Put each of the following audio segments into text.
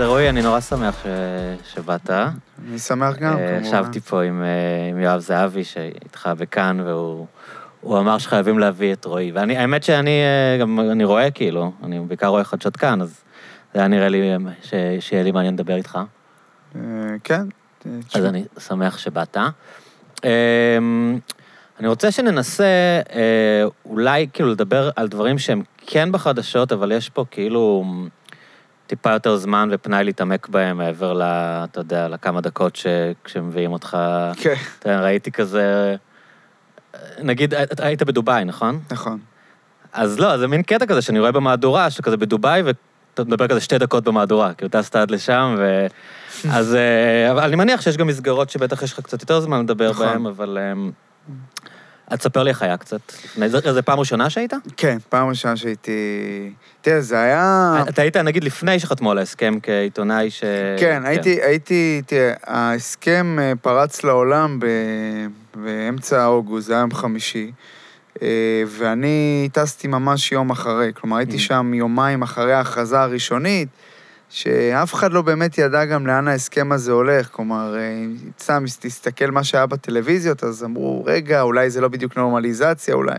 אז רועי, אני נורא שמח ש... שבאת. אני שמח גם, אה, כמובן. ישבתי פה עם, אה, עם יואב זהבי, שאיתך בכאן, והוא הוא אמר שחייבים להביא את רועי. ואני, האמת שאני אה, גם, אני רואה כאילו, אני בעיקר רואה חדשות כאן, אז זה היה נראה לי ש... שיהיה לי מעניין לדבר איתך. כן. אז אני שמח שבאת. אה, אני רוצה שננסה אולי כאילו לדבר על דברים שהם כן בחדשות, אבל יש פה כאילו טיפה יותר זמן ופנאי להתעמק בהם מעבר ל... אתה יודע, לכמה דקות ש... כשמביאים אותך... כן, אתה ראיתי כזה... נגיד, היית בדובאי, נכון? נכון. אז לא, זה מין קטע כזה שאני רואה במהדורה, שאתה כזה בדובאי, ואתה מדבר כזה שתי דקות במהדורה, כאילו טסת עד לשם, ו... אז... אה, אבל אני מניח שיש גם מסגרות שבטח יש לך קצת יותר זמן לדבר נכון. בהן, אבל... אז תספר לי איך היה קצת. זה פעם ראשונה שהיית? כן, פעם ראשונה שהייתי... תראה, זה היה... אתה היית, נגיד, לפני שחתמו על ההסכם כעיתונאי ש... כן, הייתי, הייתי, תראה, ההסכם אה, פרץ לעולם ב... באמצע אוגוסט, זה היה יום חמישי, אה, ואני טסתי ממש יום אחרי, כלומר הייתי Mm. שם יומיים אחרי ההכרזה הראשונית, שאף אחד לא באמת ידע גם לאן ההסכם הזה הולך, כלומר, אה, אם סתם תסתכל מה שהיה בטלוויזיות, אז אמרו, רגע, אולי זה לא בדיוק נורמליזציה, אולי.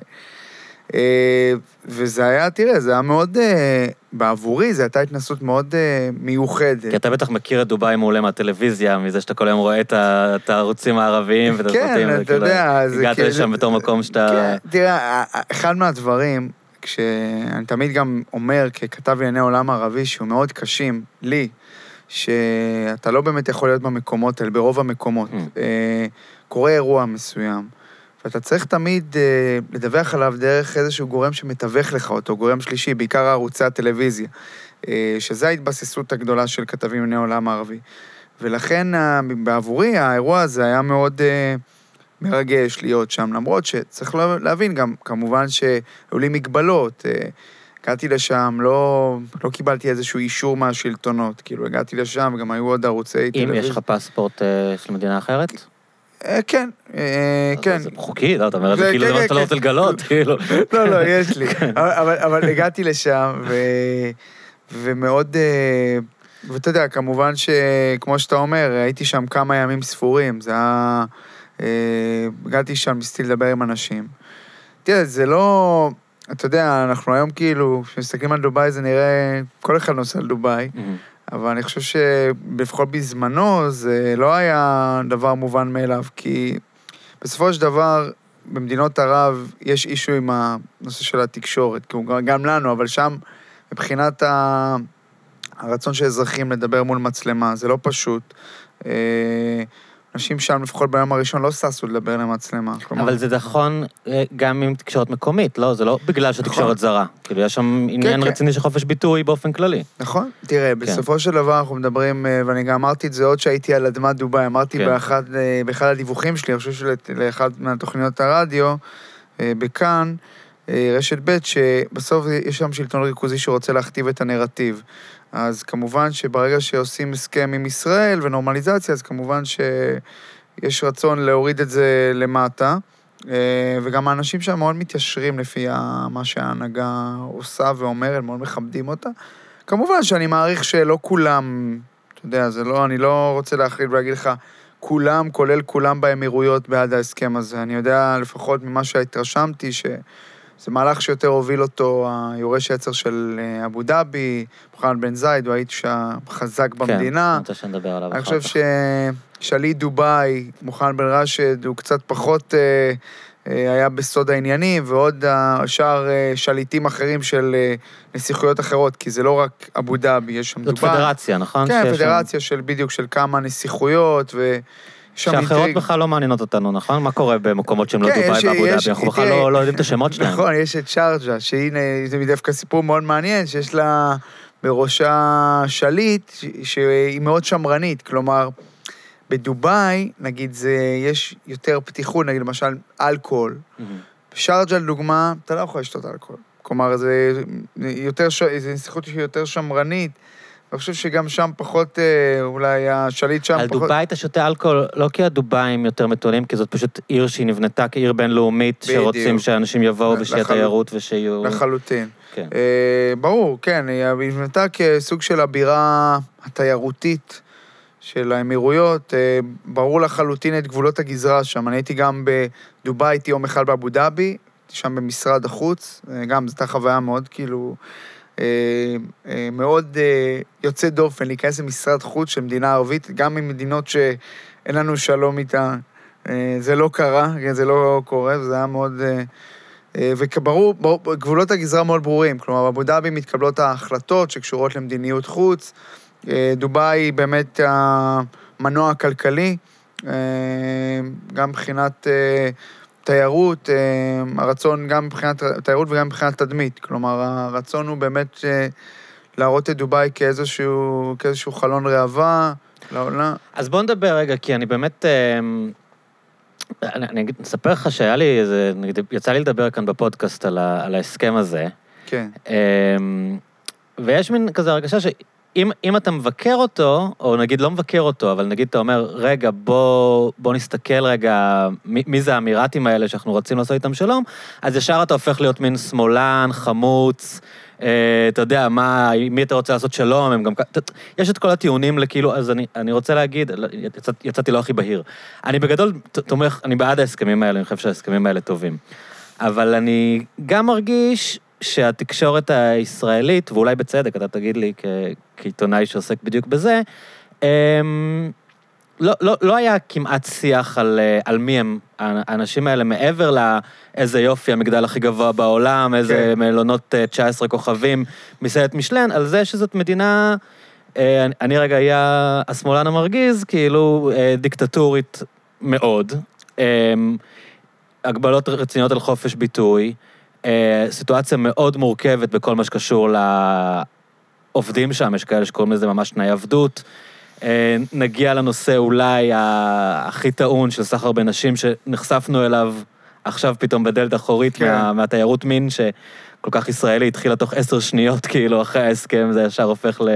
אה, וזה היה, תראה, זה היה מאוד, אה, בעבורי, זו הייתה התנסות מאוד מיוחדת. כי אתה בטח מכיר את דובאי מעולה מהטלוויזיה, מזה שאתה כל היום רואה את הערוצים הערביים ואת הסרטים. כן, אתה יודע, זה הגעת כאילו- לשם בתור מקום שאתה... כן, תראה, אחד מהדברים, כשאני תמיד גם אומר ככתב לענייני עולם ערבי, שהוא מאוד קשים לי, שאתה לא באמת יכול להיות במקומות האלה, ברוב המקומות. Mm. אה, קורה אירוע מסוים, ואתה צריך תמיד אה, לדווח עליו דרך איזשהו גורם שמתווך לך אותו, גורם שלישי, בעיקר ערוצי הטלוויזיה, אה, שזו ההתבססות הגדולה של כתבים לענייני עולם הערבי. ולכן בעבורי האירוע הזה היה מאוד אה, מרגש להיות שם, למרות שצריך לה- להבין גם, כמובן שהיו לי מגבלות. אה, הגעתי לשם, לא, לא קיבלתי איזשהו אישור מהשלטונות, כאילו הגעתי לשם, גם היו עוד ערוצי אם טלוויזיה. יש לך פספורט אה, של מדינה אחרת? אה, כן, אה, כן. זה חוקי, לא, אתה אומר את זה כאילו כן, זה מה כן, שאתה לא כן. רוצה לגלות, כאילו. לא, לא, יש לי. אבל, אבל, הגעתי לשם. ומאוד... ואתה יודע, כמובן שכמו שאתה אומר, הייתי שם כמה ימים ספורים, זה היה... אה, הגעתי שם, ניסיתי לדבר עם אנשים. תראה, זה לא... אתה יודע, אנחנו היום כאילו, כשמסתכלים על דובאי זה נראה... כל אחד נוסע לדובאי, מהמם. אבל אני חושב שלפחות בזמנו זה לא היה דבר מובן מאליו, כי בסופו של דבר, במדינות ערב יש אישו עם הנושא של התקשורת, כאילו גם- גם לנו, אבל שם, מבחינת ה... הרצון של אזרחים לדבר מול מצלמה, זה לא פשוט. אה, אנשים שם, לפחות ביום הראשון, לא ששו לדבר למצלמה. כלומר, אבל זה נכון אה, גם עם תקשורת מקומית, לא? זה לא בגלל שהתקשורת זרה. כאילו, יש שם עניין כן. רציני של חופש ביטוי באופן כללי. נכון. תראה, בסופו של דבר אנחנו מדברים, אה, ואני גם אמרתי את זה עוד שהייתי על אדמת דובאי, אמרתי כן. באחד, אה, באחד הדיווחים שלי, אני חושב שלאחד מהתוכניות הרדיו, בכאן, רשת ב', שבסוף יש שם שלטון ריכוזי שרוצה להכתיב את הנרטיב. אז כמובן שברגע שעושים הסכם עם ישראל ונורמליזציה, אז כמובן שיש רצון להוריד את זה למטה. אה, וגם האנשים שם מאוד מתיישרים לפי מה שההנהגה עושה ואומרת, מאוד מכבדים אותה. כמובן שאני מעריך שלא כולם, אתה יודע, זה לא, אני לא רוצה להחליט ולהגיד לך, כולם, כולל כולם באמירויות בעד ההסכם הזה. אני יודע, לפחות ממה שהתרשמתי, שזה מהלך שיותר הוביל אותו היורש עצר של אה, אבו דאבי, מוחמד בן זייד, הוא האיש החזק כן, במדינה. אני רוצה שנדבר עליו אני אחר חושב כך. ששליט דובאי, מוחמד בן רשד, הוא קצת פחות אה, אה, היה בסוד העניינים, ועוד השאר אה, שליטים אחרים של נסיכויות אחרות, כי זה לא רק אבו דאבי, יש שם זאת דובאי. פדרציה, נכון? כן, שם- פדרציה של בדיוק של כמה נסיכויות, ויש שאחרות אינטריג- בכלל לא מעניינות אותנו, נכון? מה קורה במקומות שהם לא כן, דובאי ואבו דאבי? אנחנו בכלל לא לא יודעים את השמות שלהם. נכון, יש את שרג'ה, שהנה, זה דווקא סיפור מאוד מעניין, שיש לה בראשה שליט, שהיא מאוד שמרנית, כלומר, בדובאי, נגיד, זה, יש יותר פתיחות, נגיד, למשל, אלכוהול. מהמם. בשארג'ה, לדוגמה, אתה לא יכול לשתות אלכוהול. כלומר, זה יותר, זה נסיכות שהיא יותר שמרנית. אני חושב שגם שם פחות, אה, אולי השליט שם על פחות... דובאי אתה שותה אלכוהול, לא כי הדובאים יותר מתונים, כי זאת פשוט עיר שהיא נבנתה כעיר בינלאומית, בדיוק. שרוצים שאנשים יבואו ושיהיה לחלוט- תיירות ושיהיו... לחלוטין. כן. אה, ברור, כן, היא נבנתה כסוג של הבירה התיירותית של האמירויות, אה, ברור לחלוטין את גבולות הגזרה שם. אני הייתי גם בדובאי, הייתי יום אחד באבו דאבי, הייתי שם במשרד החוץ, אה, גם זו הייתה חוויה מאוד כאילו... אה, אה, מאוד אה, יוצא דופן להיכנס למשרד חוץ של מדינה ערבית, גם ממדינות שאין לנו שלום איתן. זה לא קרה, כן, זה לא קורה, וזה היה מאוד... וברור, ברור, גבולות הגזרה מאוד ברורים. כלומר, באבו דאבי מתקבלות ההחלטות שקשורות למדיניות חוץ. דובאי היא באמת המנוע הכלכלי, גם מבחינת תיירות, אה, הרצון גם מבחינת תיירות וגם מבחינת תדמית. כלומר, הרצון הוא באמת אה, להראות את דובאי כאיזשהו, כאיזשהו חלון ראווה לעולם. אז בוא נדבר רגע, כי אני באמת... אה, אני, אני אספר לך שהיה לי איזה... יצא לי לדבר כאן בפודקאסט על, ה, על ההסכם הזה, כן, ויש מין כזה הרגשה שאם אם אתה מבקר אותו, או נגיד לא מבקר אותו, אבל נגיד אתה אומר, רגע, בוא, בוא נסתכל רגע, מי, מי זה האמירתים האלה שאנחנו רוצים לעשות איתם שלום, אז ישר אתה הופך להיות מין שמאלן, חמוץ, אה, אתה יודע, מה, מי אתה רוצה לעשות שלום, הם גם... ת- יש את כל הטיעונים לכאילו, אז אני, אני רוצה להגיד, לא, יצא, יצאתי לא הכי בהיר. אני בגדול תומך, אני בעד ההסכמים האלה, אני חושב שההסכמים האלה טובים. אבל אני גם מרגיש שהתקשורת הישראלית, ואולי בצדק, אתה תגיד לי כעיתונאי שעוסק בדיוק בזה, אמ, לא, לא, לא היה כמעט שיח על, אה, על מי הם האנשים האלה, מעבר לאיזה יופי, המגדל הכי גבוה בעולם, איזה כן. מלונות אה, 19 כוכבים, מסעדת משלן, על זה שזאת מדינה, אה, אני- אני רגע אהיה השמאלן המרגיז, כאילו אה, דיקטטורית מאוד. אה, הגבלות רציניות על חופש ביטוי, אה, סיטואציה מאוד מורכבת בכל מה שקשור לעובדים שם, יש כאלה שקוראים לזה ממש תנאי עבדות. אה, נגיע לנושא אולי הכי טעון של סחר בנשים, שנחשפנו אליו עכשיו פתאום בדלת אחורית כן. מה, מהתיירות מין, שכל כך ישראלי התחילה תוך עשר שניות, כאילו, אחרי ההסכם, זה ישר הופך ל...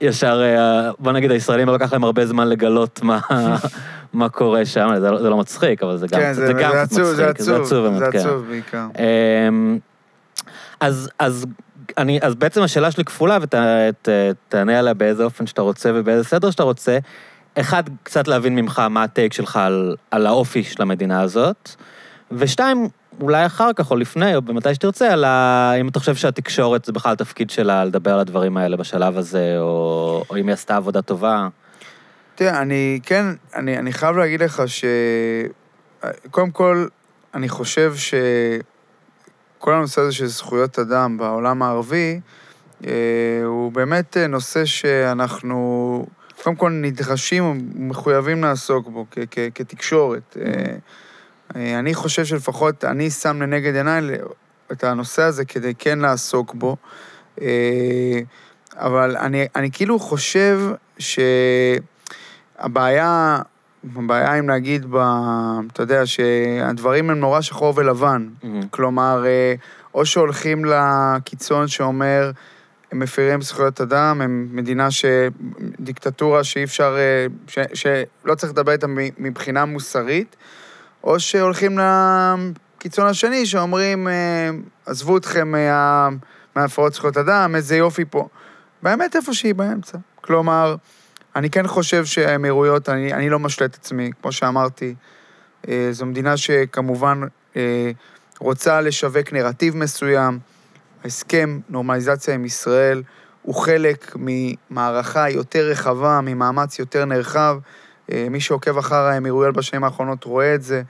ישר, אה, בוא נגיד, הישראלים לא לקח להם הרבה זמן לגלות מה, מה קורה שם, זה לא, זה לא מצחיק, אבל זה גם, כן, זה, זה, גם זה עצוב, זה מצחיק, זה עצוב עצוב, באמת, זה כן. עצוב בעיקר. אמ, אז, אז, אני, אז בעצם השאלה שלי כפולה, ותענה עליה באיזה אופן שאתה רוצה ובאיזה סדר שאתה רוצה. אחד, קצת להבין ממך מה הטייק שלך על, על האופי של המדינה הזאת, ושתיים, אולי אחר כך או לפני, או במתי שתרצה, על ה... אם אתה חושב שהתקשורת זה בכלל התפקיד שלה לדבר על הדברים האלה בשלב הזה, או, או אם היא עשתה עבודה טובה. תראה, אני כן, אני, אני חייב להגיד לך ש... קודם כל, אני חושב שכל הנושא הזה של זכויות אדם בעולם הערבי, אה, הוא באמת אה, נושא שאנחנו קודם כל נדרשים ומחויבים לעסוק בו כ- כ- כתקשורת. אה, אני חושב שלפחות אני שם לנגד עיניי את הנושא הזה כדי כן לעסוק בו. אה, אבל אני, אני כאילו חושב שהבעיה, הבעיה אם להגיד, ב, אתה יודע, שהדברים הם נורא שחור ולבן. כלומר, אה, או שהולכים לקיצון שאומר, הם מפירים זכויות אדם, הם מדינה ש... דיקטטורה שאי אפשר... אה, ש... שלא צריך לדבר איתה מבחינה מוסרית, או שהולכים לקיצון השני שאומרים, אה, עזבו אתכם מה... מהפרות זכויות אדם, איזה יופי פה. באמת איפה שהיא באמצע. כלומר, אני כן חושב שהאמירויות, אני, אני לא משלה את עצמי, כמו שאמרתי, אה, זו מדינה שכמובן אה, רוצה לשווק נרטיב מסוים. ההסכם נורמליזציה עם ישראל הוא חלק ממערכה יותר רחבה, ממאמץ יותר נרחב. אה, מי שעוקב אחר האמירויות בשנים האחרונות רואה את זה,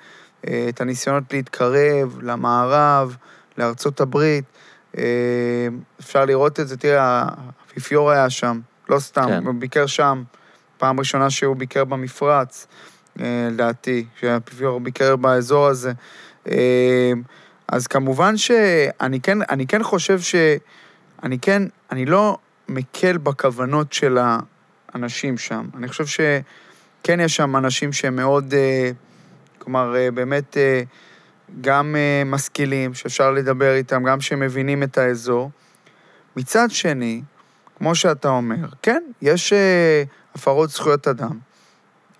אה, את הניסיונות להתקרב למערב, לארצות הברית. אה, אפשר לראות את זה, תראה, האפיפיור היה שם, לא סתם, כן. הוא ביקר שם, פעם ראשונה שהוא ביקר במפרץ, לדעתי, שהאפיפיור ביקר באזור הזה. אז כמובן שאני כן, אני כן חושב ש... אני כן, אני לא מקל בכוונות של האנשים שם. אני חושב שכן יש שם אנשים שהם מאוד, אה, כלומר, אה, באמת אה, גם משכילים, שאפשר לדבר איתם, גם שמבינים את האזור. מצד שני, כמו שאתה אומר, כן, יש הפרות זכויות אדם.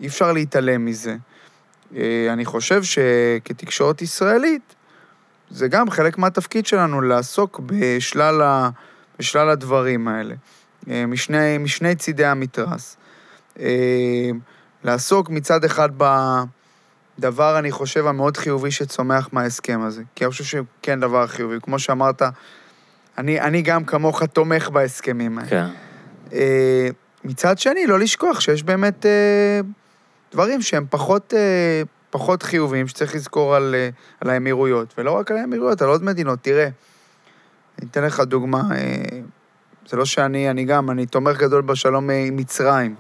אי אפשר להתעלם מזה. אני חושב שכתקשורת ישראלית, זה גם חלק מהתפקיד שלנו לעסוק בשלל, ה, בשלל הדברים האלה. משני, משני צידי המתרס. לעסוק מצד אחד בדבר, אני חושב, המאוד חיובי שצומח מההסכם הזה. כי אני חושב שכן דבר חיובי. כמו שאמרת, אני, אני גם כמוך תומך בהסכמים האלה. כן. אה, מצד שני, לא לשכוח שיש באמת אה, דברים שהם פחות, אה, פחות חיוביים, שצריך לזכור על, אה, על האמירויות. ולא רק על האמירויות, על עוד מדינות. תראה, אני אתן לך דוגמה. אה, זה לא שאני, אני גם, אני תומך גדול בשלום עם מצרים.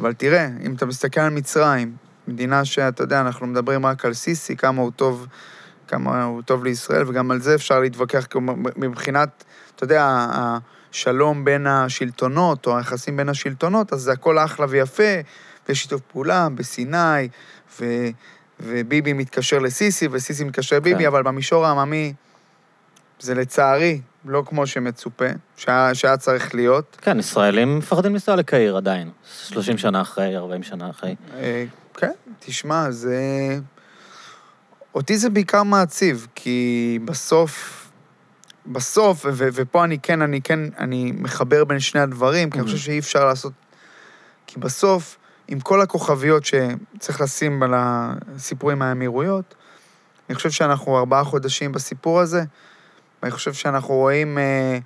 אבל תראה, אם אתה מסתכל על מצרים, מדינה שאתה יודע, אנחנו מדברים רק על סיסי, כמה הוא טוב, כמה הוא טוב לישראל, וגם על זה אפשר להתווכח, מבחינת, אתה יודע, השלום בין השלטונות, או היחסים בין השלטונות, אז זה הכל אחלה ויפה, ויש שיתוף פעולה בסיני, ו, וביבי מתקשר לסיסי, וסיסי מתקשר לביבי, כן. אבל במישור העממי, זה לצערי לא כמו שמצופה, שהיה, שהיה צריך להיות. כן, ישראלים מפחדים לנסוע לקהיר עדיין. 30 שנה אחרי, 40 שנה אחרי. אה, כן, תשמע, זה... אותי זה בעיקר מעציב, כי בסוף, בסוף, ו- ופה אני כן, אני כן, אני מחבר בין שני הדברים, כי אני חושב שאי אפשר לעשות... כי בסוף, עם כל הכוכביות שצריך לשים על הסיפורים מהאמירויות, אני חושב שאנחנו ארבעה חודשים בסיפור הזה, ואני חושב שאנחנו רואים, אה,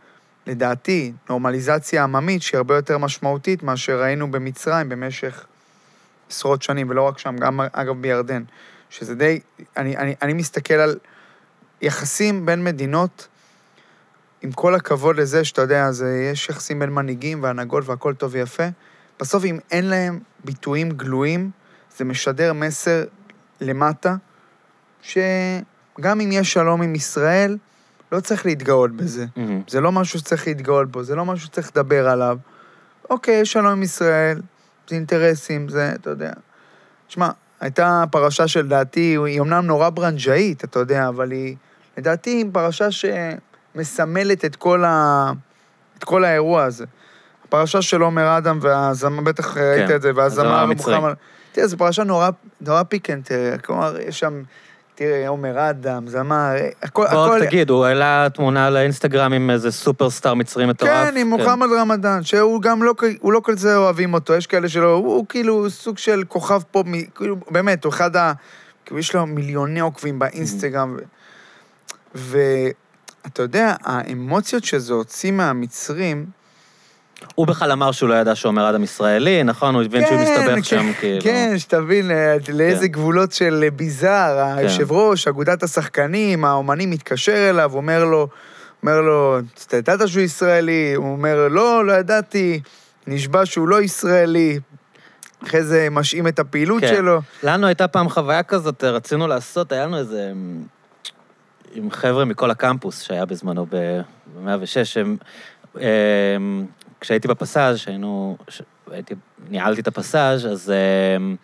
לדעתי, נורמליזציה עממית שהיא הרבה יותר משמעותית מאשר ראינו במצרים במשך עשרות שנים, ולא רק שם, גם אגב בירדן. שזה די... אני, אני, אני מסתכל על יחסים בין מדינות, עם כל הכבוד לזה שאתה יודע, זה, יש יחסים בין מנהיגים והנהגות והכל טוב ויפה. בסוף, אם אין להם ביטויים גלויים, זה משדר מסר למטה, שגם אם יש שלום עם ישראל, לא צריך להתגאות בזה. מהמם. זה לא משהו שצריך להתגאות בו, זה לא משהו שצריך לדבר עליו. אוקיי, יש שלום עם ישראל, זה אינטרסים, זה, אתה יודע. שמע, הייתה פרשה שלדעתי, היא אמנם נורא ברנג'אית, אתה יודע, אבל היא, לדעתי, היא פרשה שמסמלת את כל, ה... את כל האירוע הזה. הפרשה של עומר אדם והזמר, בטח ראית את זה, הזמר והזמר. מוחמד... תראה, זו פרשה נורא, נורא פיקנט, כלומר, יש שם, תראה, עומר אדם, זמר, הכל... בוא הכל- תגיד, הוא העלה תמונה לאינסטגרם עם איזה סופרסטאר מצרי מטורף. כן, עם מוחמד רמדאן, שהוא גם לא, הוא לא כל זה אוהבים אותו, יש כאלה שלא, הוא, הוא כאילו סוג של כוכב פופ, כאילו, באמת, הוא אחד ה... כאילו, יש לו מיליוני עוקבים באינסטגרם, ואתה יודע, האמוציות שזה הוציא מהמצרים, הוא בכלל אמר שהוא לא ידע שאומר אדם ישראלי, נכון? הוא הבין שהוא מסתבך שם, כאילו. כן, שתבין אה, לאיזה כן. גבולות של ביזאר, היושב ראש, אגודת השחקנים, האומנים מתקשר אליו, אומר לו, אומר לו, אתה ידעת שהוא ישראלי? הוא אומר, לא, לא ידעתי, נשבע שהוא לא ישראלי. אחרי זה משעים את הפעילות כן. שלו. לנו הייתה פעם חוויה כזאת, רצינו לעשות, היה לנו איזה... עם חבר'ה מכל הקמפוס שהיה בזמנו ב-106, הם... כשהייתי בפסאז', שהיינו... הייתי... ניהלתי את הפסאז', אז הם,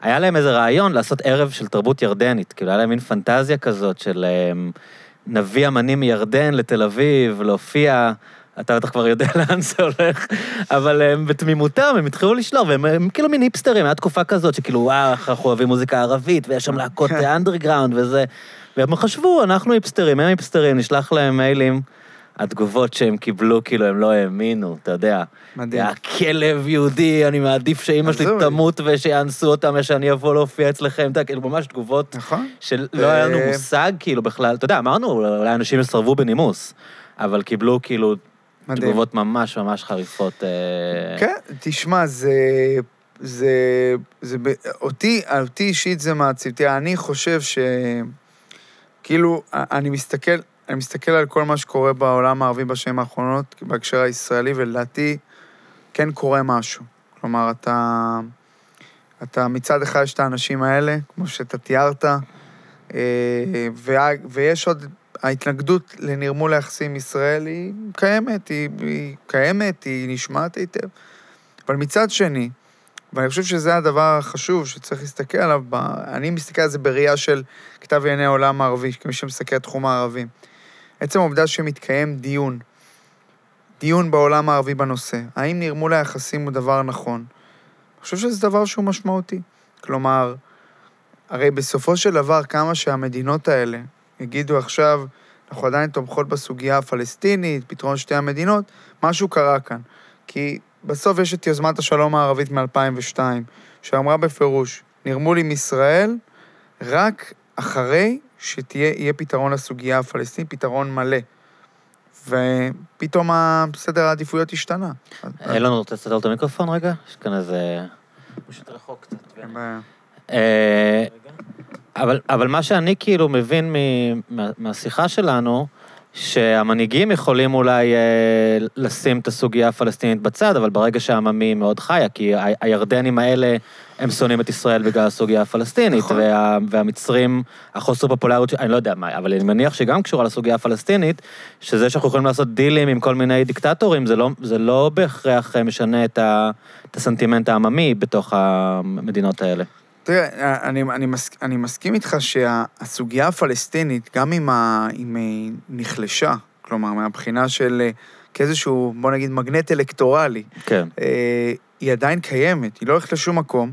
היה להם איזה רעיון לעשות ערב של תרבות ירדנית. כאילו, היה להם מין פנטזיה כזאת של הם, נביא אמנים מירדן לתל אביב, להופיע. אתה בטח כבר יודע לאן זה הולך, אבל הם בתמימותם, הם התחילו לשלוח, והם הם כאילו מין היפסטרים, הייתה תקופה כזאת שכאילו, וואו, אנחנו אוהבים מוזיקה ערבית, ויש שם להקות אנדרגראונד וזה. והם חשבו, אנחנו היפסטרים, הם היפסטרים, נשלח להם מיילים. התגובות שהם קיבלו, כאילו, הם לא האמינו, אתה יודע. מדהים. היה כלב יהודי, אני מעדיף שאימא שלי. תמות ושיאנסו אותה, ושאני אבוא להופיע אצלכם, אתה יודע, כאילו, ממש תגובות נכון? שלא היה לנו אה, מושג, כאילו, בכלל, אתה יודע, אמרנו, אולי אנשים יסרבו בנימוס, אבל קיבלו, כאילו, מדהים. תגובות ממש ממש חריפות. אה, כן, תשמע, זה... זה... זה... אותי, אותי אישית זה מעציב. תראה, אני חושב ש... כאילו, אני מסתכל, אני מסתכל על כל מה שקורה בעולם הערבי בשנים האחרונות, בהקשר הישראלי, ולדעתי, כן קורה משהו. כלומר, אתה... אתה מצד אחד יש את האנשים האלה, כמו שאתה תיארת, אה, ויש עוד, ההתנגדות לנרמול היחסים עם ישראל היא קיימת, היא, היא קיימת, היא נשמעת היטב. אבל מצד שני, ואני חושב שזה הדבר החשוב שצריך להסתכל עליו. אני מסתכל על זה בראייה של כתב ענייני העולם הערבי, כמי שמסתכל על תחום הערבי. עצם העובדה שמתקיים דיון, דיון בעולם הערבי בנושא, האם נרמול היחסים הוא דבר נכון? אני חושב שזה דבר שהוא משמעותי. כלומר, הרי בסופו של דבר, כמה שהמדינות האלה יגידו עכשיו, אנחנו עדיין תומכות בסוגיה הפלסטינית, פתרון שתי המדינות, משהו קרה כאן. כי בסוף יש את יוזמת השלום הערבית מ-2002, שאמרה בפירוש, נרמול עם ישראל רק אחרי שיהיה פתרון לסוגיה הפלסטינית, פתרון מלא. ופתאום סדר העדיפויות השתנה. אילון, רוצה לסדר את המיקרופון רגע? יש כאן איזה... פשוט רחוק קצת. אה, אבל, אבל מה שאני כאילו מבין מ, מה, מהשיחה שלנו, שהמנהיגים יכולים אולי אה, לשים את הסוגיה הפלסטינית בצד, אבל ברגע שהעממי מאוד חיה, כי הירדנים האלה, הם שונאים את ישראל בגלל הסוגיה הפלסטינית, נכון. וה, והמצרים, החוסר פופולריות, אני לא יודע מה, אבל אני מניח שגם קשורה לסוגיה הפלסטינית, שזה שאנחנו יכולים לעשות דילים עם כל מיני דיקטטורים, זה לא, זה לא בהכרח אה, משנה את, ה, את הסנטימנט העממי בתוך המדינות האלה. תראה, אני, אני, מס, אני מסכים איתך שהסוגיה הפלסטינית, גם אם היא נחלשה, כלומר, מהבחינה של אה, כאיזשהו, בוא נגיד, מגנט אלקטורלי, כן. היא עדיין קיימת, היא לא הולכת לשום מקום,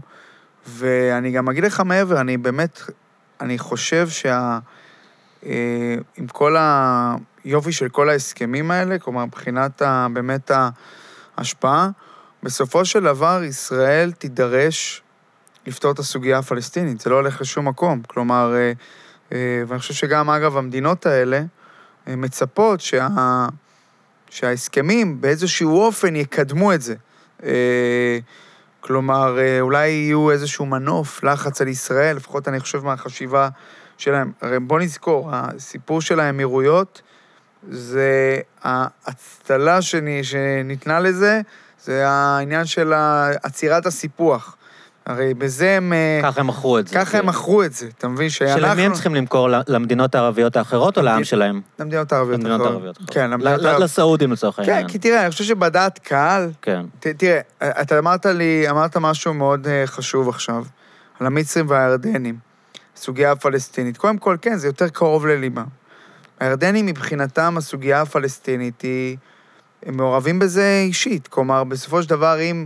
ואני גם אגיד לך מעבר, אני באמת, אני חושב שה... אה, עם כל היופי של כל ההסכמים האלה, כלומר, מבחינת ה, באמת ההשפעה, בסופו של דבר ישראל תידרש לפתור את הסוגיה הפלסטינית, זה לא הולך לשום מקום. כלומר, אה, אה, ואני חושב שגם, אגב, המדינות האלה אה, מצפות שה, שההסכמים באיזשהו אופן יקדמו את זה. אה, כלומר, אה, אולי יהיו איזשהו מנוף, לחץ על ישראל, לפחות אני חושב מהחשיבה שלהם. הרי בוא נזכור, הסיפור של האמירויות זה האצטלה שני, שניתנה לזה, זה העניין של עצירת הסיפוח. הרי בזה הם... אה, ככה הם מכרו את זה. ככה הם כן. מכרו את זה, אתה מבין? שאנחנו... שלמי הם צריכים למכור? למדינות הערביות האחרות או לעם שלהם? למדינות הערביות. למדינות האחרות. כן, למדינות הערביות. לסעודים לצורך כן, העניין. כי תראה, אני חושב שבדעת קהל, כן. תראה, אתה אמרת לי, אמרת משהו מאוד אה, חשוב עכשיו, על המצרים והירדנים, הסוגיה הפלסטינית. קודם כל, כן, זה יותר קרוב לליבם. הירדנים, מבחינתם, הסוגיה הפלסטינית היא... הם מעורבים בזה אישית. כלומר, בסופו של דבר, אם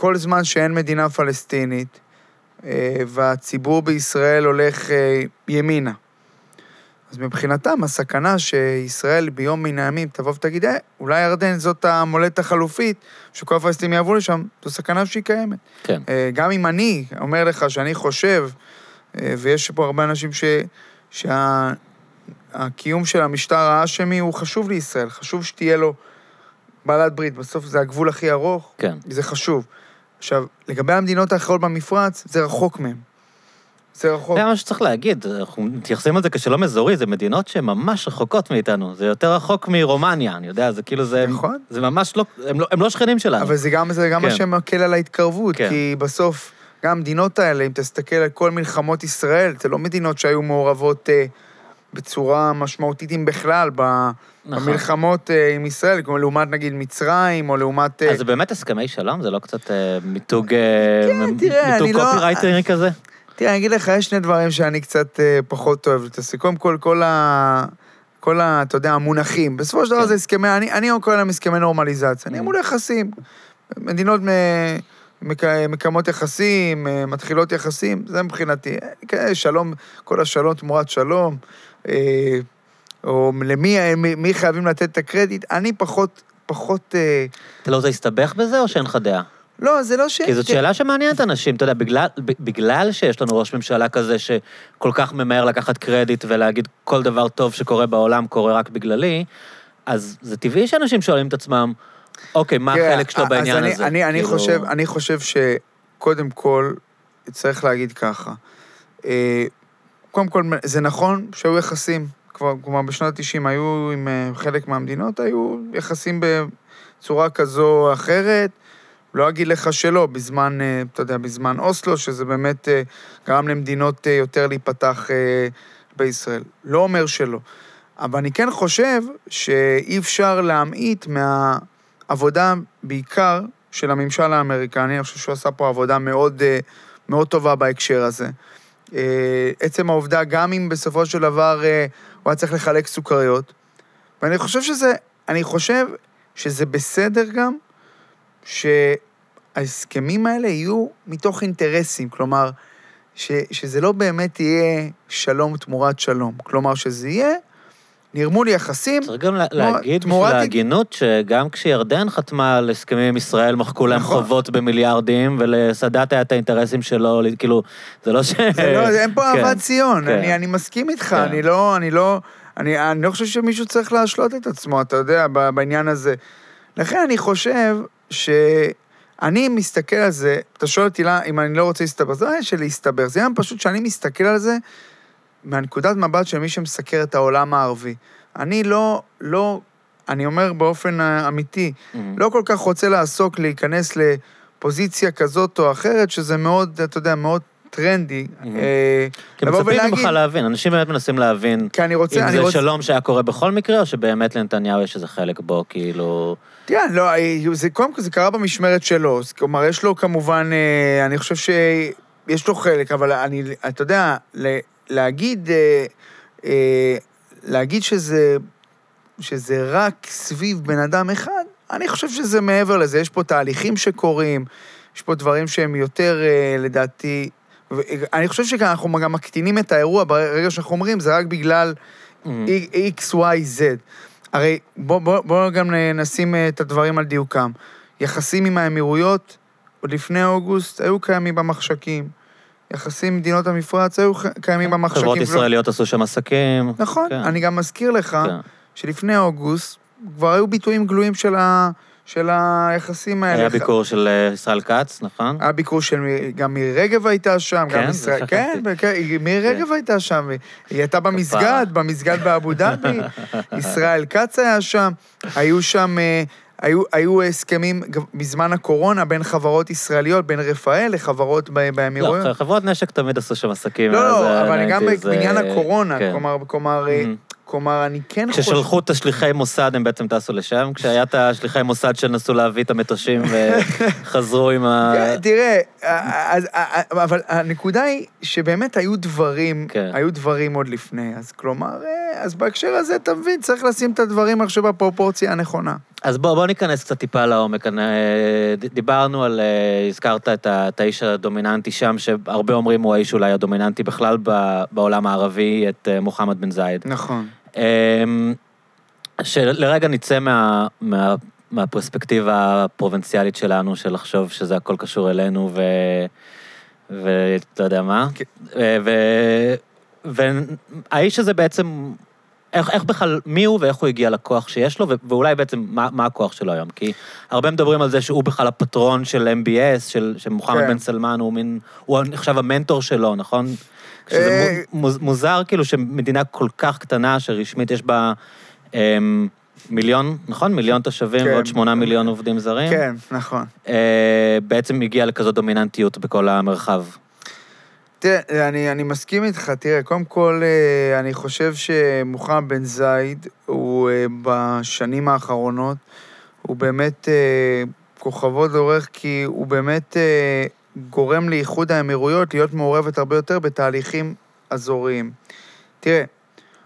כל זמן שאין מדינה פלסטינית, אה, והציבור בישראל הולך אה, ימינה, אז מבחינתם, הסכנה שישראל ביום מן הימים תבוא ותגיד, אה, אולי ירדן זאת המולדת החלופית, שכל הפלסטינים יעברו לשם, זו סכנה שהיא קיימת. כן. אה, גם אם אני אומר לך שאני חושב, ויש פה הרבה אנשים ש... שהקיום של המשטר האשמי הוא חשוב לישראל, חשוב שתהיה לו בעלת ברית, בסוף זה הגבול הכי ארוך, כן. זה חשוב. עכשיו, לגבי המדינות האחרות במפרץ, זה רחוק מהם. זה רחוק. זה מה שצריך להגיד, אנחנו מתייחסים לזה כשלום אזורי, זה מדינות שהן ממש רחוקות מאיתנו. זה יותר רחוק מרומניה, אני יודע, זה כאילו זה... נכון. זה ממש לא... הם לא, הם לא שכנים שלנו. אבל זה גם, זה גם מה כן. שמקל על ההתקרבות, כן. כי בסוף, גם המדינות האלה, אם תסתכל על כל מלחמות ישראל, זה לא מדינות שהיו מעורבות אה, בצורה משמעותית, אם בכלל. נכון. במלחמות אה, עם ישראל, כמו לעומת נגיד מצרים, או לעומת... אה, אז זה באמת הסכמי שלום? זה לא קצת אה, מיתוג... כן, תראה, מיתוג אני לא- קופירייטרי כזה? תראה, אני אגיד לך, יש שני דברים שאני קצת פחות אוהב להתעסק. קודם כל, כל ה... כל ה... אתה יודע, המונחים. בסופו של דבר כן. זה הסכמי... אני, אני קורא להם הסכמי נורמליזציה. Mm. אני מול יחסים. מדינות מ... מק... מקיימות יחסים, מתחילות יחסים, זה מבחינתי. כן, שלום, כל השלום תמורת שלום. אה, או למי מי, חייבים לתת את הקרדיט. אני פחות... פחות... אה, אתה לא רוצה להסתבך בזה, או שאין לך דעה? לא, זה לא ש... כי זאת שאלה שמעניינת אנשים, אתה יודע, בגלל, בגלל שיש לנו ראש ממשלה כזה שכל כך ממהר לקחת קרדיט ולהגיד כל דבר טוב שקורה בעולם קורה רק בגללי, אז זה טבעי שאנשים שואלים את עצמם, אוקיי, מה תראה, החלק שלו בעניין אני, הזה? אני, אני, כאילו- חושב, אני חושב שקודם כל, צריך להגיד ככה, אה, קודם כל, זה נכון שהיו יחסים, כבר, כלומר בשנות ה-90 היו עם אה, חלק מהמדינות, היו יחסים בצורה כזו או אחרת, לא אגיד לך שלא, בזמן, אה, אתה יודע, בזמן אוסלו, שזה באמת אה, גרם למדינות יותר להיפתח בישראל. לא אומר שלא. אבל אני כן חושב שאי אפשר להמעיט מהעבודה, בעיקר של הממשל האמריקני, אני חושב שהוא עשה פה עבודה מאוד, מאוד טובה בהקשר הזה. אה, עצם העובדה, גם אם בסופו של דבר אה, הוא היה צריך לחלק סוכריות, ואני חושב שזה, אני חושב שזה בסדר גם שההסכמים האלה יהיו מתוך אינטרסים, כלומר, ש, שזה לא באמת יהיה שלום תמורת שלום, כלומר, שזה יהיה נרמול יחסים, צריך גם לה- להגיד בשביל ההגינות, שגם כשירדן חתמה על הסכמים עם ישראל, מחקו להם נכון. חובות במיליארדים, ולסאדאת היה את האינטרסים שלו, כאילו, זה לא ש... זה לא, אין פה כן, אהבת ציון, כן. אני, אני מסכים איתך, כן. אני לא, אני לא, אני, אני לא חושב שמישהו צריך להשלות את עצמו, אתה יודע, בעניין הזה. לכן אני חושב שאני מסתכל על זה, אתה שואל אותי אם אני לא רוצה להסתבר, זה לא עניין של להסתבר, זה עניין פשוט שאני מסתכל על זה מהנקודת מבט של מי שמסקר את העולם הערבי. אני לא, לא, אני אומר באופן אמיתי, מהמם. לא כל כך רוצה לעסוק, להיכנס לפוזיציה כזאת או אחרת, שזה מאוד, אתה יודע, מאוד טרנדי. מהמם. אה, כי מצפים ממך להבין, אנשים באמת מנסים להבין כי אני רוצה, אם אני זה רוצה... שלום שהיה קורה בכל מקרה, או שבאמת לנתניהו יש איזה חלק בו, כאילו... תראה, לא, אה, זה, קודם כל זה קרה במשמרת שלו, כלומר, יש לו כמובן, אה, אני חושב שיש לו חלק, אבל אני, אתה יודע, להגיד, אה, אה, להגיד שזה, שזה רק סביב בן אדם אחד, אני חושב שזה מעבר לזה, יש פה תהליכים שקורים, יש פה דברים שהם יותר, אה, לדעתי, אני חושב שאנחנו גם מקטינים את האירוע ברגע שאנחנו אומרים, זה רק בגלל מהמם. X, Y, Z. הרי בואו בוא, בוא גם נשים את הדברים על דיוקם. יחסים עם האמירויות, עוד לפני אוגוסט, היו קיימים במחשכים. יחסים מדינות המפרץ היו קיימים במחשכים. חברות ישראליות עשו שם עסקים. נכון, כן. אני גם מזכיר לך כן. שלפני אוגוסט כבר היו ביטויים גלויים של, ה, של היחסים האלה. היה ביקור של אה, ישראל כץ, נכון? היה ביקור של גם מירי רגב הייתה שם, כן? גם ישראל... כן. כן, מירי רגב הייתה שם, היא הייתה במסגד, במסגד באבו דאבי, ישראל כץ היה שם, היו שם... היו, היו הסכמים בזמן הקורונה בין חברות ישראליות, בין רפאל לחברות באמירויות. לא, חברות נשק תמיד עשו שם עסקים. לא, לא, אבל גם ראיתי, זה- בעניין הקורונה, כן. כלומר, כלומר, Mhm. כלומר, אני כן חושב... כששלחו את השליחי מוסד, הם בעצם טסו לשם, כשהיה את השליחי מוסד שנסו להביא את המטושים וחזרו עם ה... כן, תראה, אז, אבל הנקודה היא שבאמת היו דברים, כן. היו דברים עוד לפני, אז כלומר, אה, אז בהקשר הזה, אתה מבין, צריך לשים את הדברים עכשיו בפרופורציה הנכונה. אז בוא, בוא ניכנס קצת טיפה לעומק. אני, אה, דיברנו על, אה, הזכרת את, ה, את האיש הדומיננטי שם, שהרבה אומרים הוא האיש אולי הדומיננטי בכלל בעולם הערבי, את אה, מוחמד בן זייד. נכון. אמ, שלרגע נצא מה, מה, מהפרספקטיבה הפרובינציאלית שלנו, של לחשוב שזה הכל קשור אלינו, ו... ואתה יודע מה? כן. ו... והאיש הזה בעצם, איך, איך בכלל, מי הוא ואיך הוא הגיע לכוח שיש לו, ו- ואולי בעצם מה, מה הכוח שלו היום? כי הרבה מדברים על זה שהוא בכלל הפטרון של MBS, של, שמוחמד כן. בן סלמן הוא מין, הוא עכשיו המנטור שלו, נכון? שזה אה, מו- מוז- מוזר כאילו שמדינה כל כך קטנה, שרשמית יש בה אמ, מיליון, נכון? מיליון תושבים כן. ועוד שמונה מיליון עובדים זרים. כן, נכון. אה, בעצם הגיע לכזאת דומיננטיות בכל המרחב. תראה, אני, אני מסכים איתך, תראה, קודם כל, אה, אני חושב שמוחמד בן זייד, הוא אה, בשנים האחרונות, הוא באמת אה, כוכבות לאורך, כי הוא באמת גורם לאיחוד האמירויות להיות מעורבת הרבה יותר בתהליכים אזוריים. תראה,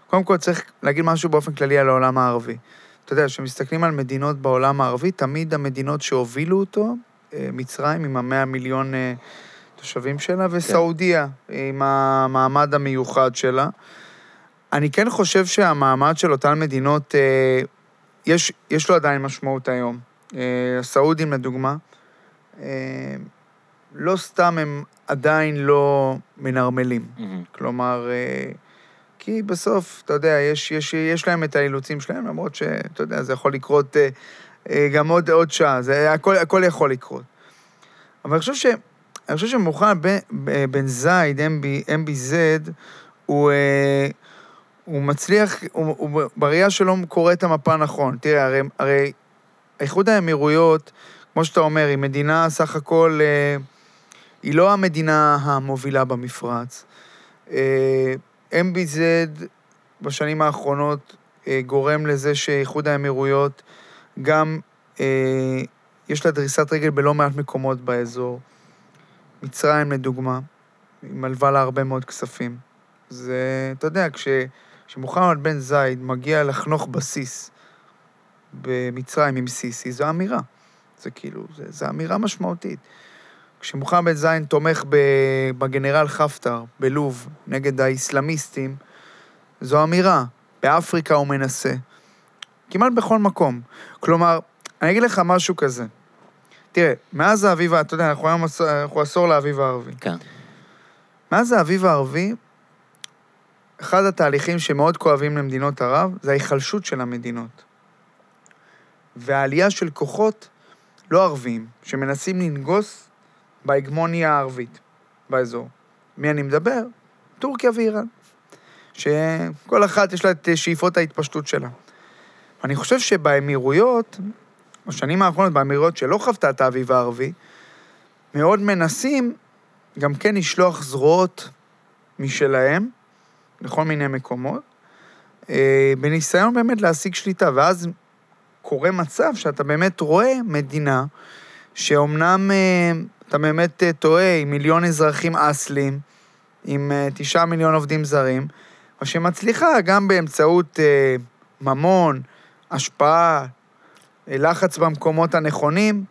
קודם כל צריך להגיד משהו באופן כללי על העולם הערבי. אתה יודע, כשמסתכלים על מדינות בעולם הערבי, תמיד המדינות שהובילו אותו, מצרים עם המאה מיליון אה, תושבים שלה, וסעודיה עם המעמד המיוחד שלה. אני כן חושב שהמעמד של אותן מדינות, אה, יש, יש לו עדיין משמעות היום. אה, הסעודים, לדוגמה, אה, לא סתם הם עדיין לא מנרמלים. כלומר, אה, כי בסוף, אתה יודע, יש, יש, יש להם את האילוצים שלהם, למרות שאתה יודע, זה יכול לקרות אה, אה, גם עוד, עוד שעה, זה, הכל, הכל יכול לקרות. אבל אני חושב ש... אני חושב שמוחמד בן, בן זייד, MB, MBZ, הוא, אה, הוא מצליח, הוא, הוא בראייה שלו קורא את המפה נכון. תראה, הרי, הרי איחוד האמירויות, כמו שאתה אומר, היא מדינה סך הכל, אה, היא לא המדינה המובילה במפרץ. אה, MBZ בשנים האחרונות גורם לזה שאיחוד האמירויות גם יש לה דריסת רגל בלא מעט מקומות באזור. מצרים, לדוגמה, היא מלווה לה הרבה מאוד כספים. זה, אתה יודע, כש, כשמוחמד בן זייד מגיע לחנוך בסיס במצרים עם סיסי, זו אמירה. זה כאילו, זה אמירה משמעותית. כשמוחמד בן זייד תומך בגנרל חפטר בלוב נגד האסלאמיסטים, זו אמירה. באפריקה הוא מנסה. כמעט בכל מקום. כלומר, אני אגיד לך משהו כזה. תראה, מאז האביב, אתה יודע, אנחנו היום אנחנו עשור לאביב הערבי. כן. מאז האביב הערבי, אחד התהליכים שמאוד כואבים למדינות ערב זה ההיחלשות של המדינות. והעלייה של כוחות לא ערביים, שמנסים לנגוס בהגמוניה הערבית באזור. מי אני מדבר? טורקיה ואיראן. שכל אחת יש לה את שאיפות ההתפשטות שלה. אני חושב שבאמירויות, בשנים האחרונות, באמירויות שלא חוותה את האביב הערבי, מאוד מנסים גם כן לשלוח זרועות משלהם לכל מיני מקומות, אה, בניסיון באמת להשיג שליטה, ואז קורה מצב שאתה באמת רואה מדינה שאומנם אה, אתה באמת אה, טועה עם מיליון אזרחים אסלים, עם אה, תשעה מיליון עובדים זרים, אבל שמצליחה גם באמצעות אה, ממון, השפעה, אה, לחץ במקומות הנכונים,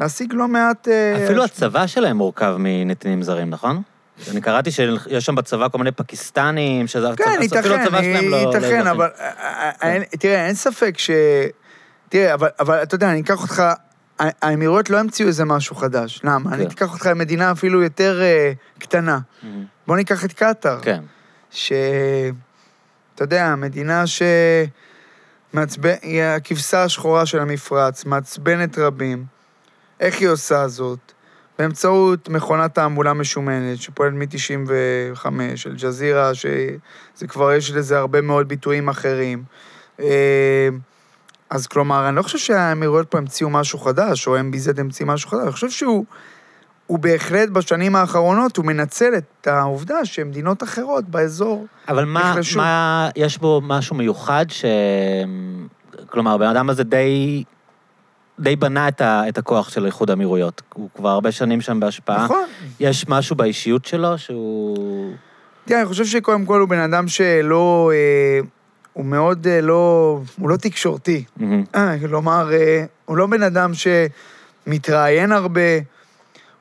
להשיג לא מעט... אה, אפילו הצבא שלהם מורכב מנתינים זרים, נכון? אני קראתי שיש שם בצבא כל מיני פקיסטנים, שזה... כן, הצבא- אפילו ייתכן, הצבא שלהם לא... ייתכן, לאזרחים. אבל... אה, אה, אין- תראה, אין ספק ש... תראה, אבל, אבל אתה יודע, אני אקח אותך... האמירויות לא המציאו איזה משהו חדש. למה? אני כן. אקח אותך למדינה אפילו יותר אה, קטנה. בוא ניקח את קטאר. כן. ש... אתה יודע, מדינה ש... מעצבן... היא הכבשה השחורה של המפרץ, מעצבנת רבים. איך היא עושה זאת? באמצעות מכונת תעמולה משומנת, שפועלת מ-95, אל-ג'זירה, שזה כבר, יש לזה הרבה מאוד ביטויים אחרים. אה, אז כלומר, אני לא חושב שהאמירויות פה המציאו משהו חדש, או MBZ המציא משהו חדש, אני חושב שהוא הוא בהחלט בשנים האחרונות, הוא מנצל את העובדה שמדינות אחרות באזור אבל מה, נחלשו. מה, יש בו משהו מיוחד ש... כלומר, הבן אדם הזה די, די בנה את, ה, את הכוח של איחוד האמירויות. הוא כבר הרבה שנים שם בהשפעה. נכון. יש משהו באישיות שלו שהוא... תראה, אני חושב שקודם כל הוא בן אדם שלא... אה, הוא מאוד אה, לא... הוא לא תקשורתי. מהמם. אה, כלומר, אה, הוא לא בן אדם שמתראיין הרבה.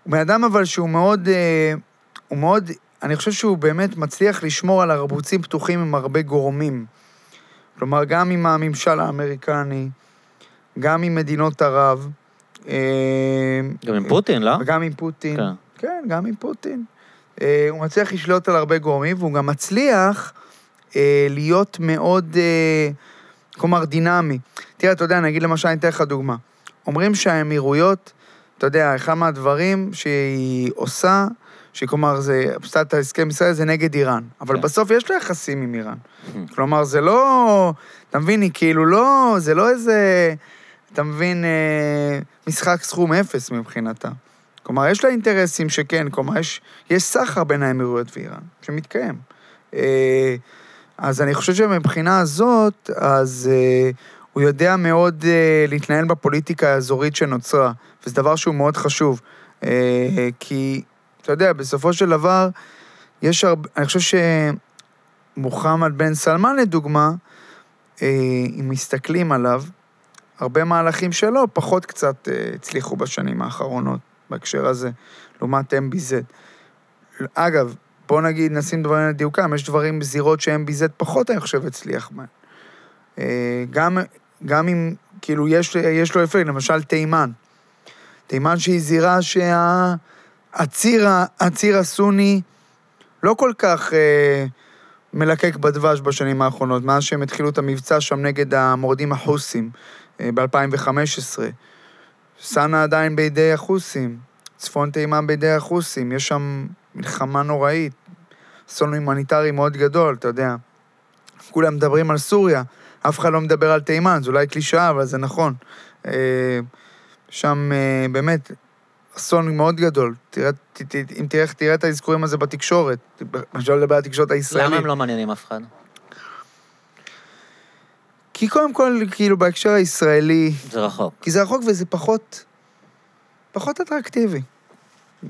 הוא בן אדם אבל שהוא מאוד... אה, הוא מאוד... אני חושב שהוא באמת מצליח לשמור על ערבוצים פתוחים עם הרבה גורמים. כלומר, גם עם הממשל האמריקני, גם עם מדינות ערב. אה, גם עם פוטין, לא? וגם עם פוטין. כן. כן, גם עם פוטין. אה, הוא מצליח לשלוט על הרבה גורמים, והוא גם מצליח להיות מאוד, כלומר, דינמי. תראה, אתה יודע, אני אגיד למשל, אני אתן לך דוגמה. אומרים שהאמירויות, אתה יודע, אחד מהדברים שהיא עושה, שכלומר, זה, את ההסכם ישראל, זה נגד איראן. אבל כן. בסוף יש לה יחסים עם איראן. כלומר, זה לא... אתה מבין, היא כאילו לא... זה לא איזה... אתה מבין, אה, משחק סכום אפס מבחינתה. כלומר, יש לה אינטרסים שכן, כלומר, יש, יש סחר בין האמירויות ואיראן, שמתקיים. אה, אז אני חושב שמבחינה הזאת, אז אה, הוא יודע מאוד אה, להתנהל בפוליטיקה האזורית שנוצרה, וזה דבר שהוא מאוד חשוב. אה, כי, אתה יודע, בסופו של דבר, יש הרבה... אני חושב שמוחמד בן סלמן, לדוגמה, אה, אם מסתכלים עליו, הרבה מהלכים שלו פחות קצת אה, הצליחו בשנים האחרונות בהקשר הזה, לעומת MBZ. אגב, בוא נגיד, נשים דברים על דיוקם, יש דברים בזירות ש-MBZ פחות, אני חושב, הצליח בהן. גם, גם אם, כאילו, יש, יש לו אפקט, למשל תימן. תימן שהיא זירה שהציר הציר הסוני לא כל כך אה, מלקק בדבש בשנים האחרונות, מאז שהם התחילו את המבצע שם נגד המורדים החוסים אה, ב-2015. סאנה עדיין בידי החוסים, צפון תימן בידי החוסים, יש שם מלחמה נוראית, אסון הומניטרי מאוד גדול, אתה יודע. כולם מדברים על סוריה, אף אחד לא מדבר על תימן, זה אולי קלישאה, אבל זה נכון. אה, שם אה, באמת אסון מאוד גדול. תראה, ת, ת, אם תראה, תראה את האזכורים הזה בתקשורת, אפשר לדבר על התקשורת הישראלית. למה הם לא מעניינים אף אחד? כי קודם כל, כאילו, בהקשר הישראלי, זה רחוק. כי זה רחוק וזה פחות, פחות אטרקטיבי.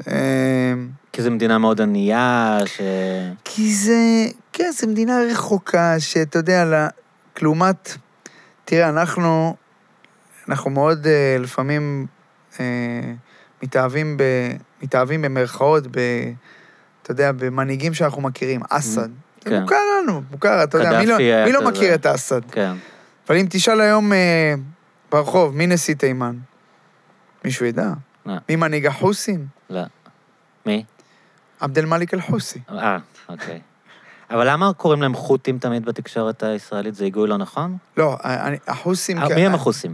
אה, כי זו מדינה מאוד ענייה, ש... כי זה, כן, זו מדינה רחוקה, שאתה יודע, לעומת, תראה, אנחנו, אנחנו מאוד אה, לפעמים אה, מתאהבים, ב, מתאהבים במרכאות, ב, אתה יודע, במנהיגים שאנחנו מכירים. אסד, זה כן. מוכר לנו, מוכר, אתה יודע, מי לא- מי לא. מכיר את אסד? כן. אבל אם תשאל היום אה, ברחוב, מי נשיא תימן? מישהו ידע. לא. מי מנהיג החוסים? לא. מי? עבד אל-מאליק אל-חוסי. אה, אוקיי. אבל למה קוראים להם חות'ים תמיד בתקשורת הישראלית? זה היגוי לא נכון? לא, אני- החוסים... אה, מי הם החוסים?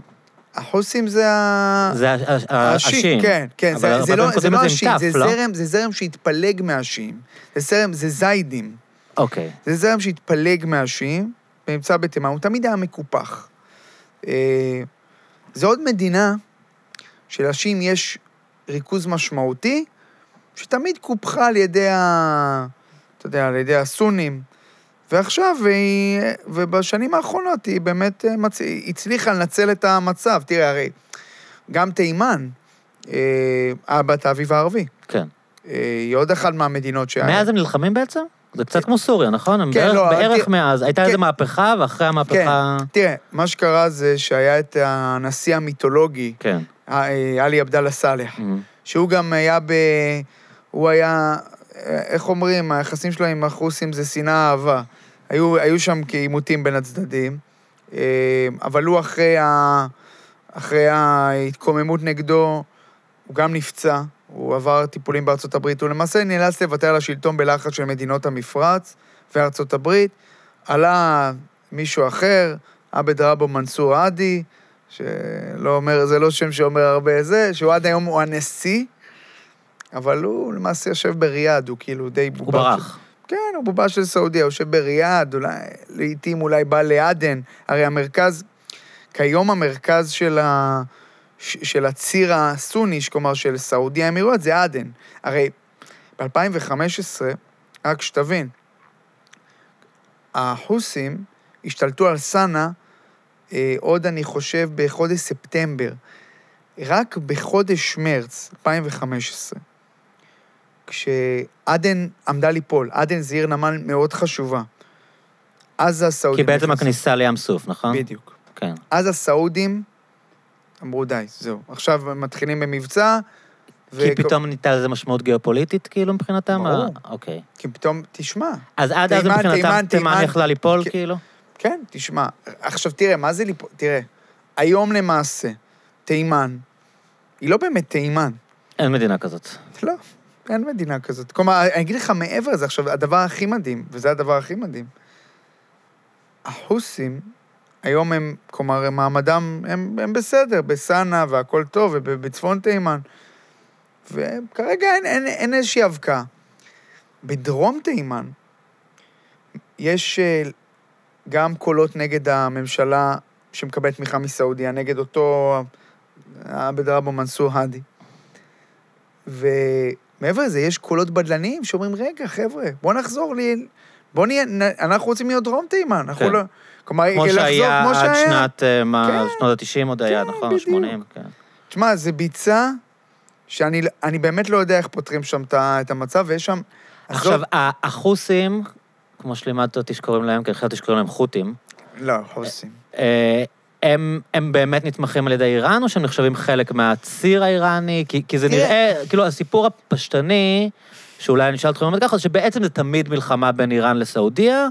החוסים זה ה... זה השיעים. כן, כן, זה, לא, זה לא זה עם השיעים, זה לא? זה זרם שהתפלג מהשיעים. זה זרם, זה זיידים. אוקיי. זה זרם שהתפלג מהשיעים, ונמצא בתימן, הוא תמיד היה מקופח. אה, זה עוד מדינה שלשיעים יש ריכוז משמעותי, שתמיד קופחה על ידי ה... אתה יודע, על ידי הסונים. ועכשיו, היא, ובשנים האחרונות היא באמת אה, מצ... הצליחה לנצל את המצב. תראה, הרי גם תימן, אה, היה בת האביב הערבי. כן. אה, היא עוד אחת מהמדינות שהיה... מאז הם נלחמים בעצם? זה קצת כמו סוריה, נכון? הם כן, בערך- לא, בערך תראה- מאז. הייתה כן. איזו מהפכה, ואחרי המהפכה... תראה, מה שקרה זה שהיה את הנשיא המיתולוגי, כן. אה, עלי עבדאללה סאלח, Mhm. שהוא גם היה ב... הוא היה... אה, איך אומרים, היחסים שלו עם החוסים זה שנאה אהבה. היו, היו שם כעימותים בין הצדדים, אה, אבל הוא אחרי, ה... אחרי ההתקוממות נגדו, הוא גם נפצע, הוא עבר טיפולים בארצות הברית, הוא למעשה נאלץ לוותר על השלטון בלחץ של מדינות המפרץ וארצות הברית. עלה מישהו אחר, עבד רבו מנסור עדי, שלא אומר, זה לא שם שאומר הרבה זה, שהוא עד היום הוא הנשיא, אבל הוא למעשה יושב בריאד, הוא כאילו די בובה. הוא ברח. כן, הוא בובה של סעודיה, יושב בריאד, אולי, לעיתים אולי בא לעדן. הרי המרכז, כיום המרכז של, ה, של הציר הסוני, כלומר של סעודיה האמירויות, זה עדן. הרי ב-2015, רק שתבין, החוסים השתלטו על סאנה אה, עוד, אני חושב, בחודש ספטמבר. רק בחודש מרץ 2015, כשעדן עמדה ליפול, עדן זה עיר נמל מאוד חשובה. אז כי הסעודים... בעצם נכנסו- הכניסה לים סוף, נכון? בדיוק. כן. אז הסעודים אמרו, די, זהו. עכשיו מתחילים במבצע. כי וכ- פתאום ניתן לזה משמעות גיאופוליטית, כאילו, מבחינתם? ברור. אה, אוקיי. כי פתאום, תשמע, אז עד אז מבחינתם תימן. יכלה ליפול. כאילו? כן, תשמע. עכשיו תראה, מה זה ליפול? תראה, היום למעשה, תימן, היא לא באמת תימן. אין מדינה כזאת. לא, אין מדינה כזאת. כלומר, אני אגיד לך מעבר לזה, עכשיו, הדבר הכי מדהים, וזה הדבר הכי מדהים, החוסים, היום הם, כלומר, הם מעמדם, הם, הם בסדר, בסאנה והכל טוב, ובצפון תימן. וכרגע אין, אין, אין איזושהי אבקה. בדרום תימן יש אה, גם קולות נגד הממשלה שמקבלת תמיכה מסעודיה, נגד אותו עבד רבו מנסור האדי. ומעבר לזה, יש קולות בדלניים שאומרים, רגע, חבר'ה, בואו נחזור לי... בואו נהיה... אנחנו רוצים להיות דרום תימן, אנחנו כן. לא... כלומר, כמו לחזור שהיה כמו עד שהיה. שנת, אה, מה, כן. שנות ה-90 עוד היה, כן, נכון? בדיוק. ה-80, כן. תשמע, זה ביצה שאני אני באמת לא יודע איך פותרים שם את המצב, ויש שם... עכשיו, ה- החוסים, כמו שלימדת אותי שקוראים להם, כי חשבתי שקוראים להם חות'ים, לא, חוסים. הם, הם באמת נתמכים על ידי איראן, או שהם נחשבים חלק מהציר האיראני? כי, כי זה נראה, כאילו, הסיפור הפשטני, שאולי אני אשאל אתכם באמת ככה, שבעצם זה תמיד מלחמה בין איראן לסעודיה,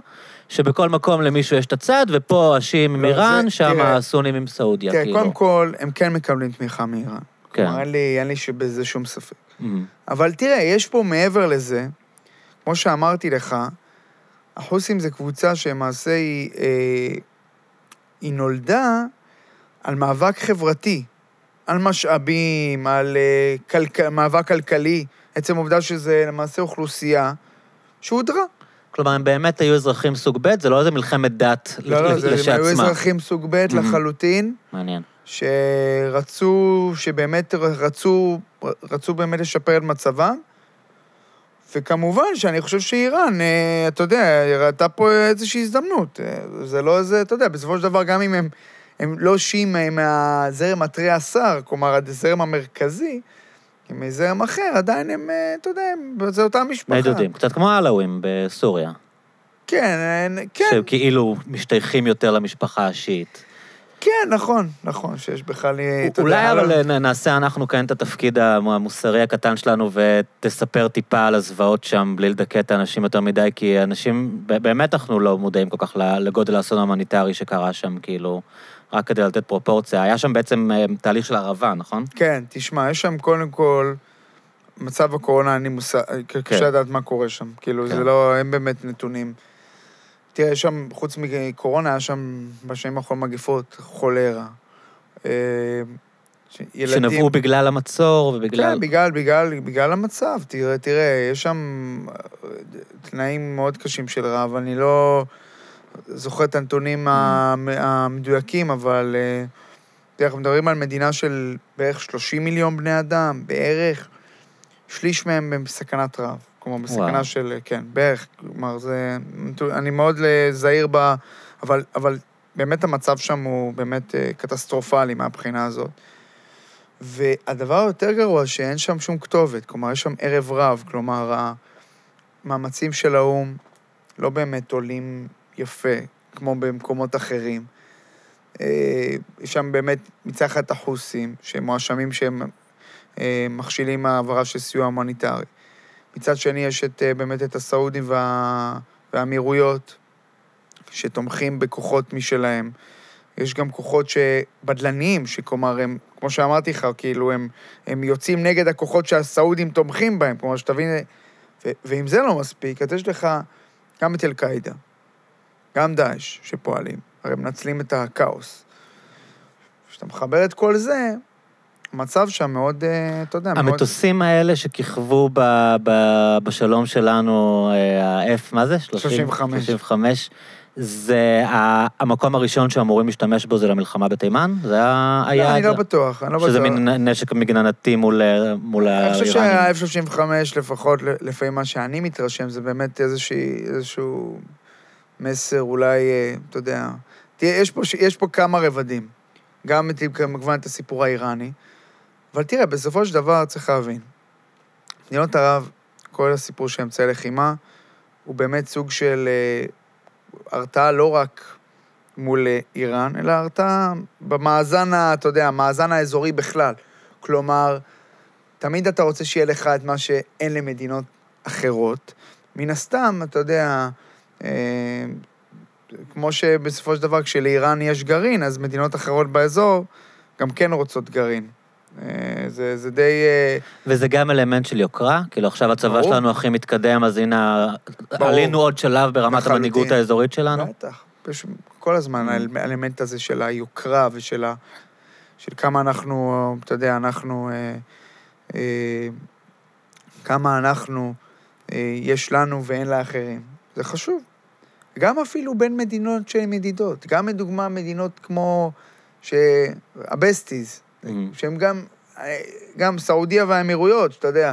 שבכל מקום למישהו יש את הצד, ופה השיעים עם לא, איראן, שם הסונים עם סעודיה, תראה, כאילו. קודם כל, הם כן מקבלים תמיכה מאיראן. כן. כלומר, אין לי, אין לי בזה שום ספק. אמ, אבל תראה, יש פה מעבר לזה, כמו שאמרתי לך, החוסים זה קבוצה שלמעשה היא, אה, היא נולדה על מאבק חברתי, על משאבים, על אה, כלכ... מאבק כלכלי. עצם העובדה שזה למעשה אוכלוסייה שהודרה. כלומר, הם באמת היו אזרחים סוג ב', זה לא איזה מלחמת דת לא, לא, זה, הם היו לשעצמה. אזרחים סוג ב' Mhm. לחלוטין, מעניין. שרצו, שבאמת רצו, רצו באמת לשפר את מצבם. וכמובן שאני חושב שאיראן, אה, אתה יודע, ראתה פה איזושהי הזדמנות. אה, זה לא איזה, אתה יודע, בסופו של דבר, גם אם הם, הם לא שיעים אה, מהזרם הטרי השר, כלומר, הזרם המרכזי, הם מזרם אחר, עדיין הם, אתה יודע, זה אותה משפחה. בני דודים, קצת כמו העלאווים בסוריה, כן, כן. שכאילו משתייכים יותר למשפחה השיעית. כן, נכון, נכון, שיש בכלל... אה, אולי אבל נ- נעשה אנחנו כאן את התפקיד המוסרי הקטן שלנו ותספר טיפה על הזוועות שם בלי לדכא את האנשים יותר מדי, כי אנשים, באמת אנחנו לא מודעים כל כך לגודל האסון ההומניטרי שקרה שם, כאילו, רק כדי לתת פרופורציה. היה שם בעצם אה, תהליך של הרעבה, נכון? כן, תשמע, יש שם קודם כל, מצב הקורונה, אני מושג, קשה לדעת מה קורה שם. כאילו, כן. זה לא, אין באמת נתונים. תראה, שם, חוץ מקורונה, היה שם בשנים האחרונות מגפות, חולרה. אה, ילדים... שנבעו בגלל המצור ובגלל... כן, בגלל, בגלל, בגלל המצב. תראה, תראה, יש שם אה, תנאים מאוד קשים של רעב. אני לא זוכר את הנתונים המ- המדויקים, אבל אה, תראה, אנחנו מדברים על מדינה של בערך 30 מיליון בני אדם, בערך. שליש מהם הם בסכנת רעב. כלומר, בסכנה וואו. של, כן, בערך. כלומר, זה... אני מאוד זהיר ב... אבל, אבל באמת המצב שם הוא באמת אה, קטסטרופלי מהבחינה הזאת. והדבר היותר גרוע, שאין שם שום כתובת. כלומר, יש שם ערב רב. כלומר, המאמצים של האו"ם לא באמת עולים יפה, כמו במקומות אחרים. אה, יש שם באמת מצחת החוסים, שהם מואשמים שהם אה, מכשילים העברה של סיוע הומניטרי. מצד שני, יש את, אה, באמת את הסעודים וה... והאמירויות, שתומכים בכוחות משלהם. יש גם כוחות שבדלניים, שכלומר, הם, כמו שאמרתי לך, כאילו, הם, הם יוצאים נגד הכוחות שהסעודים תומכים בהם. כלומר, שתבין... ו, ואם זה לא מספיק, אז יש לך גם את אל-קאעידה, גם דאעש שפועלים. הרי מנצלים את הכאוס. כשאתה מחבר את כל זה, המצב שם מאוד, אה, אתה יודע, מאוד... המטוסים האלה שכיכבו ב- ב- בשלום שלנו, אה, ה-F, מה זה? 35. 35. זה ה- המקום הראשון שאמורים להשתמש בו זה למלחמה בתימן? זה היה לא? אני לא בטוח, אני לא בטוח. שזה מין נשק מגננתי מול אה, מול אני חושב האיראנים. שה-F-35, לפחות לפי מה שאני מתרשם, זה באמת איזשהו מסר, אולי, אה, אתה יודע... תראה, יש פה, ש- יש פה כמה רבדים. גם כמובן את הסיפור האיראני, אבל תראה, בסופו של דבר צריך להבין. מדינות ערב, כל הסיפור של אמצעי לחימה, הוא באמת סוג של אה, הרתעה לא רק מול אה, איראן, אלא הרתעה במאזן, ה- אתה יודע, המאזן האזורי בכלל. כלומר, תמיד אתה רוצה שיהיה לך את מה שאין למדינות אחרות. מן הסתם, אתה יודע, אה, כמו שבסופו של דבר כשלאיראן יש גרעין, אז מדינות אחרות באזור גם כן רוצות גרעין. אה, זה, זה די... אה, וזה גם אלמנט של יוקרה? כאילו עכשיו הצבא ברור. שלנו הכי מתקדם, אז הנה, ברור. עלינו עוד שלב ברמת לחלוטין. המנהיגות האזורית שלנו? בטח. יש כל הזמן Mm. האלמנט הזה של היוקרה ושל ה... של כמה אנחנו, אתה יודע, אנחנו... אה, אה, כמה אנחנו, אה, יש לנו ואין לאחרים. זה חשוב. גם אפילו בין מדינות שהן ידידות. גם לדוגמה מדינות כמו... ש... הבסטיז, Mm. שהם גם, גם סעודיה והאמירויות, שאתה יודע,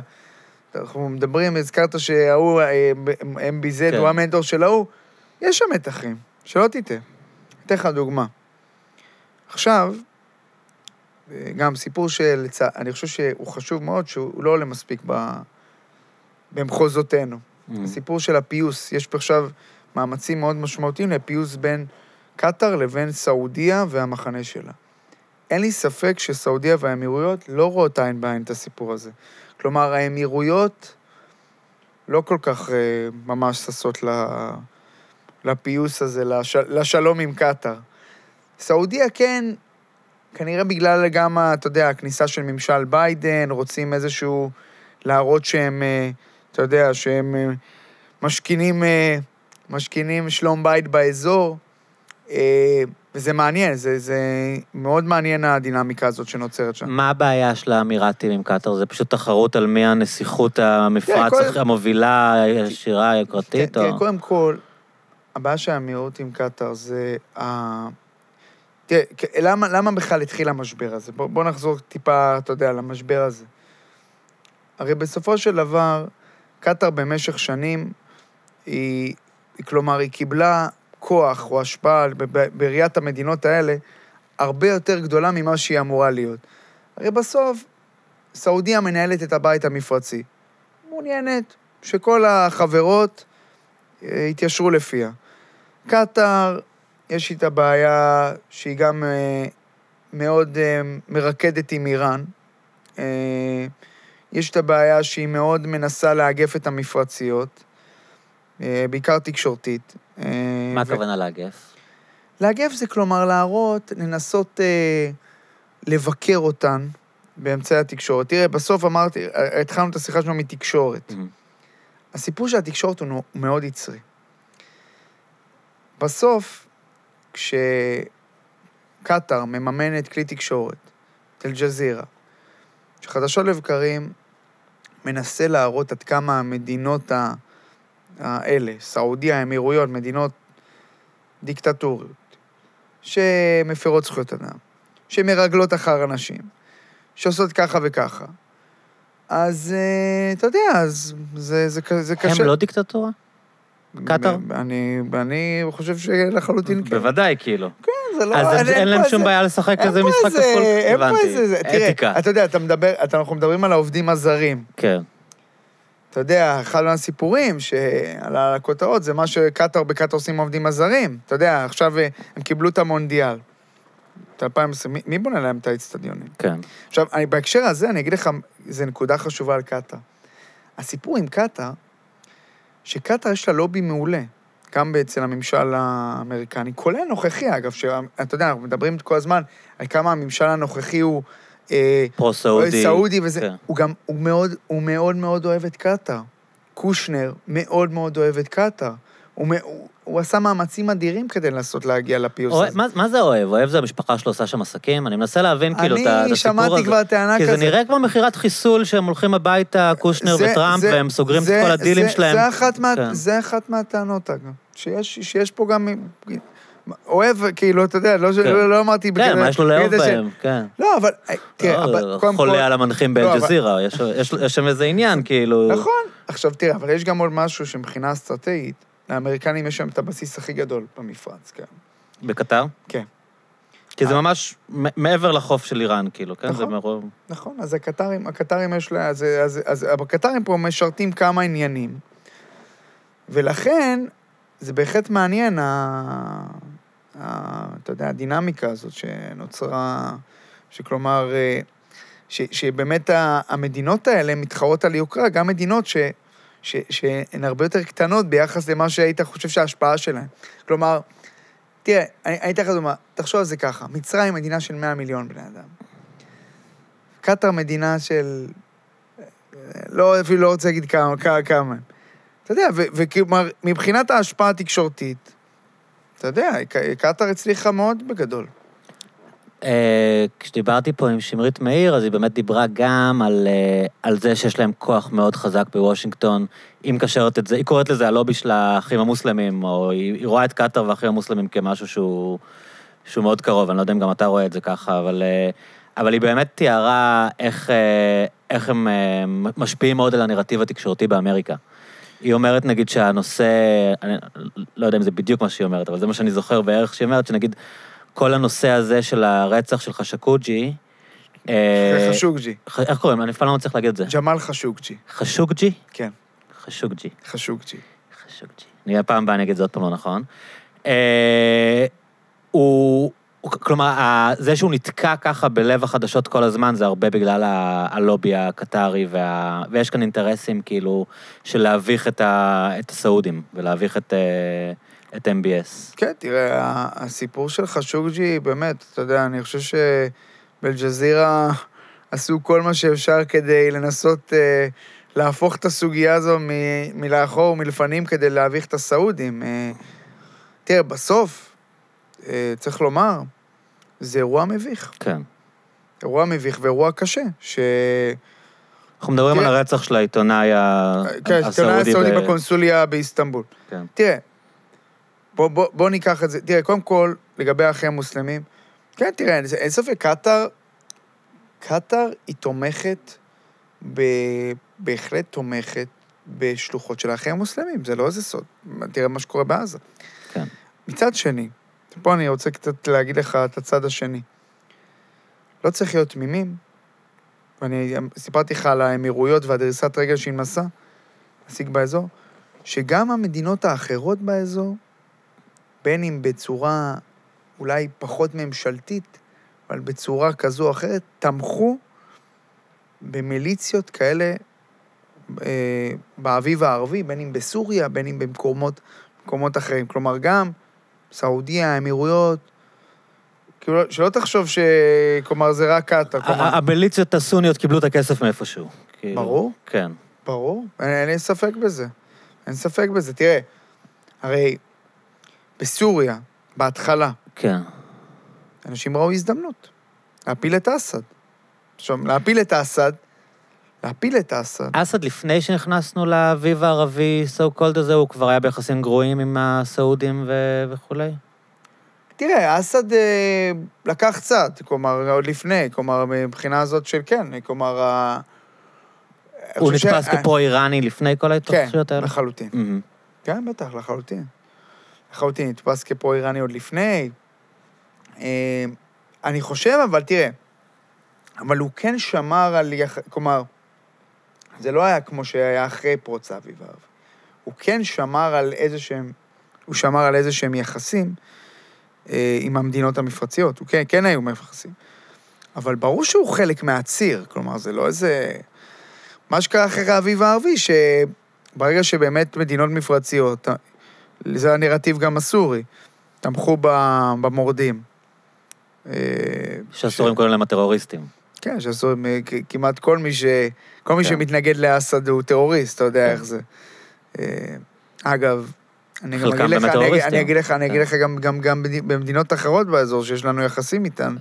אנחנו מדברים, הזכרת שההוא, אה, MBZ כן. הוא המנטור של ההוא, יש שם מתחים, שלא תטעה. אתן לך דוגמה. עכשיו, גם סיפור של, אני חושב שהוא חשוב מאוד, שהוא לא עולה מספיק ב... במחוזותינו. Mm. הסיפור של הפיוס, יש פה עכשיו מאמצים מאוד משמעותיים לפיוס בין קטאר לבין סעודיה והמחנה שלה. אין לי ספק שסעודיה והאמירויות לא רואות עין בעין את הסיפור הזה. כלומר, האמירויות לא כל כך אה, ממש ששות ל... לפיוס הזה, לש... לשלום עם קטאר. סעודיה כן, כנראה בגלל גם, אתה יודע, הכניסה של ממשל ביידן, רוצים איזשהו... להראות שהם, אה, אתה יודע, שהם אה, משכינים, אה, משכינים שלום בית באזור. וזה מעניין, זה, זה מאוד מעניין הדינמיקה הזאת שנוצרת שם. מה הבעיה של האמירתים עם קטאר? זה פשוט תחרות על מי הנסיכות המפרץ כן, כל- המובילה, הישירה, היוקרתית? כן, או- תראה, קודם כל, הבעיה של האמירות עם קטאר זה. תראה, למה, למה בכלל התחיל המשבר הזה? בוא, בוא נחזור טיפה, אתה יודע, למשבר הזה. הרי בסופו של דבר, קטאר במשך שנים, היא- כלומר, היא קיבלה כוח או השפעה בראיית המדינות האלה הרבה יותר גדולה ממה שהיא אמורה להיות. הרי בסוף, סעודיה מנהלת את הבית המפרצי. מעוניינת שכל החברות אה, יתיישרו לפיה. קטאר יש איתה בעיה שהיא גם אה, מאוד אה, מרקדת עם איראן. יש את הבעיה שהיא מאוד מנסה לאגף את המפרציות, בעיקר תקשורתית. מה הכוונה לאגף? לאגף זה כלומר להראות, לנסות אה, לבקר אותן באמצעי התקשורת. תראה, בסוף אמרתי, אה, התחלנו את השיחה שלנו מתקשורת. מהמם. הסיפור של התקשורת הוא מאוד יצרי. בסוף, כשקטאר מממנת כלי תקשורת, אל-ג'זירה, שחדשות לבקרים מנסה להראות עד כמה המדינות האלה, סעודיה, האמירויות, מדינות דיקטטוריות, שמפרות זכויות אדם, שמרגלות אחר אנשים, שעושות ככה וככה. אז אה, אתה יודע, אז זה, זה, זה, זה קשה. הם לא דיקטטורה? קטאר? אני, אני חושב שלחלוטין כן. בוודאי, כאילו. זה לא... אז אין אין להם שום בעיה לשחק כזה משחק כפול? אין פה הבנתי. תראה, אתיקה. אתה יודע, אתה מדבר, אתה- אנחנו מדברים על העובדים הזרים. כן. אתה יודע, אחד מהסיפורים שעל הכותרות זה מה שקטאר בקטאר עושים עם העובדים הזרים. אתה יודע, עכשיו אה, הם קיבלו את המונדיאל. את 2020, מי- מי בונה להם את האצטדיונים? כן. עכשיו, אני, בהקשר הזה, אני אגיד לך, זו נקודה חשובה על קטאר. הסיפור עם קטאר, שקטאר יש לה לובי מעולה, גם אצל הממשל האמריקני, כולל הנוכחי, אגב, שאתה יודע, אנחנו מדברים כל הזמן על כמה הממשל הנוכחי הוא פרו-סעודי. סעודי וזה, כן. הוא גם, הוא מאוד, הוא מאוד מאוד אוהב את קטאר. קושנר מאוד מאוד אוהב את קטאר. הוא, הוא, הוא עשה מאמצים אדירים כדי לנסות להגיע לפיוס הזה. מה- מה זה אוהב? אוהב זה המשפחה שלו עושה שם עסקים? אני מנסה להבין כאילו את ה- את אני הסיפור שמעתי הזה. כבר טענה כי כזאת. זה נראה כמו מכירת חיסול שהם הולכים הביתה, קושנר זה- וטראמפ, זה- והם סוגרים את זה- כל הדילים זה- שלהם. זה אחת, מה, כן. זה אחת מהטענות, אגב. שיש, שיש פה גם... אוהב, כאילו, אתה יודע, לא, כן. לא, לא אמרתי... כן, בגלל- מה יש לו לאהוב ש- בהם? כן. לא, אבל... תראה, לא, אבל קודם כל... חולה על המנחים לא, באלג'זירה, יש- שם איזה עניין, כאילו... נכון. עכשיו, תראה, אבל יש גם עוד משהו שמבחינה אסטרטגית, לאמריקנים יש שם את הבסיס הכי גדול במפרץ, כן. בקטר? כן. כי זה אה. ממש מעבר לחוף של איראן, כאילו, כן? זה נכון. מרוב... נכון, אז הקטרים, הקטרים יש לה... אז, אז, אז הקטרים פה משרתים כמה עניינים, ולכן זה בהחלט מעניין, ה, אתה יודע, הדינמיקה הזאת שנוצרה, שכלומר, אה, ש, שבאמת המדינות האלה מתחרות על יוקרה, גם מדינות ש, ש, שהן הרבה יותר קטנות ביחס למה שהיית חושב שההשפעה שלהן. כלומר, תראה, אני אתן לך דוגמה, תחשוב על זה ככה, מצרים מדינה של 100 מיליון בני אדם. קטאר מדינה של... לא, אפילו לא רוצה להגיד כמה, כמה. אתה יודע, וכלומר, מבחינת ההשפעה התקשורתית, אתה יודע, קטאר הצליחה מאוד בגדול. אה, כשדיברתי פה עם שמרית מאיר, אז היא באמת דיברה גם על, אה, על זה שיש להם כוח מאוד חזק בוושינגטון. היא מקשרת את זה, היא קוראת לזה הלובי של האחים המוסלמים, או היא, היא רואה את קטאר והאחים המוסלמים כמשהו שהוא, שהוא מאוד קרוב, אני לא יודע אם גם אתה רואה את זה ככה, אבל, אה, אבל היא באמת תיארה איך, איך הם משפיעים מאוד על הנרטיב התקשורתי באמריקה. היא אומרת, נגיד, שהנושא, אני לא יודע אם זה בדיוק מה שהיא אומרת, אבל זה מה שאני זוכר בערך שהיא אומרת, שנגיד, כל הנושא הזה של הרצח של חשקוג'י, אה, חשוקג'י. איך קוראים? אני אף פעם לא מצליח להגיד את זה. ג'מאל חשוקג'י. חשוקג'י? כן, חשוקג'י. חשוקג'י. חשוקג'י. אני הפעם הבאה אני אגיד את זה עוד פעם לא נכון. אה, הוא- כלומר, זה שהוא נתקע ככה בלב החדשות כל הזמן, זה הרבה בגלל ה- הלובי הקטרי, וה, ויש כאן אינטרסים כאילו של להביך את, ה, את הסעודים, ולהביך את, אה, את MBS. כן, תראה, הסיפור של חשוקג'י, באמת, אתה יודע, אני חושב שבאלג'זירה עשו כל מה שאפשר כדי לנסות אה, להפוך את הסוגיה הזו מ- מלאחור ומלפנים כדי להביך את הסעודים. אה, תראה, בסוף, צריך לומר, זה אירוע מביך. כן. אירוע מביך ואירוע קשה, ש... אנחנו מדברים תראה- על הרצח של העיתונאי ה- כן, הסעודי. הסעודי ב- בקונסוליה באיסטנבול. כן. תראה, בוא, בוא, בוא ניקח את זה. תראה, קודם כל, לגבי האחים המוסלמים, כן, תראה, אין, אין ספק, קטאר, קטאר היא תומכת, ב, בהחלט תומכת בשלוחות של האחים המוסלמים, זה לא איזה סוד. תראה מה שקורה בעזה. כן. מצד שני, פה אני רוצה קצת להגיד לך את הצד השני. לא צריך להיות תמימים, ואני סיפרתי לך על האמירויות והדריסת רגל שהיא נסעה, להשיג באזור, שגם המדינות האחרות באזור בין אם בצורה אולי פחות ממשלתית, אבל בצורה כזו או אחרת, תמכו במיליציות כאלה אה, באביב הערבי, בין אם בסוריה, בין אם במקומות מקומות אחרים. כלומר, גם סעודיה, האמירויות, כאילו, שלא תחשוב ש... כלומר, זה רק קטאר. כלומר, המיליציות הסוניות קיבלו את הכסף מאיפשהו. כאילו, ברור. כן. ברור, אין, אין לי ספק בזה. אין ספק בזה. תראה, הרי בסוריה, בהתחלה, כן. אנשים ראו הזדמנות להפיל את אסד. עכשיו, להפיל את אסד, להפיל את אסד. אסד, לפני שנכנסנו לאביב הערבי, so called הזה, הוא כבר היה ביחסים גרועים עם הסעודים ו... וכולי? תראה, אסד אה, לקח צד, כלומר, עוד לפני, כלומר, מבחינה הזאת של כן, כלומר, ה... הוא נתפס ש- כפרו-איראני לפני כל כן, ההתרחשויות האלה? לחלוטין. מהמם. כן, בטח, לחלוטין. לחלוטין, נתפס כפרו-איראני עוד לפני. אה, אני חושב, אבל תראה, אבל הוא כן שמר על... יח... כלומר, זה לא היה כמו שהיה אחרי פרוץ האביב הערבי. הוא כן שמר על איזה שהם... הוא שמר על איזה שהם יחסים אה, עם המדינות המפרציות. הוא כן, כן היו יחסים. אבל ברור שהוא חלק מהציר, כלומר, זה לא איזה... מה שקרה אחרי האביב הערבי, שברגע שבאמת מדינות מפרציות, זה הנרטיב גם הסורי, תמכו במורדים. אה, שהסורים קוראים להם הטרוריסטים. כן, כ- כמעט כל מי, ש... כל מי כן. שמתנגד לאסד הוא טרוריסט, אתה יודע כן. איך זה. אה, אגב, אני גם אגיד לך, אני אגיד-. אני אגיד לך, אני אגיד כן. לך גם, גם, גם במדינות אחרות באזור שיש לנו יחסים איתן,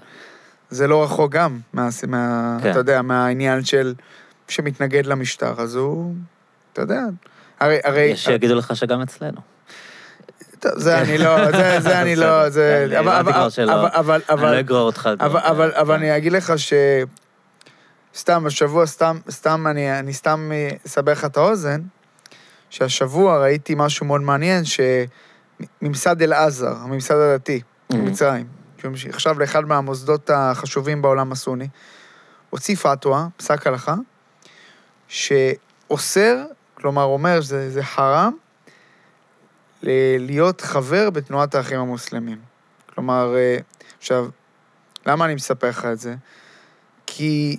זה לא רחוק גם, מה, מה, כן. אתה יודע, מהעניין של שמתנגד למשטר, אז הוא, אתה יודע, הרי, הרי, יש שיגידו לך שגם אצלנו. טוב, זה אני לא, זה, זה אני לא, זה, אבל, אבל. אבל, אבל, אני לא אגרור אותך. אבל. אבל, כן. אני אגיד לך ש... סתם, השבוע, סתם, סתם, אני, אני סתם אסבר לך את האוזן, שהשבוע ראיתי משהו מאוד מעניין, שממסד אל-עזר, הממסד הדתי, Mhm. במצרים, שנחשב לאחד מהמוסדות החשובים בעולם הסוני, הוציא פתווה, פסק הלכה, שאוסר, כלומר אומר שזה זה חרם, להיות חבר בתנועת האחים המוסלמים. כלומר, אה, עכשיו, למה אני מספר לך את זה? כי,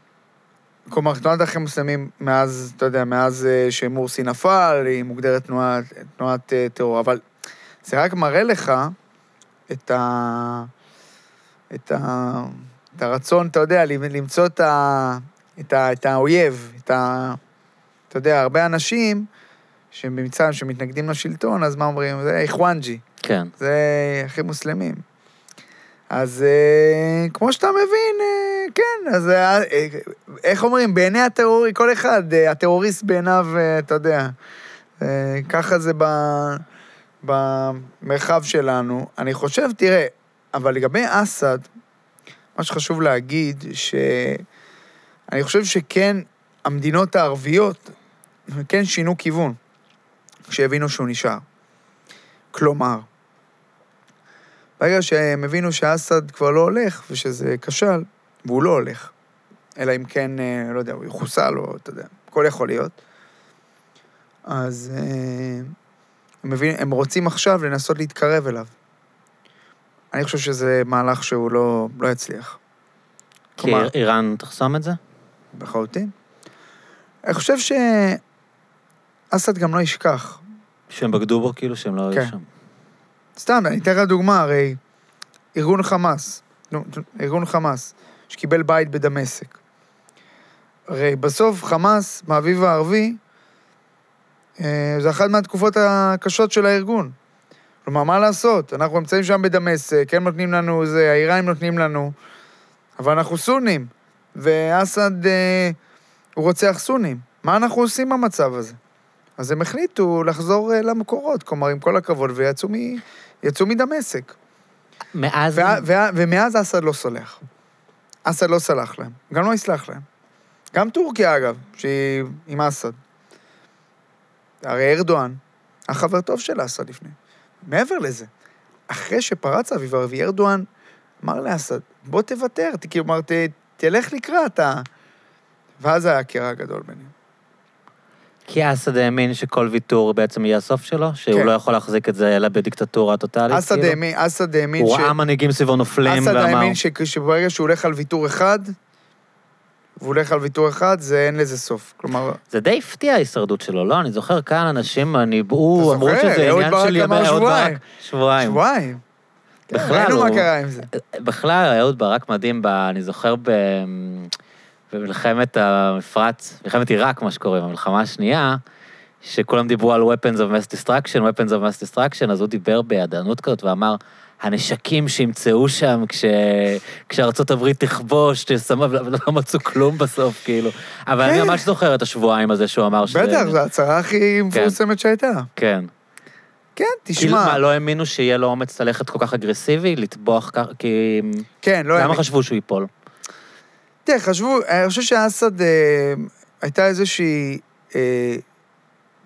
כלומר, תנועת האחים המוסלמים, מאז, אתה יודע, מאז אה, שמורסי נפל, היא מוגדרת תנועת, תנועת אה, טרור, אבל זה רק מראה לך את ה... את, ה... את הרצון, אתה יודע, למצוא את, ה... את, ה... את האויב, את ה... אתה יודע, הרבה אנשים שבמצרים, שמתנגדים לשלטון, אז מה אומרים? זה איחואנג'י, כן. זה אחים מוסלמים. אז אה, כמו שאתה מבין, אה, כן, אז אה, אה, איך אומרים, בעיני הטרור, כל אחד, אה, הטרוריסט בעיניו, אה, אתה יודע, אה, ככה זה ב, במרחב שלנו. אני חושב, תראה, אבל לגבי אסד, מה שחשוב להגיד, שאני חושב שכן, המדינות הערביות כן שינו כיוון כשהבינו שהוא נשאר. כלומר, ברגע שהם הבינו שאסד כבר לא הולך ושזה כשל, והוא לא הולך, אלא אם כן, אה, לא יודע, הוא יחוסל או, אתה יודע, הכל יכול להיות, אז אה, הם, מבין, הם רוצים עכשיו לנסות להתקרב אליו. אני חושב שזה מהלך שהוא לא, לא יצליח. כי כלומר- איראן תחסום את זה? לחלוטין. אני חושב שאסד גם לא ישכח. שהם בגדו בו כאילו שהם לא כן. היו שם. סתם, אני אתן לך דוגמה, הרי ארגון חמאס, נו, ארגון חמאס, שקיבל בית בדמשק. הרי בסוף חמאס, מהאביב הערבי, אה, זה אחת מהתקופות הקשות של הארגון. כלומר, מה לעשות? אנחנו נמצאים שם בדמשק, הם נותנים לנו זה, האיראנים נותנים לנו, אבל אנחנו סונים, ואסד אה, הוא רוצח סונים. מה אנחנו עושים במצב הזה? אז הם החליטו לחזור אה, למקורות, כלומר, עם כל הכבוד, ויצאו מ... יצאו מדמשק. מאז... וה, וה, ומאז אסד לא סולח. אסד לא סלח להם, גם לא יסלח להם. גם טורקיה, אגב, שהיא עם אסד. הרי ארדואן, החבר טוב של אסד לפני. מעבר לזה, אחרי שפרץ האביב הערבי, ארדואן אמר לאסד, בוא תוותר, כלומר, ת, תלך לקראת ה... ואז היה הקרע הגדול ביניהם. כי אסד האמין שכל ויתור בעצם יהיה הסוף שלו? שהוא כן. לא יכול להחזיק את זה אלא בדיקטטורה טוטאלית? אסד כאילו? האמין, אסד האמין הוא ש... ראה מנהיגים סביבו נופלים אסד ואמר... האמין ש- שברגע שהוא הולך על ויתור אחד, והוא הולך על ויתור אחד, זה אין לזה סוף. כלומר, זה די הפתיע ההישרדות שלו, לא? אני זוכר כאן אנשים ניבאו, אמרו? שזה עניין של ימי... אהוד. ברק, שבועיים. שבועיים. כן, בכלל, ראינו מה הוא- קרה עם זה. בכלל, אהוד ברק מדהים, ב, אני זוכר ב, במלחמת המפרץ, מלחמת עיראק, מה שקוראים, המלחמה השנייה, שכולם דיברו על weapons of mass destruction, weapons of mass destruction, אז הוא דיבר בידענות כזאת ואמר, הנשקים שימצאו שם כש... כשארצות הברית תכבוש, תשמה, ולא מצאו כלום בסוף, כאילו. אבל אני כן. ממש זוכר את השבועיים הזה שהוא אמר ש... בטח, זו ההצהרה הכי מפורסמת שהייתה. כן. כן, כאילו, תשמע. מה, לא האמינו שיהיה לו אומץ ללכת כל כך אגרסיבי, לטבוח ככה, כי... כן, לא... למה האמין. חשבו שהוא ייפול? תראה, חשבו, אני חושב שאסד, אה, הייתה איזושהי, אה,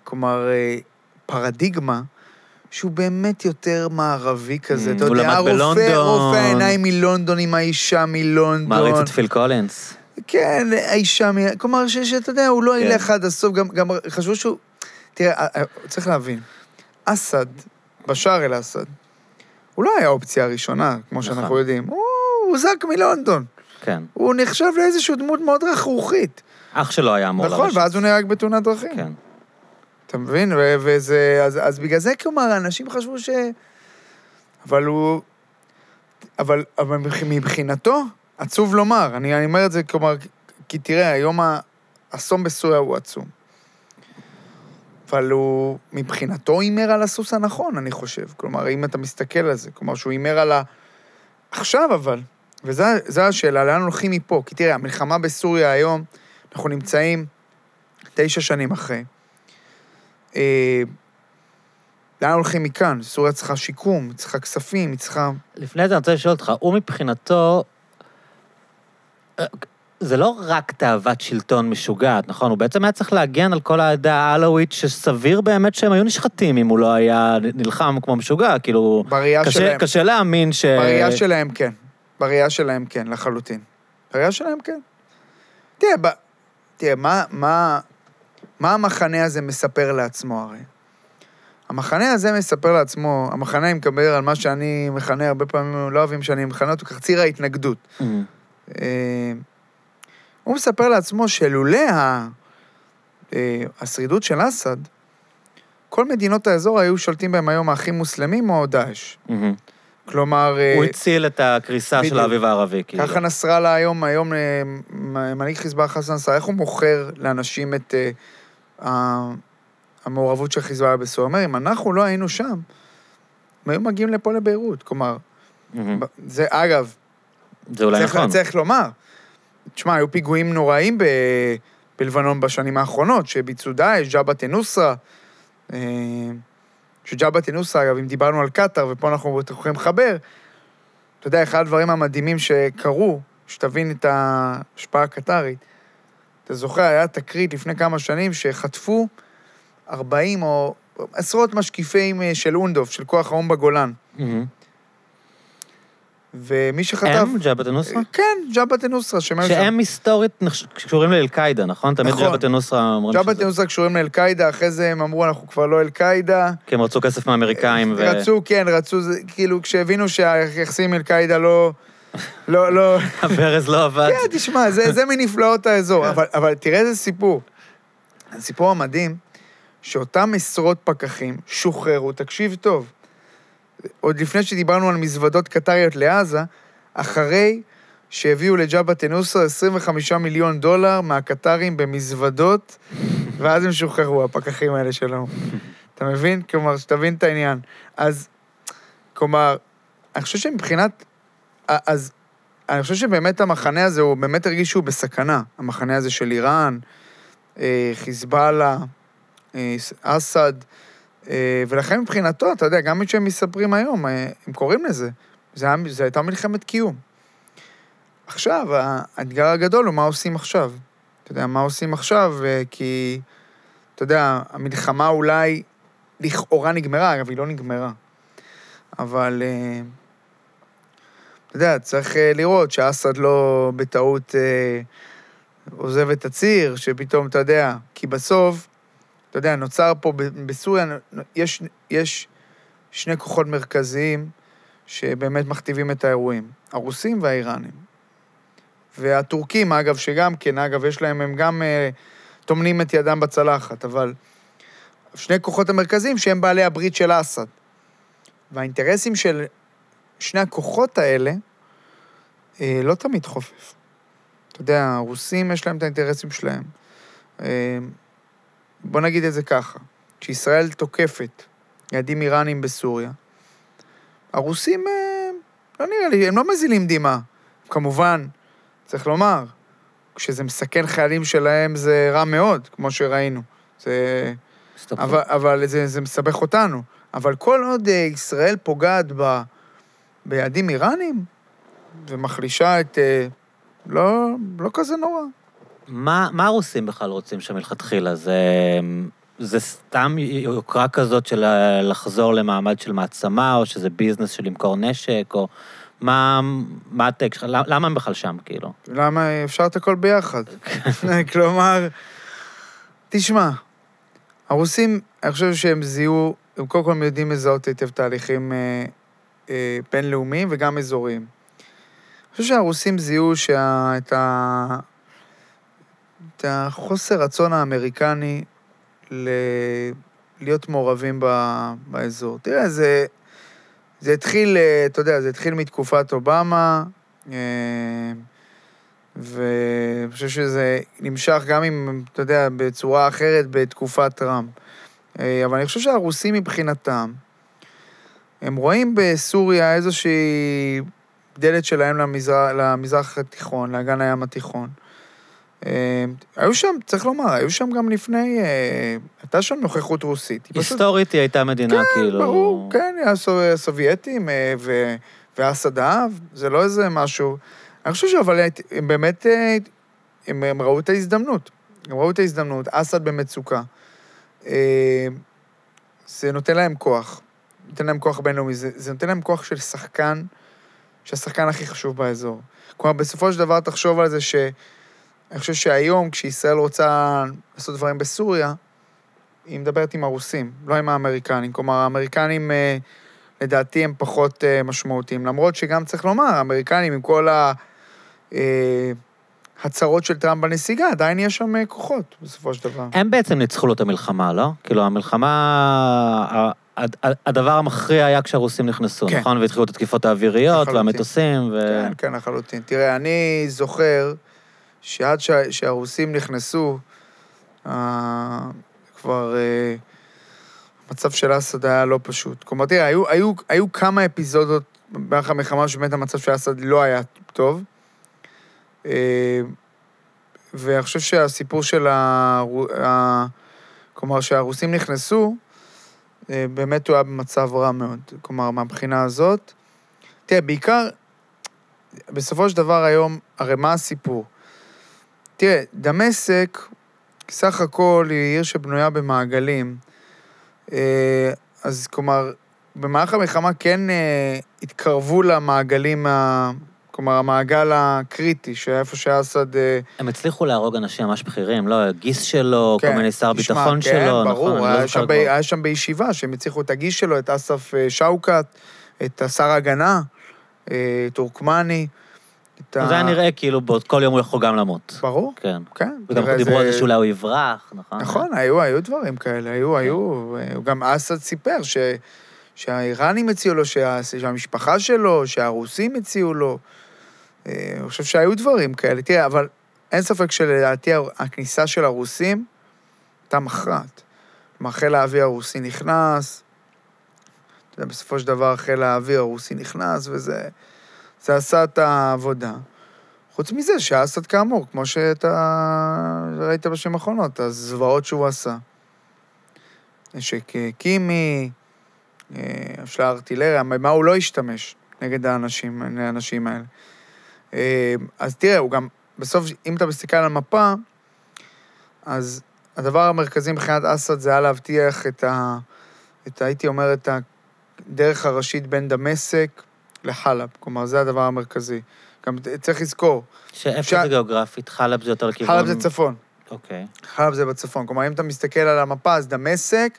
כלומר, אה, פרדיגמה, שהוא באמת יותר מערבי כזה, Mm, אתה יודע, הרופא. רופא העיניים מלונדון עם האישה מלונדון. מעריץ את פיל קולינס. כן, האישה, מ- כלומר, שאתה יודע, הוא לא כן. ילך עד הסוף, גם, גם חשבו שהוא... תראה, אה, אה, צריך להבין, אסד, בשאר אל-אסד, הוא לא היה האופציה הראשונה, כמו נכון. שאנחנו יודעים. הוא הוזק מלונדון. כן. הוא נחשב לאיזושהי דמות מאוד רכרוכית. אח שלו היה אמור נכון, לרשת. ואז הוא נהרג בתאונת דרכים. כן. אתה מבין? ו- וזה... אז, אז בגלל זה, כלומר, אנשים חשבו ש... אבל הוא... אבל, אבל מבח- מבחינתו, עצוב לומר. אני, אני אומר את זה, כלומר, כי תראה, היום האסון בסוריה הוא עצום. אבל הוא, מבחינתו, הימר על הסוס הנכון, אני חושב. כלומר, אם אתה מסתכל על זה, כלומר, שהוא הימר על ה... עכשיו, אבל, וזו השאלה, לאן הולכים מפה? כי תראה, המלחמה בסוריה היום, אנחנו נמצאים תשע שנים אחרי. אה, לאן הולכים מכאן? סוריה צריכה שיקום, היא צריכה כספים, היא צריכה... לפני זה אני רוצה לשאול אותך, הוא מבחינתו, אה, זה לא רק תאוות שלטון משוגעת, נכון? הוא בעצם היה צריך להגן על כל העדה העלווית, שסביר באמת שהם היו נשחטים אם הוא לא היה נלחם כמו משוגע, כאילו... בראייה שלהם. קשה להאמין ש... בראייה שלהם כן. בראייה שלהם כן, לחלוטין. בראייה שלהם כן. תראה, ב... תראה, מה, מה, מה המחנה הזה מספר לעצמו הרי? המחנה הזה מספר לעצמו, המחנה, אני מדבר על מה שאני מכנה, הרבה פעמים לא אוהבים שאני מכנה אותו כך, ציר ההתנגדות. Mm, אה, הוא מספר לעצמו שלולא ה- אה, השרידות של אסד, כל מדינות האזור היו שולטים בהם היום האחים מוסלמים או דאעש. מהמם. כלומר, אה, הוא הציל את הקריסה של בדיוק. האביב הערבי, כאילו. ככה נסראללה היום, היום אה, מנהיג חיזבאללה חסן נסראללה, איך הוא מוכר לאנשים את ה- המעורבות של חיזבאללה בסוריה? הוא אומר, אם אנחנו לא היינו שם, הם היו מגיעים לפה לביירות. כלומר, מהמם. זה, אגב, זה אולי צריך, נכון. צריך לומר, תשמע, היו פיגועים נוראים ב, בלבנון בשנים האחרונות, שביצעו דאעש, ג'בהת א-נוסרה. אה, שג'בהת א-נוסרה, אגב, אם דיברנו על קטאר, ופה אנחנו יכולים לחבר, אתה יודע, אחד הדברים המדהימים שקרו, שתבין את ההשפעה הקטארית, אתה זוכר, היה תקרית לפני כמה שנים שחטפו 40 או עשרות משקיפים אה, של אונדוב, של כוח האו"ם בגולן. מהמם. ומי שחטף... הם ג'בהת א-נוסרה? כן, ג'בהת א-נוסרה, שהם היסטורית קשורים לאל-קאעידה, נכון? תמיד נכון. ג'בהת א-נוסרה אומרים ג'בהת שזה... א-נוסרה קשורים לאל-קאעידה, אחרי זה הם אמרו, אנחנו כבר לא אל-קאעידה. כי הם רצו כסף מהאמריקאים ו... רצו, כן, רצו, כאילו, כשהבינו שהיחסים עם אל-קאעידה לא... לא, לא... הברז לא עבד. כן, תשמע, זה, מנפלאות האזור. אבל, אבל תראה איזה סיפור. הסיפור המדהים, שאותם עשרות פקחים שוחררו, תקשיב טוב, עוד לפני שדיברנו על מזוודות קטריות לעזה, אחרי שהביאו לג'בהת א-נוסרה 25 מיליון דולר מהקטרים במזוודות, ואז הם שוחררו, הפקחים האלה שלנו. אתה מבין? כלומר, שתבין את העניין. אז, כלומר, אני חושב שמבחינת... אז אני חושב שבאמת המחנה הזה, הוא באמת הרגיש שהוא בסכנה. המחנה הזה של איראן, אה, חיזבאללה, אה, אסד, ולכן מבחינתו, אתה יודע, גם מה שהם מספרים היום, אה, הם קוראים לזה. זה הייתה מלחמת קיום. עכשיו, האתגר הגדול הוא מה עושים עכשיו. אתה יודע, מה עושים עכשיו, אה, כי, אתה יודע, המלחמה אולי לכאורה נגמרה, אגב, היא לא נגמרה. אבל, אה, אתה יודע, צריך אה, לראות שאסד לא בטעות אה, עוזב את הציר, שפתאום, אתה יודע, כי בסוף, אתה יודע, נוצר פה בסוריה, יש, יש שני כוחות מרכזיים שבאמת מכתיבים את האירועים, הרוסים והאיראנים. והטורקים, אגב, שגם כן, אגב, יש להם, הם גם אה, טומנים את ידם בצלחת, אבל שני כוחות המרכזיים שהם בעלי הברית של אסד. והאינטרסים של שני הכוחות האלה אה, לא תמיד חופף. אתה יודע, הרוסים יש להם את האינטרסים שלהם. אה, בוא נגיד את זה ככה, כשישראל תוקפת יעדים איראנים בסוריה, הרוסים, אה, לא נראה לי, הם לא מזילים דמעה. כמובן, צריך לומר, כשזה מסכן חיילים שלהם זה רע מאוד, כמו שראינו. זה... אבל, אבל זה, זה מסבך אותנו. אבל כל עוד אה, ישראל פוגעת ב, ביעדים איראנים ומחלישה את... אה, לא, לא כזה נורא. מה, מה הרוסים בכלל רוצים שם מלכתחילה? זה, זה סתם יוקרה כזאת של לחזור למעמד של מעצמה, או שזה ביזנס של למכור נשק, או מה, מה הטק שלך? למה הם בכלל שם, כאילו? למה אפשר את הכל ביחד? כלומר, תשמע, הרוסים, אני חושב שהם זיהו, הם קודם כל יודעים לזהות היטב תהליכים אה, אה, בינלאומיים וגם אזוריים. אני חושב שהרוסים זיהו שה, את, ה, את החוסר רצון האמריקני ל, להיות מעורבים ב, באזור. תראה, זה, זה התחיל, אה, אתה יודע, זה התחיל מתקופת אובמה, אה, ואני חושב שזה נמשך גם אם, אתה יודע, בצורה אחרת בתקופת טראמפ. אה, אבל אני חושב שהרוסים מבחינתם, הם רואים בסוריה איזושהי דלת שלהם למזרח, למזרח התיכון, לאגן הים התיכון. אה, היו שם, צריך לומר, היו שם גם לפני, אה, הייתה שם נוכחות רוסית. היסטורית היא הייתה מדינה, כן, כאילו... ברור, כן, הסובייטים אה, ו- ואסד אהב, זה לא איזה משהו... אני חושב שאבל הם באמת, אה, הם, ראו את ההזדמנות. הם ראו את ההזדמנות, אסד במצוקה. אה, זה נותן להם כוח. נותן להם כוח בינלאומי. זה, זה נותן להם כוח של שחקן, שהשחקן הכי חשוב באזור. כלומר, בסופו של דבר תחשוב על זה ש... אני חושב שהיום, כשישראל רוצה לעשות דברים בסוריה, היא מדברת עם הרוסים, לא עם האמריקנים. כלומר, האמריקנים, אה, לדעתי, הם פחות אה, משמעותיים. למרות שגם צריך לומר, האמריקנים, עם כל ההצהרות של טראמפ בנסיגה, עדיין יש שם אה, כוחות, בסופו של דבר. הם בעצם ניצחו לו את המלחמה, לא? כאילו, המלחמה... הדבר המכריע היה כשהרוסים נכנסו, כן. נכון? והתחילו את התקיפות האוויריות לחלוטין. והמטוסים, ו... כן, כן, לחלוטין. תראה, אני זוכר שעד שה, שהרוסים נכנסו, אה, כבר אה, המצב של אסד היה לא פשוט. כלומר, תראה, היו, היו, היו כמה אפיזודות במהלך המלחמה שבאמת המצב של אסד לא היה טוב. אה, ואני חושב שהסיפור של ה... ה... כלומר, שהרוסים נכנסו, אה, באמת הוא היה במצב רע מאוד. כלומר, מהבחינה הזאת. תראה, בעיקר, בסופו של דבר היום, הרי מה הסיפור? תראה, דמשק, סך הכל היא עיר שבנויה במעגלים. אה, אז כלומר, במהלך המלחמה כן אה, התקרבו למעגלים, ה... כלומר, המעגל הקריטי, שאיפה שאסד... אה, הם הצליחו להרוג אנשים ממש בכירים, לא? גיס שלו, כל כן, מיני שר ביטחון כן, שלו, ברור, נכון? לא היה, שם ב. היה שם בישיבה, שהם הצליחו את הגיס שלו, את אסף שאוקת, את השר ההגנה, טורקמני, את ה... זה היה נראה כאילו בעוד כל יום הוא יכול גם למות. ברור, כן. כן. וגם תראה, דיברו על זה שאולי הוא יברח, נכון? נכון, היו, היו דברים כאלה, היו, כן. היו. אה, גם אסד סיפר ש, שהאיראנים הציעו לו, שה, שהמשפחה שלו, שהרוסים הציעו לו. אה, אני חושב שהיו דברים כאלה. תראה, אבל אין ספק שלדעתי הכניסה של הרוסים הייתה מכרעת. כלומר, חיל האוויר הרוסי נכנס, אתה יודע, בסופו של דבר חיל האוויר הרוסי נכנס, וזה זה עשה את העבודה. חוץ מזה שאסד כאמור, כמו שאתה ראית בשנים האחרונות, הזוועות שהוא עשה. נשק אה, קימי, אה, של הארטילריה, במה הוא לא השתמש נגד האנשים, האנשים האלה. אה, אז תראה, הוא גם, בסוף, אם אתה מסתכל על המפה, אז הדבר המרכזי מבחינת אסד זה היה להבטיח את ה... את, הייתי אומר, את הדרך הראשית בין דמשק לחלב. כלומר, זה הדבר המרכזי. גם צריך לזכור, שאיפה אפשר- זה גיאוגרפית? חלב זה יותר לכיוון... חלב זה צפון. אוקיי. חלב זה בצפון. כלומר, אם אתה מסתכל על המפה, אז דמשק,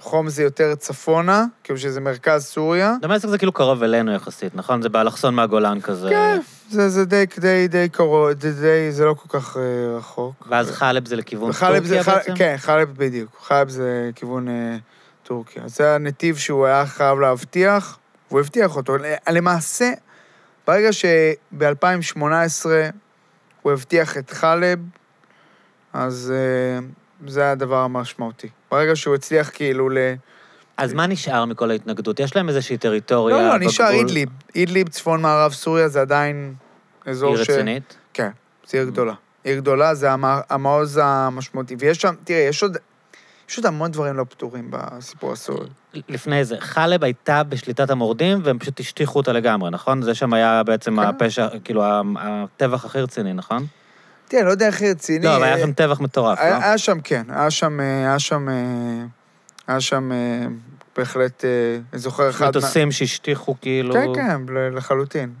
חום זה יותר צפונה, כאילו שזה מרכז סוריה. דמשק זה כאילו קרוב אלינו יחסית, נכון? זה באלכסון מהגולן כזה. כן, זה, זה די, די, די קרוב, די, די, זה לא כל כך אה, רחוק. ואז חלב זה לכיוון וחלב זה, טורקיה חל- בעצם? כן, חלב בדיוק. חלב זה כיוון אה, טורקיה. זה הנתיב שהוא היה חייב להבטיח, והוא הבטיח אותו. למעשה, ברגע שב-2018 הוא הבטיח את חלב, אז אה, זה הדבר המשמעותי. ברגע שהוא הצליח כאילו ל... אז מה נשאר מכל ההתנגדות? יש להם איזושהי טריטוריה לא, לא, נשאר בגבול? אידליב. אידליב, צפון מערב סוריה, זה עדיין אזור עיר ש... רצינית? כן, זו עיר גדולה. עיר גדולה זה המ- המעוז המשמעותי. ויש שם, תראה, יש עוד, עוד המון דברים לא פתורים בסיפור הסורי. לפני זה, חלב הייתה בשליטת המורדים, והם פשוט השטיחו אותה לגמרי, נכון? זה שם היה בעצם כן. הפשע, כאילו, הטבח הכי רציני, נכון? תראה, לא יודע איך רציני. לא, אבל היה שם טבח מטורף, היה, לא? היה שם, כן, היה שם, אה, היה שם, אה, היה שם אה, בהחלט, אני זוכר אחד... מה- מטוסים שהשטיחו כאילו... כן, כן, לחלוטין.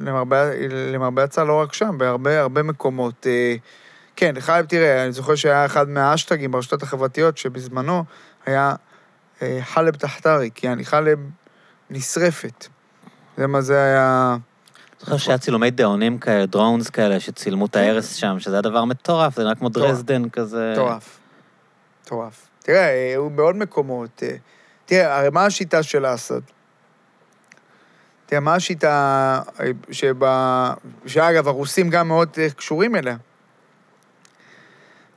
למרבה, למרבה הצער, לא רק שם, בהרבה הרבה מקומות. כן, חייב, תראה, אני זוכר שהיה אחד מהאשטגים ברשתות החברתיות, שבזמנו היה אה, חלב תחתריק, יעני חלב נשרפת. זה מה זה היה... אני זוכר שהיה צילומי דאונים כאלה, דרונס כאלה, שצילמו את ההרס שם, שזה היה דבר מטורף, זה נראה כמו. דרזדן כזה. מטורף. מטורף. תראה, אה, הוא בעוד מקומות. אה, תראה, הרי מה השיטה של אסד? תראה, מה השיטה שבה... שאגב, הרוסים גם מאוד קשורים אליה.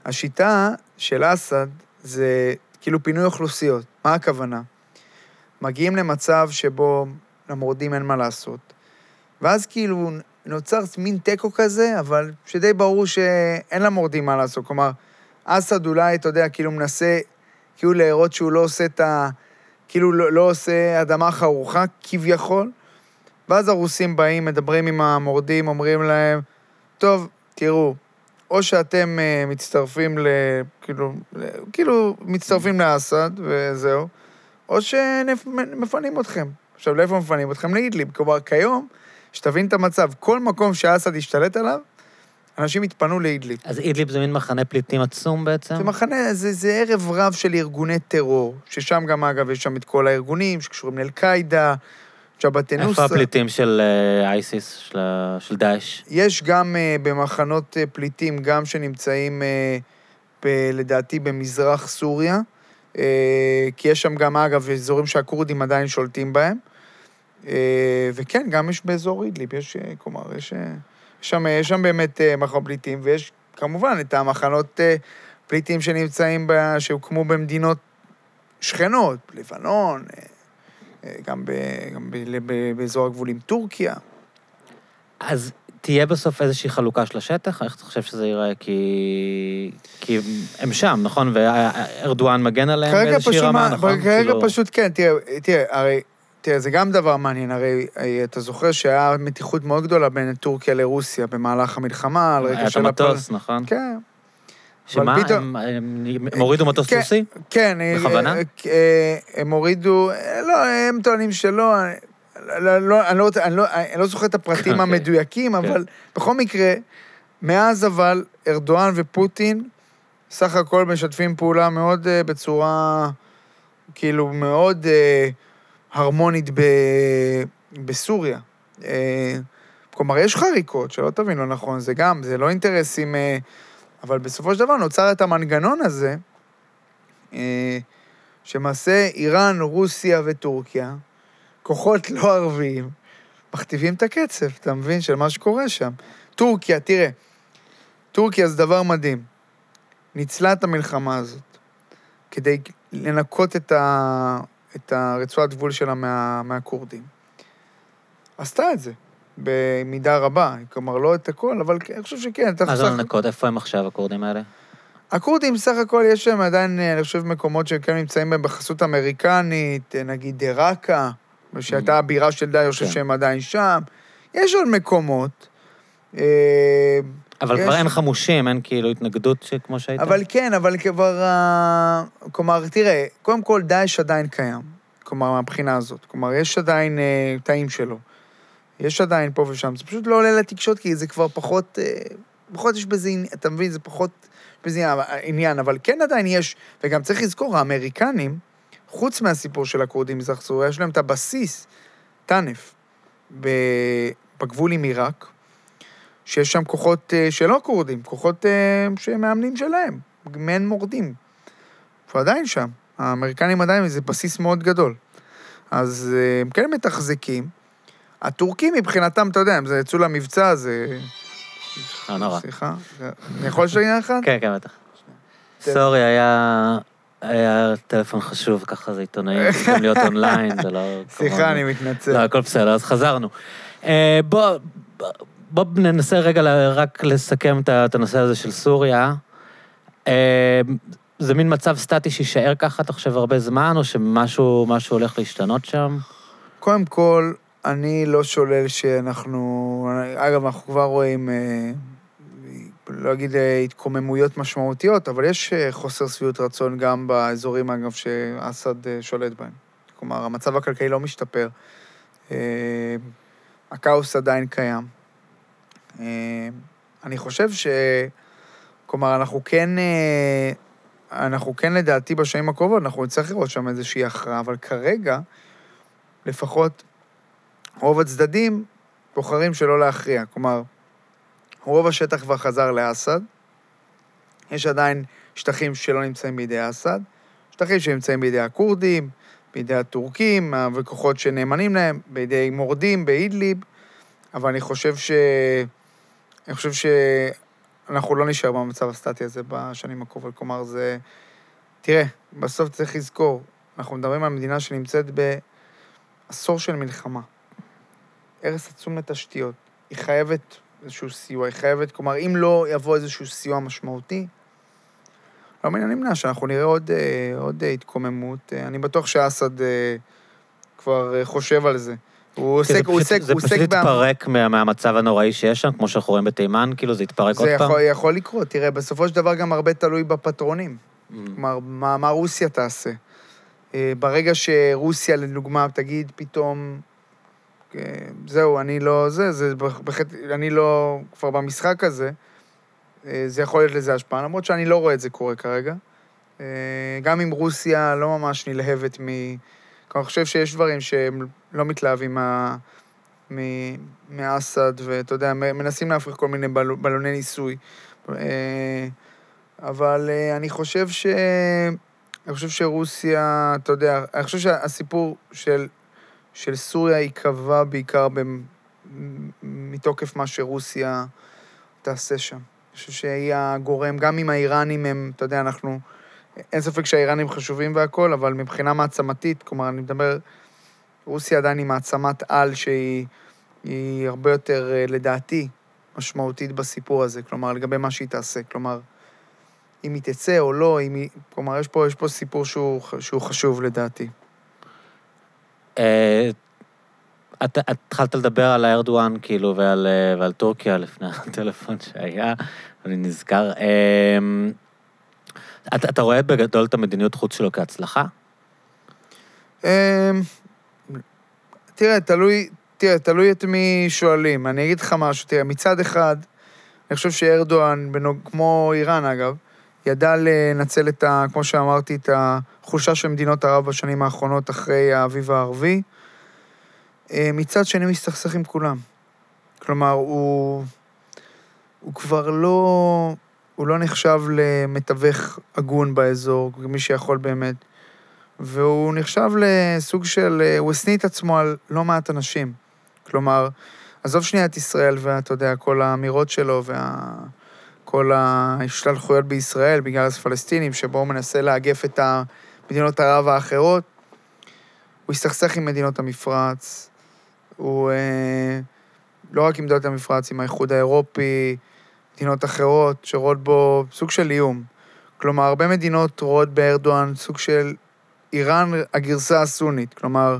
השיטה של אסד זה כאילו פינוי אוכלוסיות. מה הכוונה? מגיעים למצב שבו למורדים אין מה לעשות, ואז כאילו נוצר מין תיקו כזה, אבל שדי ברור שאין למורדים מה לעשות. כלומר, אסד אולי, אתה יודע, כאילו מנסה כאילו להראות שהוא לא עושה את ה... כאילו לא, לא עושה אדמה חרוכה, כביכול. ואז הרוסים באים, מדברים עם המורדים, אומרים להם, טוב, תראו, או שאתם uh, מצטרפים ל... כאילו, ל- כאילו, מצטרפים לאסד, וזהו, או שמפנים אתכם. עכשיו, לאיפה מפנים אתכם? לאידליב. כלומר, כיום, שתבין את המצב, כל מקום שאסד ישתלט עליו, אנשים יתפנו לאידליב. אז אידליב זה מין מחנה פליטים עצום בעצם? זה מחנה, זה, זה ערב רב של ארגוני טרור, ששם גם, אגב, יש שם את כל הארגונים שקשורים לאל-קאעידה, ג'בהת-א-נוסרה. איפה הפליטים של אה, אייסיס, של של דאעש? יש גם uh, במחנות uh, פליטים, גם שנמצאים, uh, ב, לדעתי, במזרח סוריה, uh, כי יש שם גם, אגב, אזורים שהכורדים עדיין שולטים בהם. Uh, וכן, גם יש באזור אידליב, יש, uh, כלומר, יש, uh, יש, שם, יש שם באמת uh, מחנות פליטים, ויש כמובן את המחנות uh, פליטים שנמצאים, ב, שהוקמו במדינות שכנות, לבנון, uh, גם, ב, גם ב, ב, באזור הגבול עם טורקיה. אז תהיה בסוף איזושהי חלוקה של השטח? איך אתה חושב שזה ייראה? כי... כי הם שם, נכון? וארדואן מגן עליהם באיזושהי רמה, מה- נכון? כרגע כאילו- פשוט כן, תראה, תראה, הרי, תראה, זה גם דבר מעניין, הרי אתה זוכר שהיה מתיחות מאוד גדולה בין טורקיה לרוסיה במהלך המלחמה, על היה רקע את של... המטוס, נכון? כן, שמה, פתאום- הם, הם, הם הורידו מטוס כן. רוסי? כן. אה, בכוונה? אה, אה, הם הורידו, אה, לא, הם טוענים שלא, לא, לא, אני, לא, אני, לא, אני לא זוכר את הפרטים אוקיי. המדויקים, כן. אבל בכל מקרה, מאז אבל ארדואן ופוטין סך הכל משתפים פעולה מאוד אה, בצורה, כאילו, מאוד אה, הרמונית ב, בסוריה. אה, כלומר, יש חריקות, שלא תבין לא נכון, זה גם, זה לא אינטרסים... אה, אבל בסופו של דבר נוצר את המנגנון הזה, אה, שמעשה איראן, רוסיה וטורקיה, כוחות לא ערביים, מכתיבים את הקצב, אתה מבין? של מה שקורה שם. טורקיה, תראה, טורקיה זה דבר מדהים. ניצלה את המלחמה הזאת כדי לנקות את, ה... את הרצועת גבול שלה מה... מהכורדים. עשתה את זה, במידה רבה. כלומר, לא את הכל, אבל אני חושב שכן. אתה מה זה לנקות? איפה הם עכשיו, הכורדים האלה? הכורדים, סך הכל, יש להם עדיין, אה, אני חושב, מקומות שהם כן נמצאים בהם בחסות אמריקנית, אה, נגיד דראקה, שהייתה הבירה של דאעש, אני חושב כן. שהם עדיין שם. יש עוד מקומות. אה, אבל יש. כבר אין חמושים, אין כאילו התנגדות שכמו שהייתה? אבל כן, אבל כבר... אה, כלומר, תראה, קודם כל, דאעש עדיין קיים. כלומר, מהבחינה הזאת. כלומר, יש עדיין אה, תאים שלו. יש עדיין פה ושם. זה פשוט לא עולה לתקשורת, כי זה כבר פחות... אה, פחות יש בזה, אתה מבין, זה פחות בזה עניין, אבל כן עדיין יש, וגם צריך לזכור, האמריקנים, חוץ מהסיפור של הכורדים מזרח סוריה, יש להם את הבסיס, טאנף, ב- בגבול עם עיראק, שיש שם כוחות אה, שלא כורדים, כוחות אה, שמאמנים שלהם, מעין מורדים. שהוא עדיין שם. האמריקנים עדיין, זה בסיס מאוד גדול. אז הם כן מתחזקים. הטורקים מבחינתם, אתה יודע, הם זה יצאו למבצע, זה... לא נורא. סליחה, אני יכול לשאול עניין אחד? כן, כן, בטח. סורי, היה... היה טלפון חשוב, ככה זה עיתונאים, צריכים להיות אונליין, זה לא... סליחה, אני מתנצל. לא, הכל בסדר, אז חזרנו. אה, בוא, בוא ננסה רגע רק לסכם את הנושא הזה של סוריה. אה, זה מין מצב סטטי שיישאר ככה, אתה חושב, הרבה זמן, או שמשהו משהו הולך להשתנות שם? קודם כל, אני לא שולל שאנחנו... אגב, אנחנו כבר רואים, אה, לא אגיד אה, התקוממויות משמעותיות, אבל יש אה, חוסר שביעות רצון גם באזורים, אגב, שאסד שולט בהם. כלומר, המצב הכלכלי לא משתפר. הכאוס עדיין קיים. אני חושב ש... כלומר, אנחנו כן... אנחנו כן, לדעתי, בשנים הקרובות, אנחנו נצטרך לראות שם איזושהי הכרעה, אבל כרגע, לפחות רוב הצדדים בוחרים שלא להכריע. כלומר, רוב השטח כבר חזר לאסד, יש עדיין שטחים שלא נמצאים בידי אסד, שטחים שנמצאים בידי הכורדים, בידי הטורקים וכוחות שנאמנים להם, בידי מורדים באידליב, אבל אני חושב ש... אני חושב שאנחנו לא נשאר במצב הסטטי הזה בשנים הקרובות. כלומר, זה... תראה, בסוף צריך לזכור, אנחנו מדברים על מדינה שנמצאת בעשור של מלחמה. הרס עצום לתשתיות. היא חייבת איזשהו סיוע, היא חייבת, כלומר, אם לא יבוא איזשהו סיוע משמעותי, לא מן הנמנע שאנחנו נראה עוד, אה, עוד אה, התקוממות. אה, אני בטוח שאסד כבר חושב על זה. הוא כי זה עוסק, הוא עוסק, זה הוא פשוט עוסק... התפרק מה- מהמצב הנוראי שיש שם, כמו שאנחנו רואים בתימן, כאילו זה התפרק עוד זה פעם? יכול, יכול לקרות. תראה, בסופו של דבר גם הרבה תלוי בפטרונים. Mm. כלומר, מה, מה רוסיה תעשה? ברגע שרוסיה, לדוגמה, תגיד פתאום, זהו, אני לא זה, זה בהחלט, אני לא כבר במשחק הזה, אה, זה יכול להיות לזה השפעה, למרות שאני לא רואה את זה קורה כרגע. אה, גם אם רוסיה לא ממש נלהבת מ... אני חושב שיש דברים שהם לא מתלהבים מאסד, ואתה יודע, מנסים להפריך כל מיני בל... בלוני ניסוי. אה, אבל אה, אני חושב ש... אני חושב שרוסיה, אתה יודע, אני חושב שהסיפור של, של סוריה ייקבע בעיקר. מתוקף מה שרוסיה תעשה שם. אני חושב שהיא הגורם, גם אם האיראנים הם, אתה יודע, אנחנו... אין ספק שהאיראנים חשובים והכול, אבל מבחינה מעצמתית, כלומר, אני מדבר, רוסיה עדיין היא מעצמת על שהיא היא הרבה יותר, אה, לדעתי, משמעותית בסיפור הזה, כלומר, לגבי מה שהיא תעשה. כלומר, אם היא תצא או לא, אם היא... כלומר, יש פה, יש פה סיפור שהוא, שהוא חשוב לדעתי. אה, את התחלת לדבר על הארדואן, כאילו, ועל אה, ועל טורקיה לפני הטלפון שהיה, אני נזכר. אה, אתה אתה רואה בגדול את המדיניות חוץ שלו כהצלחה? תראה, תלוי, תראה, תלוי את מי שואלים. אני אגיד לך משהו, תראה, מצד אחד, אני חושב שארדואן, בנוג, כמו איראן אגב, ידע לנצל את ה... כמו שאמרתי, את החולשה של מדינות ערב בשנים האחרונות אחרי האביב הערבי. אה, מצד שני, מסתכסך עם כולם. כלומר, הוא... הוא כבר לא... הוא לא נחשב למתווך הגון באזור, כמי שיכול באמת. והוא נחשב לסוג של... הוא השניא את עצמו על לא מעט אנשים. כלומר, עזוב שנייה את ישראל ואתה יודע, כל האמירות שלו וכל ההשתלחויות בישראל בגלל הפלסטינים, שבו הוא מנסה לאגף את מדינות ערב האחרות. הוא הסתכסך עם מדינות המפרץ, הוא אה, לא רק עם מדינות המפרץ, עם האיחוד האירופי, מדינות אחרות שרואות בו סוג של איום. כלומר, הרבה מדינות רואות בארדואן סוג של איראן הגרסה הסונית. כלומר,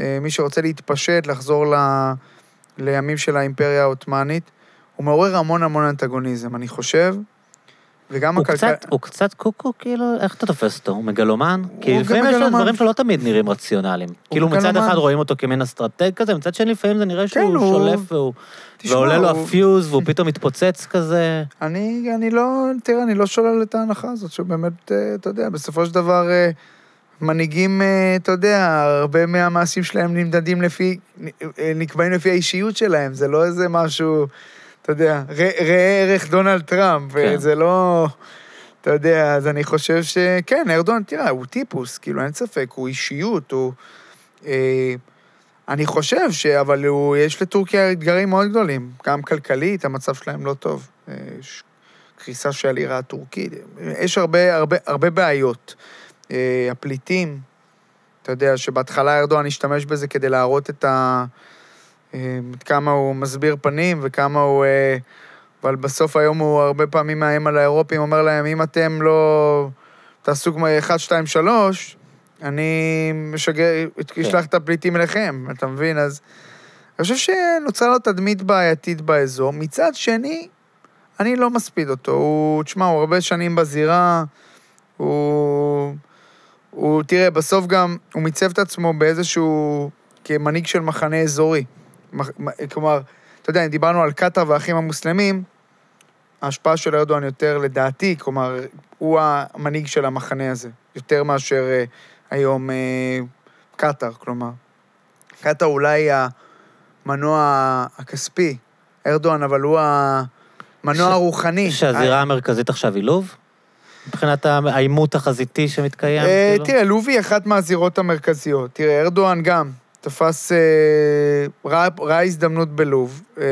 אה, מי שרוצה להתפשט, לחזור ל... לימים של האימפריה העות'מאנית, הוא מעורר המון המון אנטגוניזם. אני חושב וגם הוא הכלכלה... הוא קצת קוקו, כאילו, איך אתה תופס אותו? הוא מגלומן? כי גם לפעמים יש לו. דברים שלא תמיד נראים רציונליים. כאילו מצד. אחד רואים אותו כמין אסטרטג כזה, מצד שני לפעמים זה נראה שהוא כן, הוא- שולף והוא... תשמע, ועולה לו הוא- הפיוז והוא פתאום מתפוצץ כזה. אני, אני לא, תראה, אני לא שולל את ההנחה הזאת, שהוא באמת, אה, אתה יודע, בסופו של דבר, אה, מנהיגים, אה, אתה יודע, הרבה מהמעשים שלהם נמדדים לפי, נקבעים לפי האישיות שלהם, זה לא איזה משהו, אתה יודע, ראה ערך דונלד טראמפ, כן. זה לא, אתה יודע, אז אני חושב שכן, ארדואן, תראה, הוא טיפוס, כאילו, אין ספק, הוא אישיות, הוא... אה, אני חושב ש... אבל הוא, יש לטורקיה אתגרים מאוד גדולים. גם כלכלית, המצב שלהם לא טוב. אה, יש קריסה של הלירה הטורקית. יש הרבה, הרבה, הרבה בעיות. אה, הפליטים, אתה יודע, שבהתחלה ארדואן השתמש בזה כדי להראות את ה... עד כמה הוא מסביר פנים וכמה הוא... אה, אבל בסוף היום הוא הרבה פעמים מאיים על האירופים, אומר להם, אם אתם לא תעשו כמו 1, 2, 3, אני משגר, אשלח את הפליטים אליכם, אתה מבין? אז אני חושב שנוצרה לו תדמית בעייתית באזור. מצד שני, אני לא מספיד אותו. הוא, תשמע, הוא הרבה שנים בזירה, הוא... הוא, תראה, בסוף גם, הוא מיצב את עצמו באיזשהו... כמנהיג של מחנה אזורי. כלומר, אתה יודע, אם דיברנו על קטאר והאחים המוסלמים, ההשפעה של ארדואן יותר לדעתי, כלומר, הוא המנהיג של המחנה הזה, יותר מאשר אה, היום אה, קטאר, כלומר. קטאר אולי המנוע הכספי, ארדואן, אבל הוא המנוע ש- הרוחני. שהזירה המרכזית עכשיו היא לוב? מבחינת העימות החזיתי שמתקיים? אה, כאילו? תראה, לוב היא אחת מהזירות המרכזיות. תראה, ארדואן גם תפס, אה, ראה, ראה הזדמנות בלוב. אה,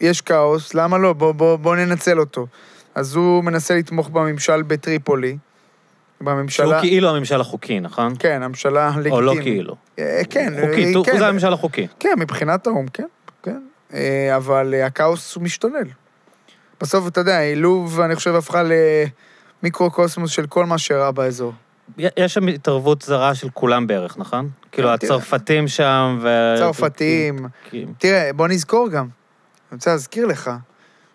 יש כאוס, למה לא? בוא, בוא, בוא ננצל אותו. אז הוא מנסה לתמוך בממשל בטריפולי. שהוא בממשלה... כאילו הממשל החוקי, נכון? כן, הממשלה הלגיטימית. או לא כאילו. אה, כן, חוקי, אה, הוא כן, זה הממשל החוקי. כן, מבחינת האו"ם, כן, כן. אבל הכאוס הוא משתולל. בסוף, אתה יודע, לוב, אני חושב, הפכה למיקרוקוסמוס של כל מה שאירע באזור. יש שם התערבות זרה של כולם בערך, נכון? כאילו כן. הצרפתים שם ו... צרפתים. תראה, בוא נזכור גם, אני רוצה להזכיר לך,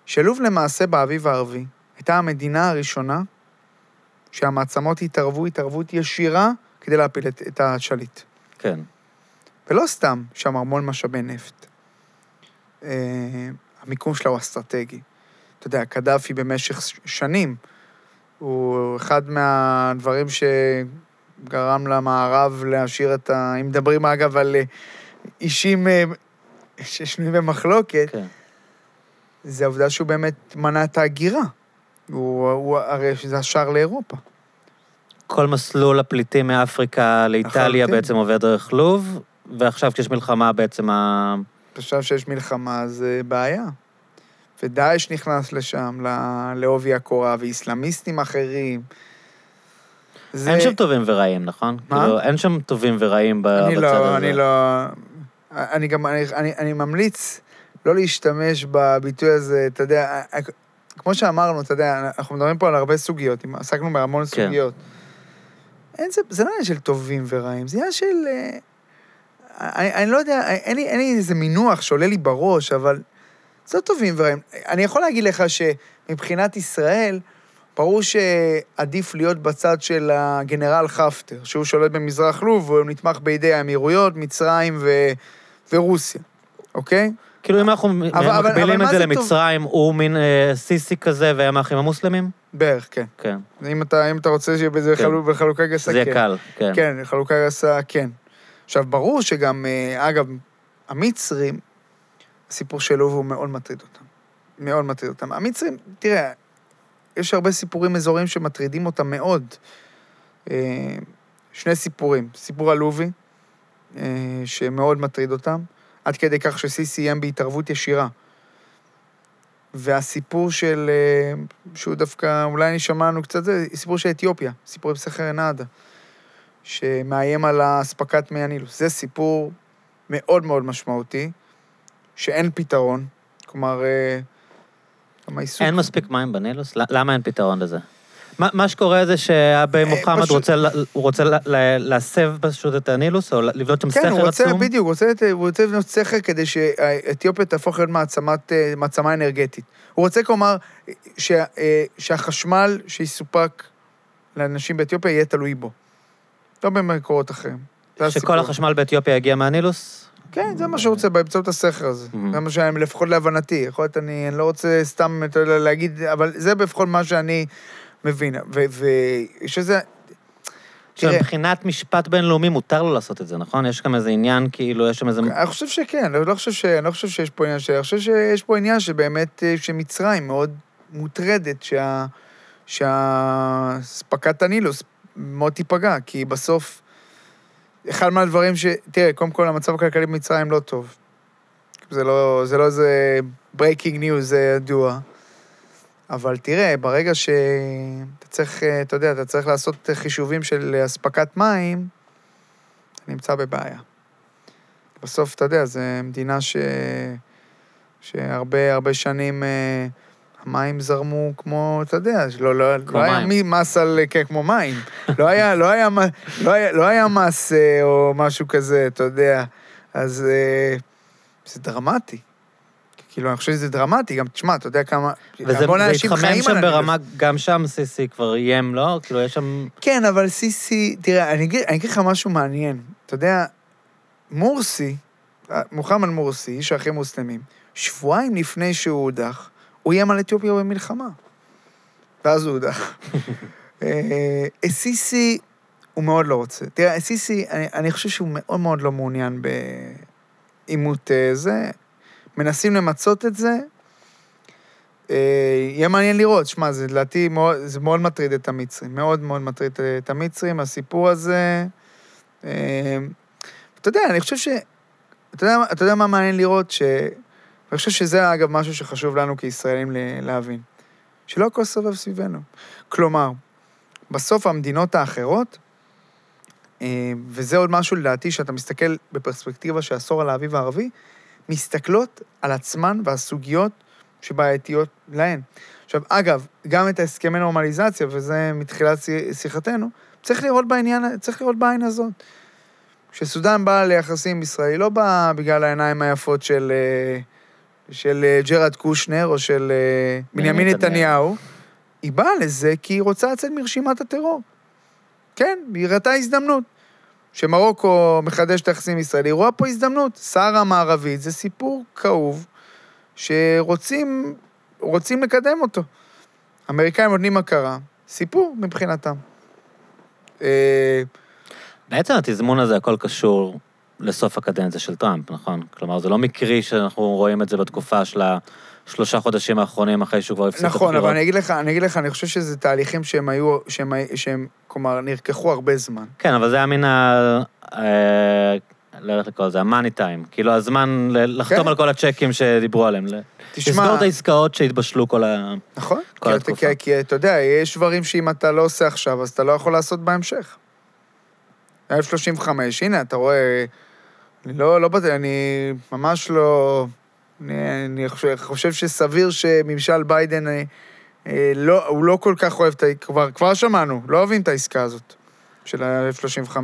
שלוב למעשה באביב הערבי הייתה המדינה הראשונה שהמעצמות התערבו התערבות ישירה כדי להפיל את, את השליט. כן. ולא סתם שם המון משאבי נפט. אה, המיקום שלה הוא אסטרטגי. אתה יודע, קדאפי במשך ש- שנים, הוא אחד מהדברים שגרם למערב להשאיר את ה... אם מדברים אגב על אה, אישים אה, ששנויים במחלוקת, כן. זה העובדה שהוא באמת מנע את ההגירה. הוא, הוא הרי שזה השער לאירופה. כל מסלול הפליטים מאפריקה לאיטליה לחלוטין. בעצם עובר דרך לוב, ועכשיו כשיש מלחמה בעצם ה... עכשיו שיש מלחמה, זה בעיה. ודאעש נכנס לשם, לעובי הקורה, ואיסלאמיסטים אחרים. זה... אין שם טובים ורעים, נכון? מה? כאילו, אין שם טובים ורעים ב- אני בצד לא, הזה. אני לא... אני גם, אני, אני, אני ממליץ לא להשתמש בביטוי הזה, אתה יודע, כמו שאמרנו, אתה יודע, אנחנו מדברים פה על הרבה סוגיות, עסקנו בהמון כן. סוגיות. אין זה, זה לא עניין של טובים ורעים, זה עניין של... אה, אני, אני לא יודע, אין לי, אין לי איזה מינוח שעולה לי בראש, אבל זה לא טובים ורעים. אני יכול להגיד לך שמבחינת ישראל, ברור שעדיף להיות בצד של הגנרל חפטר, שהוא שולט במזרח לוב, והוא נתמך בידי האמירויות, מצרים ו... ורוסיה, אוקיי? כאילו, אם אנחנו אבל- אבל מקבילים מה את זה זה טוב? למצרים, הוא מין אה, סיסי כזה והם האחים המוסלמים? בערך, כן. כן. אם אתה, אם אתה רוצה שיהיה בזה כן. חלוק, בחלוקה גסה, זה כן. יהיה קל, כן. כן, חלוקה גסה, כן. עכשיו, ברור שגם, אה, אגב, המצרים, הסיפור של לוב הוא מאוד מטריד אותם. מאוד מטריד אותם. המצרים, תראה, יש הרבה סיפורים אזוריים שמטרידים אותם מאוד. אה, שני סיפורים. סיפור הלובי, אה, שמאוד מטריד אותם, עד כדי כך שסיסי איים בהתערבות ישירה. והסיפור של, אה, שהוא דווקא, אולי אני שמענו קצת זה, סיפור של אתיופיה, סיפורי בסכר נאדה, שמאיים על אספקת מי הנילוס. זה סיפור מאוד מאוד משמעותי, שאין פתרון. כלומר, גם העיסוק... אין מספיק מים בנילוס? למה אין פתרון לזה? מה, מה שקורה זה שאבי מוחמד פשוט- רוצה, להסב פשוט את הנילוס, או לבנות שם כן, סכר הוא רוצה, עצום? בדיוק, הוא רוצה, הוא רוצה לבנות סכר כדי שאתיופיה תהפוך להיות מעצמת, אה, מעצמה אנרגטית. הוא רוצה, כלומר, אה, שהחשמל שיסופק לאנשים באתיופיה יהיה תלוי בו. לא במקורות אחרים. שכל הסיפור. החשמל באתיופיה יגיע מהנילוס? כן, זה מה שהוא רוצה, באמצעות הסכר הזה. זה מה שאני, לפחות להבנתי. יכול להיות, אני אני לא רוצה סתם אתה יודע, להגיד, אבל זה לפחות מה שאני מבין. ויש איזה... עכשיו, תראה, מבחינת משפט בינלאומי מותר לו לעשות את זה, נכון? יש גם איזה עניין, כאילו, יש שם איזה... אני חושב שכן, אני לא חושב, ש... אני לא חושב שיש פה עניין ש... אני חושב שיש פה עניין שבאמת, אה, שמצרים מאוד מוטרדת שה... שהאספקת הנילוס מאוד תיפגע, כי בסוף, אחד מהדברים ש... תראה, קודם כל, המצב הכלכלי במצרים לא טוב. זה לא, זה לא איזה breaking news, ידוע. אבל תראה, ברגע שאתה צריך, אה, אתה יודע, אתה צריך לעשות חישובים של אספקת מים, אתה נמצא בבעיה. בסוף, אתה יודע, זו מדינה ש... שהרבה הרבה שנים אה, המים זרמו כמו, אתה יודע, לא, לא, לא היה מס על, כן, כמו מים. לא היה, לא היה, לא היה, לא היה מס אה, או משהו כזה, אתה יודע. אז אה, זה דרמטי. כאילו, אני חושב שזה דרמטי, גם, תשמע, אתה יודע כמה... וזה התחמם שם. ברמה, גם שם סיסי כבר איים, לא? כאילו, יש שם... כן, אבל סיסי, תראה, אני אגיד לך משהו מעניין. אתה יודע, מורסי, מוחמד מורסי, איש האחים מוסלמים, שבועיים לפני שהוא הודח, הוא איים על אתיופיה במלחמה. ואז הוא הודח. אה, סיסי, הוא מאוד לא רוצה. תראה, סיסי, אני, אני חושב שהוא מאוד מאוד לא מעוניין בעימות אה, זה. מנסים למצות את זה. אה, יהיה מעניין לראות, שמע, זה לדעתי מאוד, זה מאוד מטריד את המצרים, מאוד מאוד מטריד את המצרים, הסיפור הזה. אתה יודע, אני חושב ש... אתה יודע, אתה יודע מה מעניין לראות? ש... אני חושב שזה, אגב, משהו שחשוב לנו כישראלים להבין. שלא הכל סובב סביבנו. כלומר, בסוף המדינות האחרות, אה, וזה עוד משהו לדעתי, שאתה מסתכל בפרספקטיבה של עשור על האביב הערבי, מסתכלות על עצמן והסוגיות שבעייתיות להן. עכשיו, אגב, גם את הסכמי נורמליזציה, וזה מתחילת שי- שיחתנו, צריך לראות בעניין, צריך לראות בעין הזאת. כשסודאן באה ליחסים עם ישראל, היא לא באה בגלל העיניים היפות של, אה, של אה, ג'רד קושנר או של אה, בנימין נתניהו. היא באה לזה כי היא רוצה לצאת מרשימת הטרור. כן, היא ראתה הזדמנות. שמרוקו מחדש את היחסים עם ישראל, היא רואה פה הזדמנות. סהרה המערבית זה סיפור כאוב שרוצים רוצים לקדם אותו. האמריקאים נותנים הכרה, סיפור מבחינתם. אה, בעצם התזמון הזה הכל קשור לסוף הקדנציה של טראמפ, נכון? כלומר, זה לא מקרי שאנחנו רואים את זה בתקופה של השלושה חודשים האחרונים אחרי שהוא כבר הפסיד את נכון, הבחירות. אבל אני אגיד לך, אני אגיד לך, אני חושב שזה תהליכים שהם היו, שהם, שהם, כלומר, נרקחו הרבה זמן. כן, אבל זה היה מן ה... אה, לא יודע איך לקרוא לזה, המאני טיים. כאילו, הזמן לחתום כן. על כל הצ'קים שדיברו עליהם. תשמע, לסגור את העסקות שהתבשלו כל ה... נכון? כל כי, התקופה. כי, כי אתה יודע, יש דברים שאם אתה לא עושה עכשיו, אז אתה לא יכול לעשות בהמשך. 1035, הנה, אתה רואה, לא, לא בטוח, אני ממש לא... אני, אני חושב, חושב שסביר שממשל ביידן, אה, אה, לא, הוא לא כל כך אוהב את ה... כבר, כבר שמענו, לא אוהבים את העסקה הזאת של ה-1035.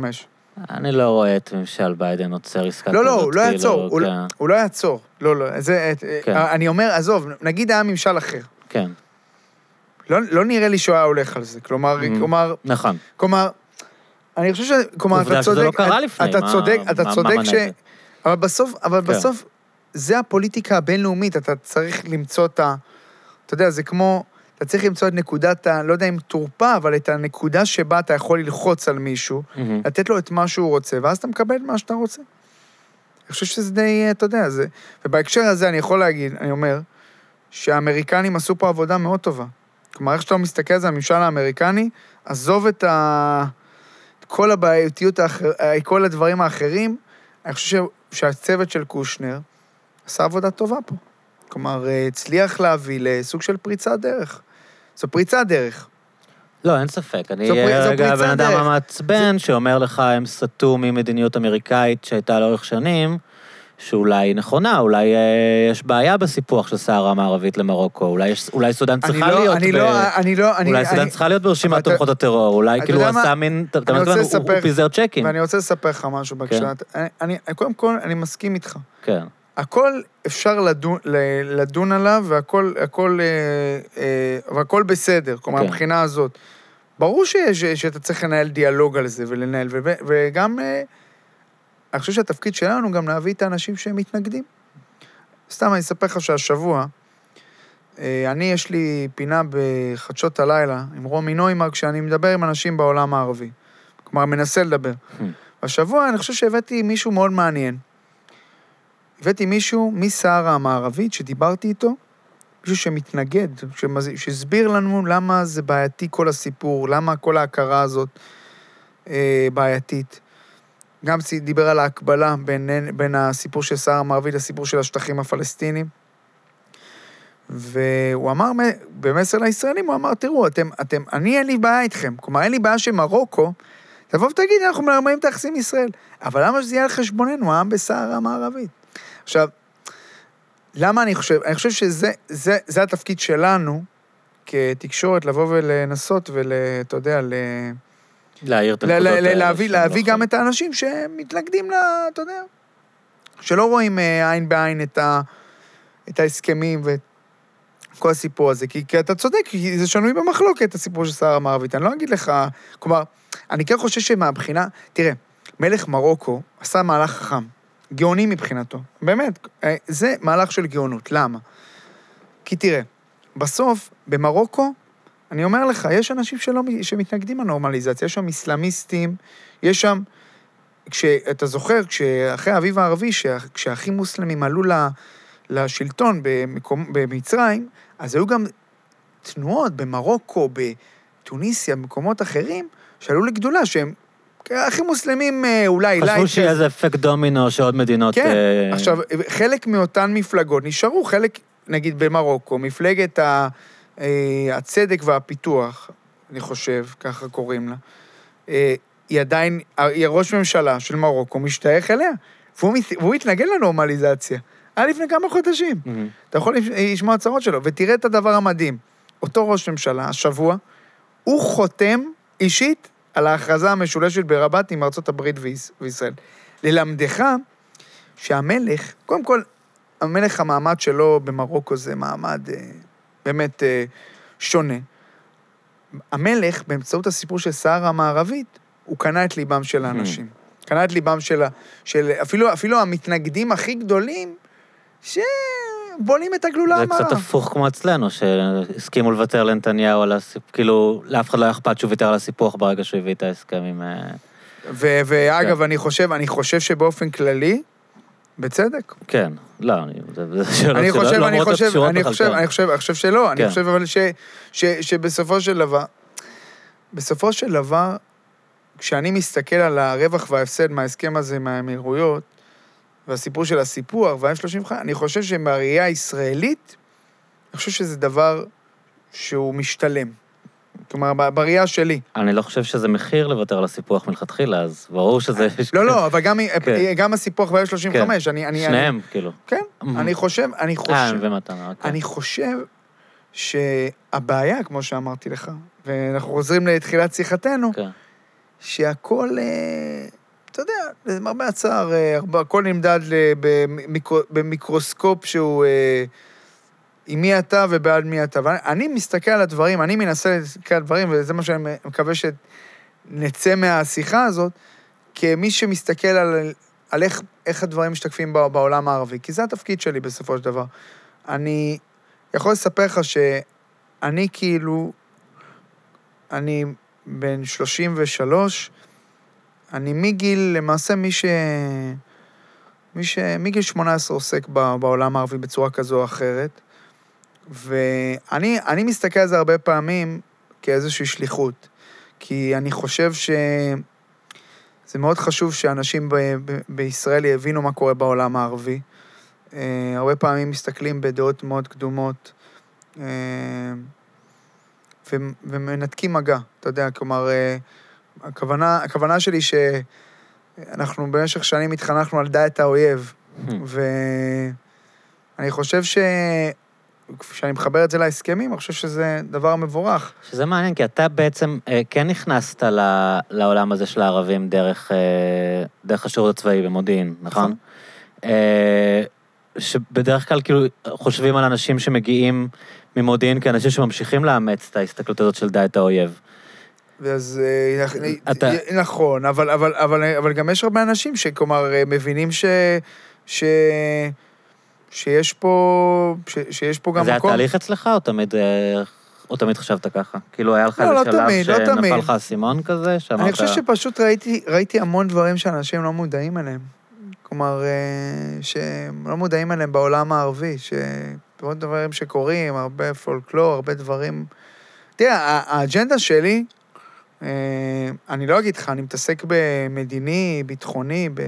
אני לא רואה את ממשל ביידן עוצר עסקה לא, כזאת. לא, הוא לא כאילו, יעצור, הוא, לא- כן, הוא לא יעצור. לא, לא, זה... כן. אה, אני אומר, עזוב, נגיד היה ממשל אחר. כן, לא, לא נראה לי שהוא היה הולך על זה. כלומר, Mm. כלומר, נכון. כלומר, אני חושב ש... כלומר, עובדה אתה שזה צודק... לא קרה לפני, אתה מה- צודק, מה- אתה מה צודק את ש... אבל בסוף, אבל כן. בסוף, זה הפוליטיקה הבינלאומית, אתה צריך למצוא את ה... אתה יודע, זה כמו... אתה צריך למצוא את נקודת ה... לא יודע אם תורפה, אבל את הנקודה שבה אתה יכול ללחוץ על מישהו, מהמם. לתת לו את מה שהוא רוצה, ואז אתה מקבל את מה שאתה רוצה. אני חושב שזה די, אתה יודע, זה... ובהקשר הזה אני יכול להגיד, אני אומר, שהאמריקנים עשו פה עבודה מאוד טובה. כלומר, איך שאתה מסתכל על זה, הממשל האמריקני, עזוב את ה... כל הבעייתיות, האחר... כל הדברים האחרים, אני חושב ש... שהצוות של קושנר עשה עבודה טובה פה. כלומר, אה, הצליח להביא לסוג של פריצת דרך. זו פריצת דרך. לא, אין ספק. אני זו רגע הבן אדם. המעצבן שאומר לך, הם סטו ממדיניות אמריקאית שהייתה לאורך שנים, שאולי נכונה, אולי אה, יש בעיה בסיפוח של סהרה המערבית למרוקו, אולי, יש, אולי סודאן צריכה לא, להיות אני ב... לא, אני לא, אני... אולי סודאן אני- צריכה להיות ברשימת תומכות הטרור, אולי כאילו הוא? עשה מין, אתה מבין, הוא הוא פיזר צ'קים. ואני רוצה לספר לך משהו בהקשר. אני, אני, קודם כל, אני מסכים איתך. כן, הכל אפשר לדון, עליו, והכל, הכל, אה, אה, והכל בסדר, כלומר, כן. מבחינה הזאת. ברור שיש, שאתה צריך לנהל דיאלוג על זה ולנהל, ו- וגם, אה, אני חושב שהתפקיד שלנו גם להביא את האנשים שהם מתנגדים. סתם, אני אספר לך שהשבוע, אה, אני, יש לי פינה בחדשות הלילה עם רומי נוימר, כשאני מדבר עם אנשים בעולם הערבי. כלומר, מנסה לדבר. Hmm. השבוע אני חושב שהבאתי מישהו מאוד מעניין. הבאתי מישהו מסהרה המערבית שדיברתי איתו, מישהו שמתנגד, שהסביר לנו למה זה בעייתי כל הסיפור, למה כל ההכרה הזאת אה, בעייתית. גם דיבר על ההקבלה בין, בין הסיפור של סהרה המערבית לסיפור של השטחים הפלסטינים. והוא אמר, במסר לישראלים, הוא אמר, תראו, אתם, אתם, אני אין לי בעיה איתכם. כלומר, אין לי בעיה שמרוקו, תבוא ותגיד, אנחנו מרמים את היחסים עם ישראל. אבל למה שזה יהיה על חשבוננו, העם בסהרה המערבית? עכשיו, למה אני חושב? אני חושב שזה זה, זה התפקיד שלנו כתקשורת, לבוא ולנסות ול... אתה יודע, ל... להעיר את הנקודות האלה. להביא, להביא גם. את האנשים שמתנגדים ל... אתה יודע, שלא רואים אה, עין בעין את, ה, את ההסכמים ואת כל הסיפור הזה. כי, כי אתה צודק, כי זה שנוי במחלוקת, הסיפור של סהרה המערבית. אני לא אגיד לך... כלומר, אני כן חושב שמהבחינה... תראה, מלך מרוקו עשה מהלך חכם, גאוני מבחינתו. באמת, אה, זה מהלך של גאונות. למה? כי תראה, בסוף, במרוקו, אני אומר לך, יש אנשים שלא, שמתנגדים לנורמליזציה, יש שם איסלאמיסטים, יש שם... כשאתה זוכר, כשאחרי האביב הערבי, שה- כשהאחים מוסלמים עלו לשלטון במקום, במצרים, אז היו גם תנועות במרוקו, בתוניסיה, במקומות אחרים, שעלו לגדולה, שהם אחים מוסלמים אה, אולי... חשבו שיהיה איזה אפקט דומינו שעוד מדינות... כן, אה, עכשיו, חלק מאותן מפלגות נשארו, חלק, נגיד במרוקו, מפלגת ה, הצדק והפיתוח, אני חושב, ככה קוראים לה, אה, היא עדיין, היא ראש ממשלה של מרוקו, משתייך אליה, והוא, והוא התנגד לנורמליזציה. היה לפני כמה חודשים. מהמם. אתה יכול לשמוע הצהרות שלו, ותראה את הדבר המדהים. אותו ראש ממשלה, השבוע, הוא חותם אישית על ההכרזה המשולשת ברבת עם ארצות הברית ויש- וישראל. ללמדך שהמלך, קודם כל, המלך, המעמד שלו במרוקו זה מעמד אה, באמת אה, שונה. המלך, באמצעות הסיפור של סהרה המערבית, הוא קנה את ליבם של האנשים. קנה את ליבם של, של אפילו, אפילו המתנגדים הכי גדולים, שבולעים את הגלולה זה המרה. קצת הפוך כמו אצלנו, שהסכימו לוותר לנתניהו על הסיפור, כאילו, לאף אחד לא היה אכפת שהוא ויתר על הסיפוח ברגע שהוא הביא את ההסכם עם... אה, ואגב, כן. אני חושב, אני חושב שבאופן כללי, בצדק. כן, לא, אני- זה זה שאלות אני חושב, אני חושב, אני חושב. אני חושב, אני חושב שלא, אני כן. חושב אבל ש, ש, שבסופו של דבר, בסופו של דבר, כשאני מסתכל על הרווח וההפסד מההסכם הזה מהאמירויות, והסיפור של הסיפוח וה-M35, אני חושב שבראייה הישראלית, אני חושב שזה דבר שהוא משתלם. כלומר, בראייה שלי. אני לא חושב שזה מחיר לוותר על הסיפוח מלכתחילה, אז ברור שזה... לא, לא, אבל גם, כן. גם הסיפוח ב-M35, כן. אני... אני שניהם, כאילו. כן, אני חושב, אני אה, חושב... ומתנה, אוקיי. אני חושב שהבעיה, כמו שאמרתי לך, ואנחנו חוזרים לתחילת שיחתנו, כן. שהכל, אה, אתה יודע, למרבה הצער, אה, הכל נמדד במיקרוסקופ שהוא עם מי אתה ובעד מי אתה. ואני מסתכל על הדברים, אני מנסה להסתכל על הדברים, וזה מה שאני מקווה שנצא מהשיחה הזאת, כמי שמסתכל על, על איך, איך הדברים משתקפים בע- בעולם הערבי, כי זה התפקיד שלי בסופו של דבר. אני יכול לספר לך שאני כאילו, אני בן 33, אני מגיל, למעשה מי ש... מי ש... מגיל 18 עוסק בעולם הערבי בצורה כזו או אחרת, ואני אני מסתכל על זה הרבה פעמים כאיזושהי שליחות, כי אני חושב ש... זה מאוד חשוב שאנשים ב- ב- בישראל יבינו מה קורה בעולם הערבי. אה, הרבה פעמים מסתכלים בדעות מאוד קדומות, אה, ו- ומנתקים מגע, אתה יודע, כלומר, אה, הכוונה, הכוונה שלי שאנחנו במשך שנים התחנכנו על דעת האויב, Hmm. ואני חושב ש... כשאני מחבר את זה להסכמים, אני חושב שזה דבר מבורך. שזה מעניין, כי אתה בעצם אה, כן נכנסת לעולם הזה של הערבים דרך, אה, דרך השירות הצבאי במודיעין, נכון? נכון. אה, שבדרך כלל כאילו חושבים על אנשים שמגיעים ממודיעין כאנשים שממשיכים לאמץ את ההסתכלות הזאת של דע את האויב. נכ- אתה- נכון, אבל, אבל, אבל, אבל גם יש הרבה אנשים שכלומר מבינים ש... ש... שיש פה, ש, שיש פה גם זה מקום. תהליך אצלך, או תמיד, אה, או תמיד חשבת ככה? כאילו, היה לך לא, לא איזה שלב תמיד, לא שנפל תמיד. לך האסימון כזה, שאמרת... אני חושב שפשוט ראיתי, ראיתי המון דברים שאנשים לא מודעים אליהם. כלומר, אה, שהם לא מודעים אליהם בעולם הערבי, שהרבה דברים שקורים, הרבה פולקלור, הרבה דברים... תראה, האג'נדה שלי, אה, אני לא אגיד לך, אני מתעסק במדיני, ביטחוני, ב...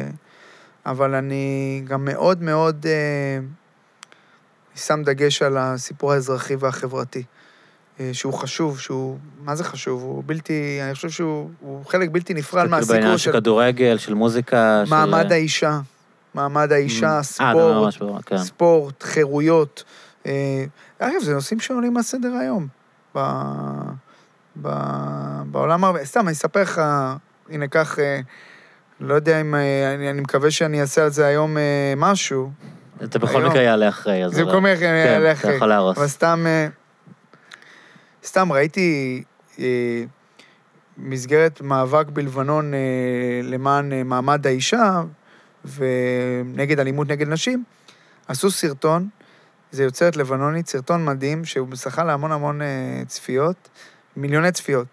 אבל אני גם מאוד מאוד אה, שם דגש על הסיפור האזרחי והחברתי. אה, שהוא חשוב, שהוא... מה זה חשוב? הוא בלתי... אני חושב שהוא הוא חלק בלתי נפרד מהסיפור בעניין של של כדורגל, של מוזיקה, של... מעמד האישה. מעמד האישה, אה, אתה אומר ספורט, משהו, כן. ספורט, חירויות. אה, אגב, זה נושאים שעולים מהסדר היום. ב... ב... בעולם הערבי. סתם, אני אספר לך, הנה, כך, אה, לא יודע אם... אה, אני, אני מקווה שאני אעשה על זה היום אה, משהו. זה בכל היום. מקרה יעלה אחרי, אז זה בכל מקרה כן, יעלה אתה אחרי. יכול להרוס. אבל סתם, אה, סתם ראיתי אה, מסגרת מאבק בלבנון אה, למען אה, מעמד האישה ונגד אלימות נגד נשים, עשו סרטון, זה יוצרת לבנונית, סרטון מדהים, שהוא זכה להמון המון אה, צפיות, מיליוני צפיות,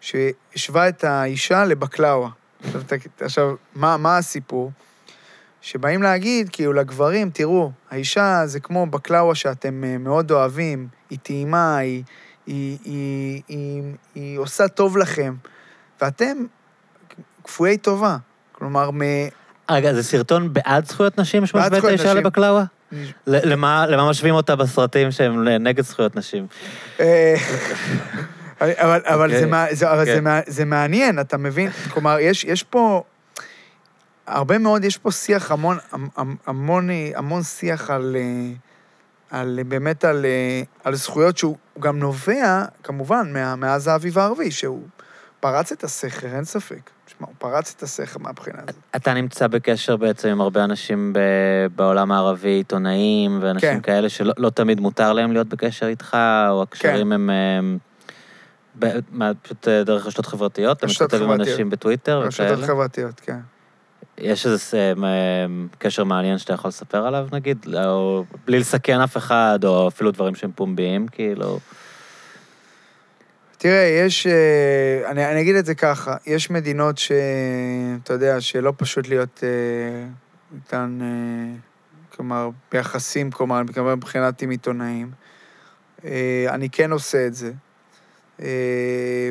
שהשווה את האישה לבקלאווה. עכשיו, ת- עכשיו מה, מה הסיפור? שבאים להגיד, כאילו, לגברים, תראו, האישה זה כמו בקלאווה שאתם אה, מאוד אוהבים, היא טעימה, היא, היא, היא, היא, היא עושה טוב לכם, ואתם כפויי טובה. כלומר, מ... רגע, זה סרטון בעד זכויות נשים שמשווה את האישה. לבקלאווה? למה למה משווים אותה בסרטים שהם נגד זכויות נשים? אבל, אבל, אוקיי. זה, מע- זה, אבל זה, כן. מע- זה מעניין, אתה מבין? כלומר, יש, יש פה... הרבה מאוד, יש פה שיח המון, המ- המון, המון שיח על, אה, על באמת על, אה, על זכויות שהוא גם נובע, כמובן, מה, מאז האביב הערבי, שהוא פרץ את הסכר, אין ספק. תשמע, הוא פרץ את הסכר מהבחינה הזאת. אתה נמצא בקשר בעצם עם הרבה אנשים ב- בעולם הערבי, עיתונאים ואנשים כן. כאלה שלא לא תמיד מותר להם להיות בקשר איתך, או הקשרים הם... הם מה, פשוט אה, דרך רשתות חברתיות? אתה רשתות מתכתב עם חברתיות. אנשים בטוויטר רשתות וכאלה? חברתיות, כן. יש איזה אה, קשר מעניין שאתה יכול לספר עליו, נגיד? או בלי לסכן אף אחד, או אפילו דברים שהם פומביים, כאילו... תראה, יש... אה, אני, אני אגיד את זה ככה, יש מדינות ש... אתה יודע, שלא פשוט להיות איתן, כלומר, ביחסים, כלומר, מבחינת עם עיתונאים. אני כן עושה את זה. אה,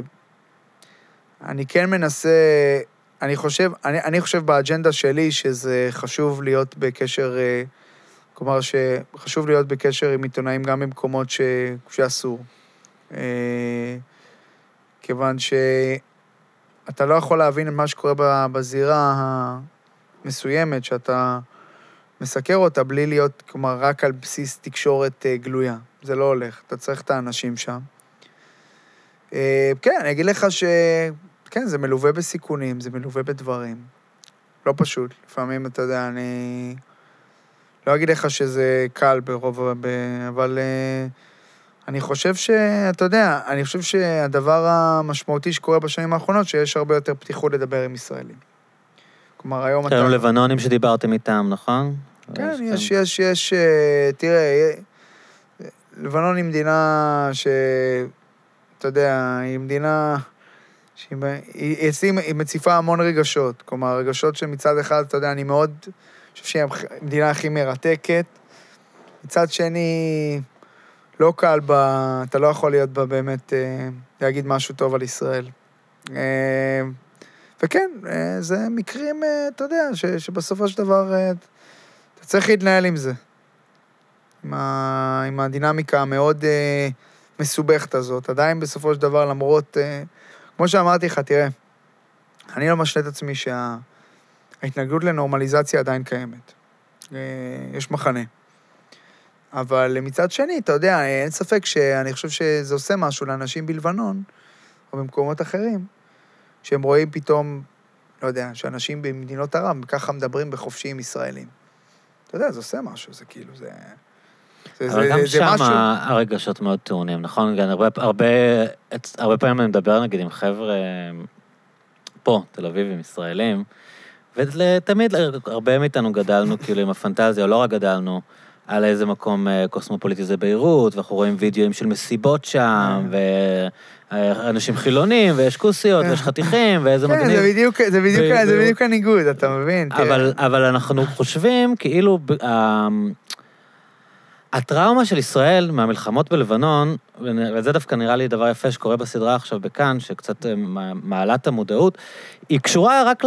אני כן מנסה... אני חושב, אני, אני חושב באג'נדה שלי שזה חשוב להיות בקשר, אה, כלומר, שחשוב להיות בקשר עם עיתונאים גם במקומות ש, שאסור. אה, כיוון שאתה לא יכול להבין מה שקורה בזירה המסוימת שאתה מסקר אותה בלי להיות, כלומר, רק על בסיס תקשורת גלויה. זה לא הולך, אתה צריך את האנשים שם. אה, כן, אני אגיד לך ש... כן, זה מלווה בסיכונים, זה מלווה בדברים. לא פשוט. לפעמים, אתה יודע, אני... לא אגיד לך שזה קל ברוב... ב... אבל... אה, אני חושב ש... אתה יודע, אני חושב שהדבר המשמעותי שקורה בשנים האחרונות, שיש הרבה יותר פתיחות לדבר עם ישראלים. כלומר, היום אתה... יש לנו לבנונים שדיברתם איתם, נכון? כן, יש, יש, יש, אה, תראה, אה, לבנון היא מדינה ש... אתה יודע, היא מדינה... שהיא היא, אצלי היא מציפה המון רגשות. כלומר, רגשות שמצד אחד, אתה יודע, אני מאוד... אני חושב שהיא המדינה הכי מרתקת. מצד שני, לא קל בה, אתה לא יכול להיות בה באמת, אה, להגיד משהו טוב על ישראל. אה, וכן, אה, זה מקרים, אתה יודע, ש, שבסופו של דבר אתה צריך להתנהל עם זה. עם, ה, עם הדינמיקה המאוד אה, מסובכת הזאת. עדיין בסופו של דבר, למרות... אה, כמו שאמרתי לך, תראה, אני לא משלה את עצמי שההתנגדות לנורמליזציה עדיין קיימת. אה, יש מחנה. אבל מצד שני, אתה יודע, אין ספק שאני חושב שזה עושה משהו לאנשים בלבנון, או במקומות אחרים, שהם רואים פתאום, לא יודע, שאנשים במדינות ערב ככה מדברים בחופשי עם ישראלים. אתה יודע, זה עושה משהו, זה כאילו, זה... זה, אבל זה, גם זה שם משהו... הרגשות מאוד טעונים, נכון? גם הרבה, הרבה, הרבה פעמים אני מדבר נגיד עם חבר'ה פה, תל אביבים, ישראלים, ותמיד הרבה מאיתנו גדלנו כאילו עם הפנטזיה, או לא רק גדלנו, על איזה מקום אה, קוסמופוליטי זה ביירות, ואנחנו רואים וידאוים של מסיבות שם, ואנשים חילונים, ויש כוסיות, ויש חתיכים, ואיזה כן, מגניב. זה בדיוק, זה בדיוק, ו- זה ו- בדיוק הניגוד, אתה מבין? אבל, אבל אנחנו חושבים כאילו ה- הטראומה של ישראל מהמלחמות בלבנון, וזה דווקא נראה לי דבר יפה שקורה בסדרה עכשיו בכאן, שקצת אה, מע- מעלה את המודעות, היא קשורה רק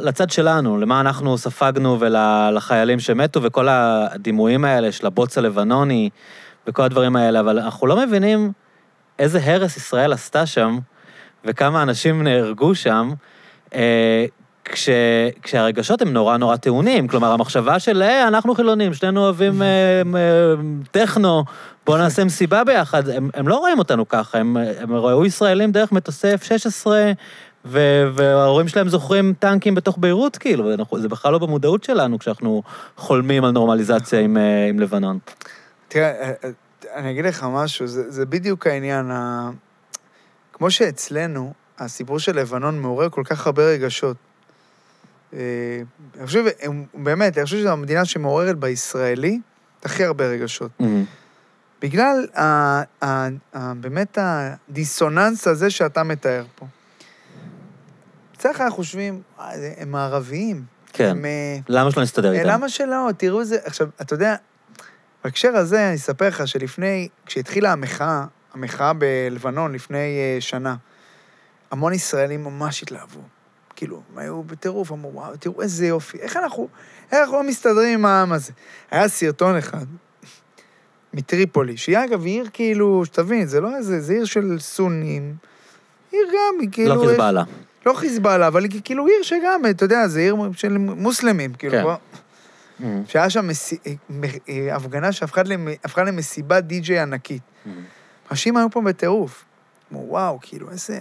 לצד שלנו, למה אנחנו ספגנו ולחיילים שמתו, וכל הדימויים האלה של הבוץ הלבנוני וכל הדברים האלה, אבל אנחנו לא מבינים איזה הרס ישראל עשתה שם, וכמה אנשים נהרגו שם, אה, כש, כשהרגשות הם נורא נורא טעונים. כלומר, המחשבה של, אה, אנחנו חילונים, שנינו אוהבים אה, אה, טכנו, בואו נעשה מסיבה ביחד, הם, הם לא רואים אותנו ככה, הם, הם ראו ישראלים דרך מטוסי F-16, ו- וההורים שלהם זוכרים טנקים בתוך ביירות, כאילו, ואנחנו, זה בכלל לא במודעות שלנו כשאנחנו חולמים על נורמליזציה עם, אה, עם לבנון. תראה, אה, אה, אני אגיד לך משהו, זה, זה בדיוק העניין. ה... כמו שאצלנו, הסיפור של לבנון מעורר כל כך הרבה רגשות. אה, אני חושב, באמת, אני חושב שזו המדינה שמעוררת בישראלי הכי הרבה רגשות. בגלל ה, ה, ה, באמת הדיסוננס הזה שאתה מתאר פה. בדרך כלל חושבים, "אה, זה- הם מערביים. כן, הם, אה, למה שלא נסתדר איתם? למה שלא? תראו איזה... עכשיו, אתה יודע, בהקשר הזה אני אספר לך שלפני, כשהתחילה המחאה, המחאה בלבנון לפני שנה, המון ישראלים ממש התלהבו. כאילו, הם היו בטירוף, אמרו, וואו, תראו איזה יופי, איך אנחנו, איך אנחנו לא מסתדרים עם העם הזה. היה סרטון אחד מטריפולי, שהיא אגב עיר כאילו, שתבין, זה לא איזה, זה עיר של סונים, עיר גם, היא כאילו... לא חיזבאללה. לא חיזבאללה, אבל היא כאילו עיר שגם, אתה יודע, זה עיר של מוסלמים, כאילו, כן. בוא... שהיה שם מס... הפגנה שהפכה למ... הפכה למסיבת די-ג'יי ענקית. אנשים היו פה בטירוף. אמרו, וואו, כאילו, איזה...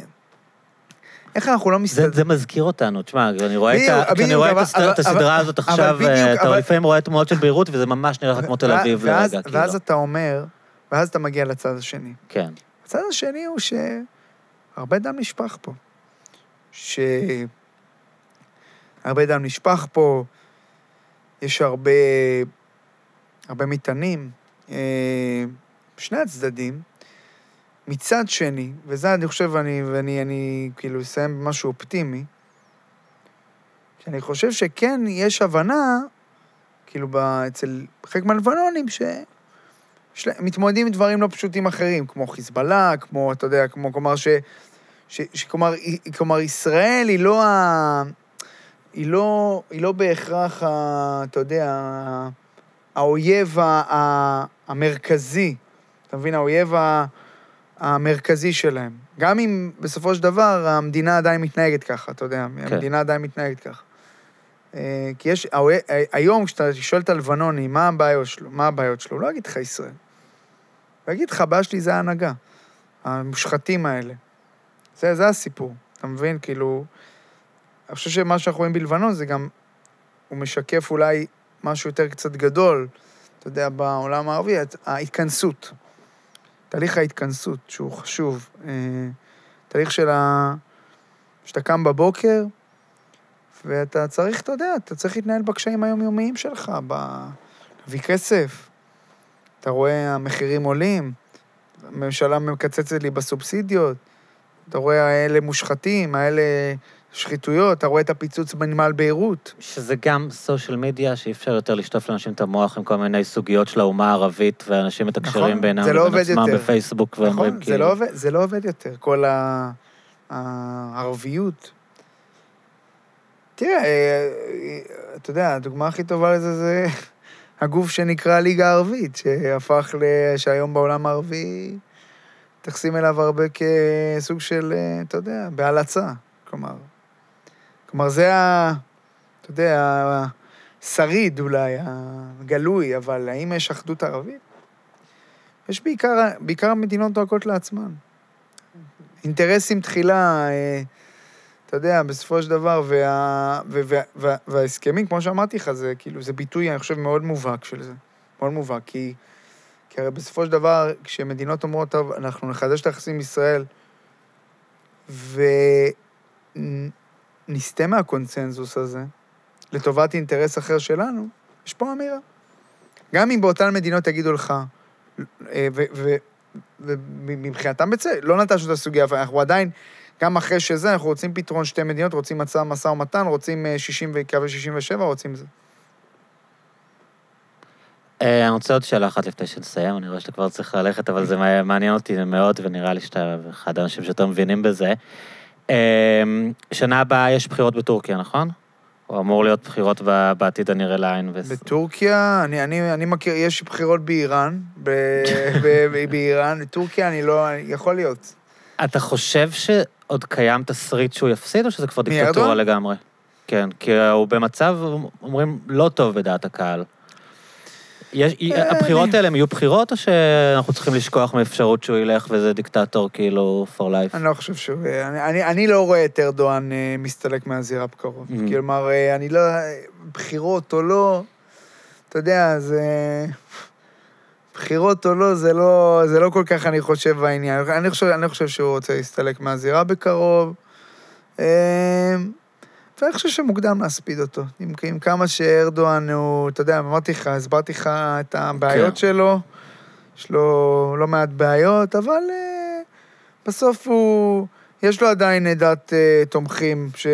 איך אנחנו לא זה, מסתדרים? זה מזכיר אותנו, תשמע, אני רואה, את, בדיוק. כשאני בדיוק, רואה אבל- את, הסד... אבל- את הסדרה הזאת אבל עכשיו, בדיוק, אתה אבל- לפעמים רואה תמונות של ביירות, וזה ממש נראה לך כמו תל אביב ואז, לרגע, כאילו. ואז, ואז אתה אומר, ואז אתה מגיע לצד השני. כן. הצד השני הוא שהרבה דם נשפך פה. ש... הרבה דם נשפך פה, יש הרבה, הרבה מטענים, אה, שני הצדדים. מצד שני, וזה אני חושב, אני, ואני אני, כאילו אסיים במשהו אופטימי, שאני חושב שכן יש הבנה, כאילו, ב, אצל חלק מהלבנונים, ש... יש להם- מתמודדים עם דברים לא פשוטים אחרים, כמו חיזבאללה, כמו, אתה יודע, כמו, כלומר, ש... ש, ש כלומר, ישראל היא לא ה... היא לא, היא לא בהכרח, ה, אתה יודע, האויב ה, ה, המרכזי, אתה מבין? האויב ה, המרכזי שלהם. גם אם בסופו של דבר המדינה עדיין מתנהגת ככה, אתה יודע, כן. המדינה עדיין מתנהגת ככה. אה, כי יש, האויב- היום כשאתה שואל את הלבנוני, מה הבעיות שלו? מה הבעיות שלו? הוא לא יגיד לך ישראל. הוא יגיד לך, הבעיה שלי זה ההנהגה. המושחתים האלה. זה, זה הסיפור, אתה מבין? כאילו, אני חושב שמה שאנחנו רואים בלבנון זה גם, הוא משקף אולי משהו יותר קצת גדול, אתה יודע, בעולם הערבי, הת- ההתכנסות. תהליך ההתכנסות, שהוא חשוב. אה, תהליך של ה... שאתה קם בבוקר, ואתה צריך, אתה יודע, אתה צריך להתנהל בקשיים היומיומיים שלך, ב... להביא כסף. אתה רואה, המחירים עולים, הממשלה מקצצת לי בסובסידיות, אתה רואה, האלה מושחתים, האלה שחיתויות, אתה רואה את הפיצוץ בנמל ביירות. שזה גם סושיאל מדיה, שאי אפשר יותר לשטוף לאנשים את המוח עם כל מיני סוגיות של האומה הערבית, ואנשים מתקשרים נכון, בינם לא לבין עצמם יותר. בפייסבוק, ואומרים נכון, כאילו... זה לא, עובד, זה לא עובד יותר, כל. הערביות. תראה, אה, אה, אתה יודע, הדוגמה הכי טובה לזה זה הגוף שנקרא ליגה הערבית, שהפך ל... שהיום בעולם הערבי מתייחסים אליו הרבה כסוג של, אה, אתה יודע, בהלצה. כלומר, כלומר, זה ה... אתה יודע, השריד אולי, הגלוי, אבל האם יש אחדות ערבית? יש בעיקר, בעיקר מדינות דואגות לעצמן. אינטרסים תחילה, אה, אתה יודע, בסופו של דבר, וה, וה, וה, וה, וההסכמים, כמו שאמרתי לך, זה כאילו, זה ביטוי, אני חושב, מאוד מובהק של זה. מאוד מובהק, כי, כי הרי בסופו של דבר, כשמדינות אומרות, טוב, אנחנו נחדש את היחסים עם ישראל, ונסטה מהקונצנזוס הזה, לטובת אינטרס אחר שלנו, יש פה אמירה. גם אם באותן מדינות יגידו לך, אה, ומבחינתם בצדק, לא נטשנו את הסוגיה, אנחנו עדיין, גם אחרי שזה, אנחנו רוצים פתרון שתי מדינות, רוצים מצע משא ומתן, רוצים 60 וקווי 67, רוצים זה. אה, אני רוצה עוד שאלה אחת לפני שנסיים, אני רואה שאתה כבר צריך ללכת, אבל זה מעניין אותי מאוד, ונראה לי שאתה אחד האנשים שיותר מבינים בזה. אה, שנה הבאה יש בחירות בטורקיה, נכון? או אמור להיות בחירות בעתיד הנראה לעין. בטורקיה, אני, אני, אני מכיר, יש בחירות באיראן, ב, ב, ב, באיראן, בטורקיה אני לא, יכול להיות. אתה חושב שעוד קיים תסריט שהוא יפסיד, או שזה כבר דיקטטורה לגמרי? כן, כי הוא במצב, אומרים, לא טוב בדעת הקהל. יש, אה, הבחירות האלה הם יהיו בחירות, או שאנחנו צריכים לשכוח מאפשרות שהוא ילך וזה דיקטטור כאילו for life? אני לא חושב שהוא... אני, אני, אני לא רואה את ארדואן אה, מסתלק מהזירה בקרוב. Mm-hmm. כלומר, אה, אני לא... בחירות או לא, אתה יודע, זה... בחירות או לא, זה לא, זה לא כל כך, אני חושב, העניין. אני חושב, אני חושב שהוא רוצה להסתלק מהזירה בקרוב. ואני חושב שמוקדם להספיד אותו. עם, עם כמה שארדואן הוא, אתה יודע, אמרתי לך, הסברתי לך את הבעיות כן. שלו, יש לו לא מעט בעיות, אבל uh, בסוף הוא, יש לו עדיין עדת uh, תומכים, שהיא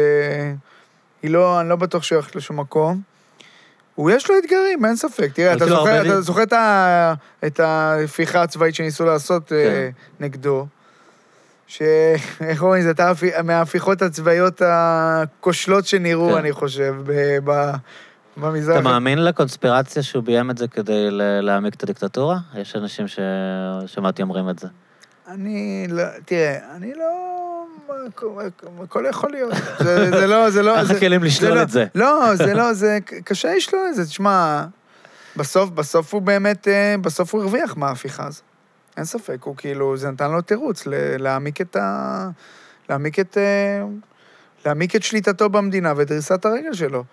לא, אני לא בטוח שהוא הולך לשום מקום. הוא, יש לו אתגרים, אין ספק. תראה, אתה כאילו זוכר, אתה זוכר את ההפיכה הצבאית שניסו לעשות כן. uh, נגדו. שאיך אומרים, זו הייתה מההפיכות הצבאיות הכושלות שנראו, כן. אני חושב, ב... במזרח. אתה מאמין לקונספירציה שהוא ביים את זה כדי להעמיק את הדיקטטורה? יש אנשים ששמעתי אומרים את זה. אני לא, תראה, אני לא... הכל יכול להיות. זה, זה לא, זה לא... איך הכלים לשלול לא- את זה? לא, זה לא, זה קשה לשלול את זה. תשמע, בסוף, בסוף הוא באמת, אה, בסוף הוא הרוויח מההפיכה הזאת. אין ספק, הוא כאילו, זה נתן לו תירוץ להעמיק את ה... להעמיק את... אה, להעמיק את שליטתו במדינה ודריסת הרגל שלו.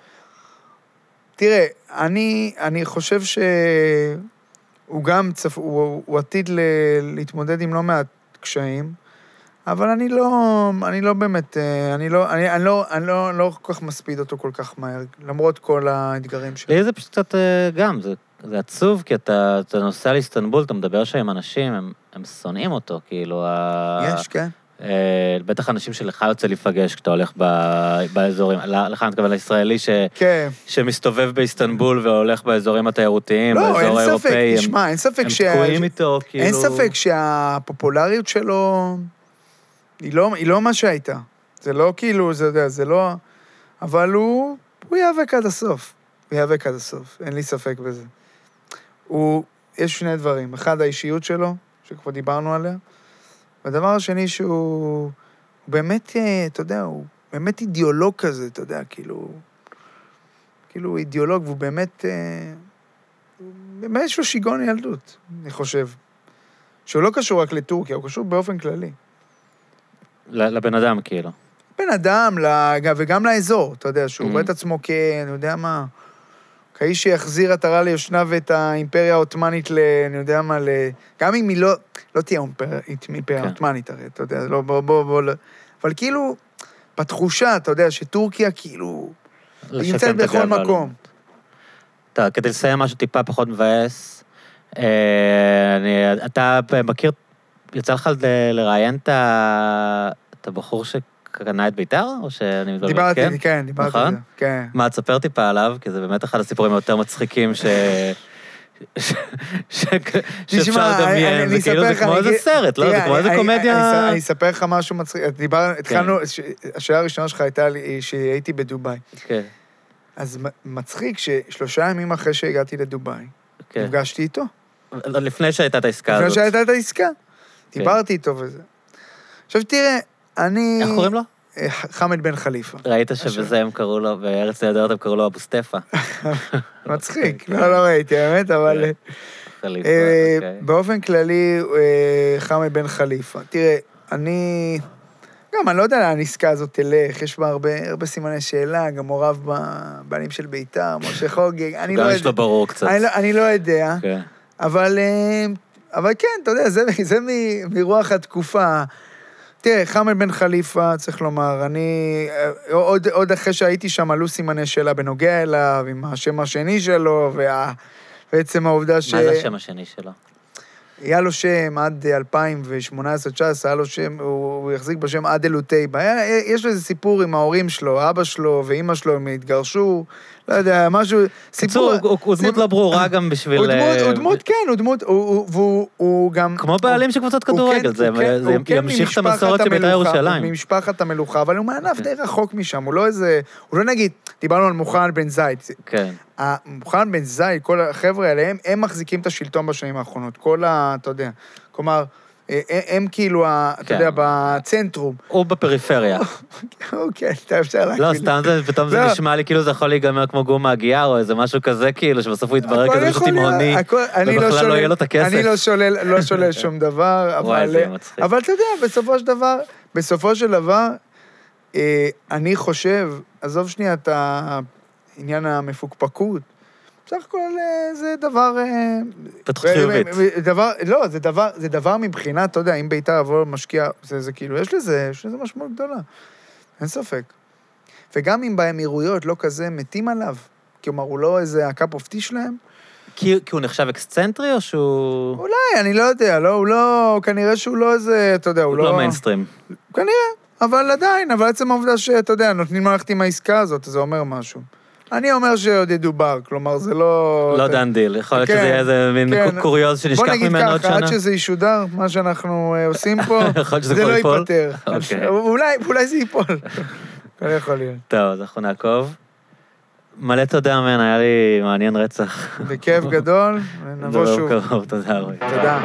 תראה, אני, אני חושב שהוא גם, צפ... הוא, הוא עתיד ל... להתמודד עם לא מעט קשיים, אבל אני לא, אני לא באמת, אה, אני לא, אני, אני לא, אני לא, לא כל כך מספיד אותו כל כך מהר, למרות כל האתגרים שלו. לי זה פשוט קצת אה, גם, זה זה עצוב, כי אתה, אתה נוסע לאיסטנבול, אתה מדבר שם עם אנשים, הם, הם שונאים אותו, כאילו... יש, כן. אה, בטח אנשים שלך יוצא להיפגש כשאתה הולך ב, באזורים, לך אני מתכוון לישראלי ש, כן. שמסתובב באיסטנבול והולך באזורים התיירותיים, לא, באזור האירופאי. לא, אין ספק, תשמע, אין ספק הם ש... הם תקועים איתו, כאילו... אין ספק שהפופולריות שלו היא לא, היא לא מה שהייתה. זה לא כאילו, זה, זה לא... אבל הוא, הוא ייאבק עד הסוף. הוא ייאבק עד הסוף, אין לי ספק בזה. הוא, יש שני דברים. אחד, האישיות שלו, שכבר דיברנו עליה, והדבר השני שהוא הוא באמת, אה, אתה יודע, הוא באמת אידיאולוג כזה, אתה יודע, כאילו... כאילו הוא אידיאולוג, והוא באמת... אה, באמת יש לו שיגעון ילדות, אני חושב. שהוא לא קשור רק לטורקיה, הוא קשור באופן כללי. לבן אדם, כאילו. בן אדם, וגם לאזור, אתה יודע, שהוא mm-hmm. רואה את עצמו כ... אני יודע מה... כאיש שיחזיר עטרה ליושנה ואת האימפריה העות'מאנית ל... אני יודע מה, ל... גם אם היא לא... לא תהיה אימפריה כן. עות'מאנית הרי, אתה יודע, לא, בוא, בוא, בוא, לא... אבל כאילו, בתחושה, אתה יודע, שטורקיה כאילו... היא נמצאת בכל מקום. אתה, כדי לסיים משהו טיפה פחות מבאס, אה, אני, אתה מכיר, יצא לך לראיין את הבחור ש... קנה את ביתר, או שאני מדבר? דיברתי, כן, כן דיברתי נכון? על זה, כן. מה, תספר טיפה עליו, כי זה באמת אחד הסיפורים היותר מצחיקים ש... שאפשר לדמיין, זה כאילו, זה כמו איזה סרט, לא? זה כמו איזה קומדיה... אני אספר לך משהו מצחיק. דיברנו, כן. התחלנו, השאלה הראשונה שלך הייתה שהייתי בדובאי. כן. אז מצחיק ששלושה ימים אחרי שהגעתי לדובאי, כן. נפגשתי איתו. לפני שהייתה את העסקה הזאת. לפני שהייתה את העסקה. דיברתי איתו וזה. עכשיו תראה, אני... איך קוראים לו? אה, חמד בן חליפה. ראית שבזה הם קראו לו, בארץ נהדרת הם קראו לו אבו סטפה. מצחיק, לא, לא ראיתי, האמת, אבל... כן. חליפה, אה, אוקיי. באופן כללי, אה, חמד בן חליפה. תראה, אני... גם, אני לא יודע לאן העסקה הזאת תלך, יש בה הרבה, הרבה סימני שאלה, גם מעורב בבעלים של בית"ר, משה חוגג, אני לא גם יודע. יש לו ברור קצת. אני לא, אני לא יודע, כן. אבל, אבל כן, אתה יודע, זה, זה מ- מרוח התקופה. תראה, חמד בן חליפה, צריך לומר, אני... אה, עוד, עוד אחרי שהייתי שם, עלו סימני שאלה בנוגע אליו, עם השם השני שלו, וה... בעצם העובדה ש... מה זה השם השני שלו? היה לו שם עד 2018-2019, היה לו שם, הוא, הוא החזיק בשם עדל אוטייבה. היה- יש לו איזה סיפור עם ההורים שלו, אבא שלו ואימא שלו, הם התגרשו, לא יודע, משהו... קיצור, הוא- דמות סיפור- לא ברורה גם בשביל... הוא דמות, אה, כן, הוא דמות, הוא- הוא- והוא הוא גם... כמו בעלים של קבוצות הוא כדורגל, כן- זה כן- כן ימשיך את המסורת של בית"ר ירושלים. הוא ממשפחת המלוכה, אבל הוא מענף. די רחוק משם, הוא לא איזה... הוא לא נגיד, דיברנו על מוחמד בן זייד, כן. מוחמד בן זייד, כל החבר'ה האלה, הם, מחזיקים את השלטון בשנים האחרונות. כל ה... אתה יודע, כלומר, הם, הם כאילו, אתה כן. יודע, בצנטרום. הוא בפריפריה. אוקיי, אתה אפשר להקביל. לא, סתם זה, פתאום זה לא. נשמע לי כאילו זה יכול להיגמר כמו גומה הגיעה, או איזה משהו כזה, כאילו, שבסוף הוא יתברר כזה להיות, תימהוני, לא ובכלל לא יהיה לו את הכסף. אני לא שולל, לא שום דבר, אבל... מצחיק. אבל אתה יודע, בסופו של דבר, בסופו של דבר, אה, אני חושב, עזוב שנייה את העניין המפוקפקות, בסך הכל אה, זה דבר... אה, התפתחות חיובית. דבר, לא, זה דבר, זה דבר מבחינת, אתה יודע, אם בית"ר יבוא משקיע, זה, זה כאילו, יש לזה, יש לזה משמעות גדולה. אין ספק. וגם אם באמירויות לא כזה מתים עליו, כלומר, הוא לא איזה ה cup of tea שלהם, כי כי הוא נחשב אקסצנטרי, או שהוא... אולי, אני לא יודע, לא, הוא לא, כנראה שהוא לא איזה, אתה יודע, הוא הוא לא... לא מיינסטרים. כנראה, אבל עדיין, אבל עצם העובדה שאתה יודע, נותנים ללכת עם העסקה הזאת, זה אומר משהו. אני אומר שעוד ידובר, כלומר, זה לא... לא done deal, יכול להיות כן, שזה יהיה איזה מין כן. קוריוז שנשכח בוא נגיד ממנו עוד ככה, שנה. עד שזה ישודר, מה שאנחנו אה, עושים פה, זה לא? ייפתר. אוקיי. אולי, זה ייפול. לא יכול להיות. טוב, אז אנחנו נעקוב. מלא תודה, מן, היה לי מעניין רצח. בכיף גדול, ונבוא נדבר שוב. תודה רבה. תודה.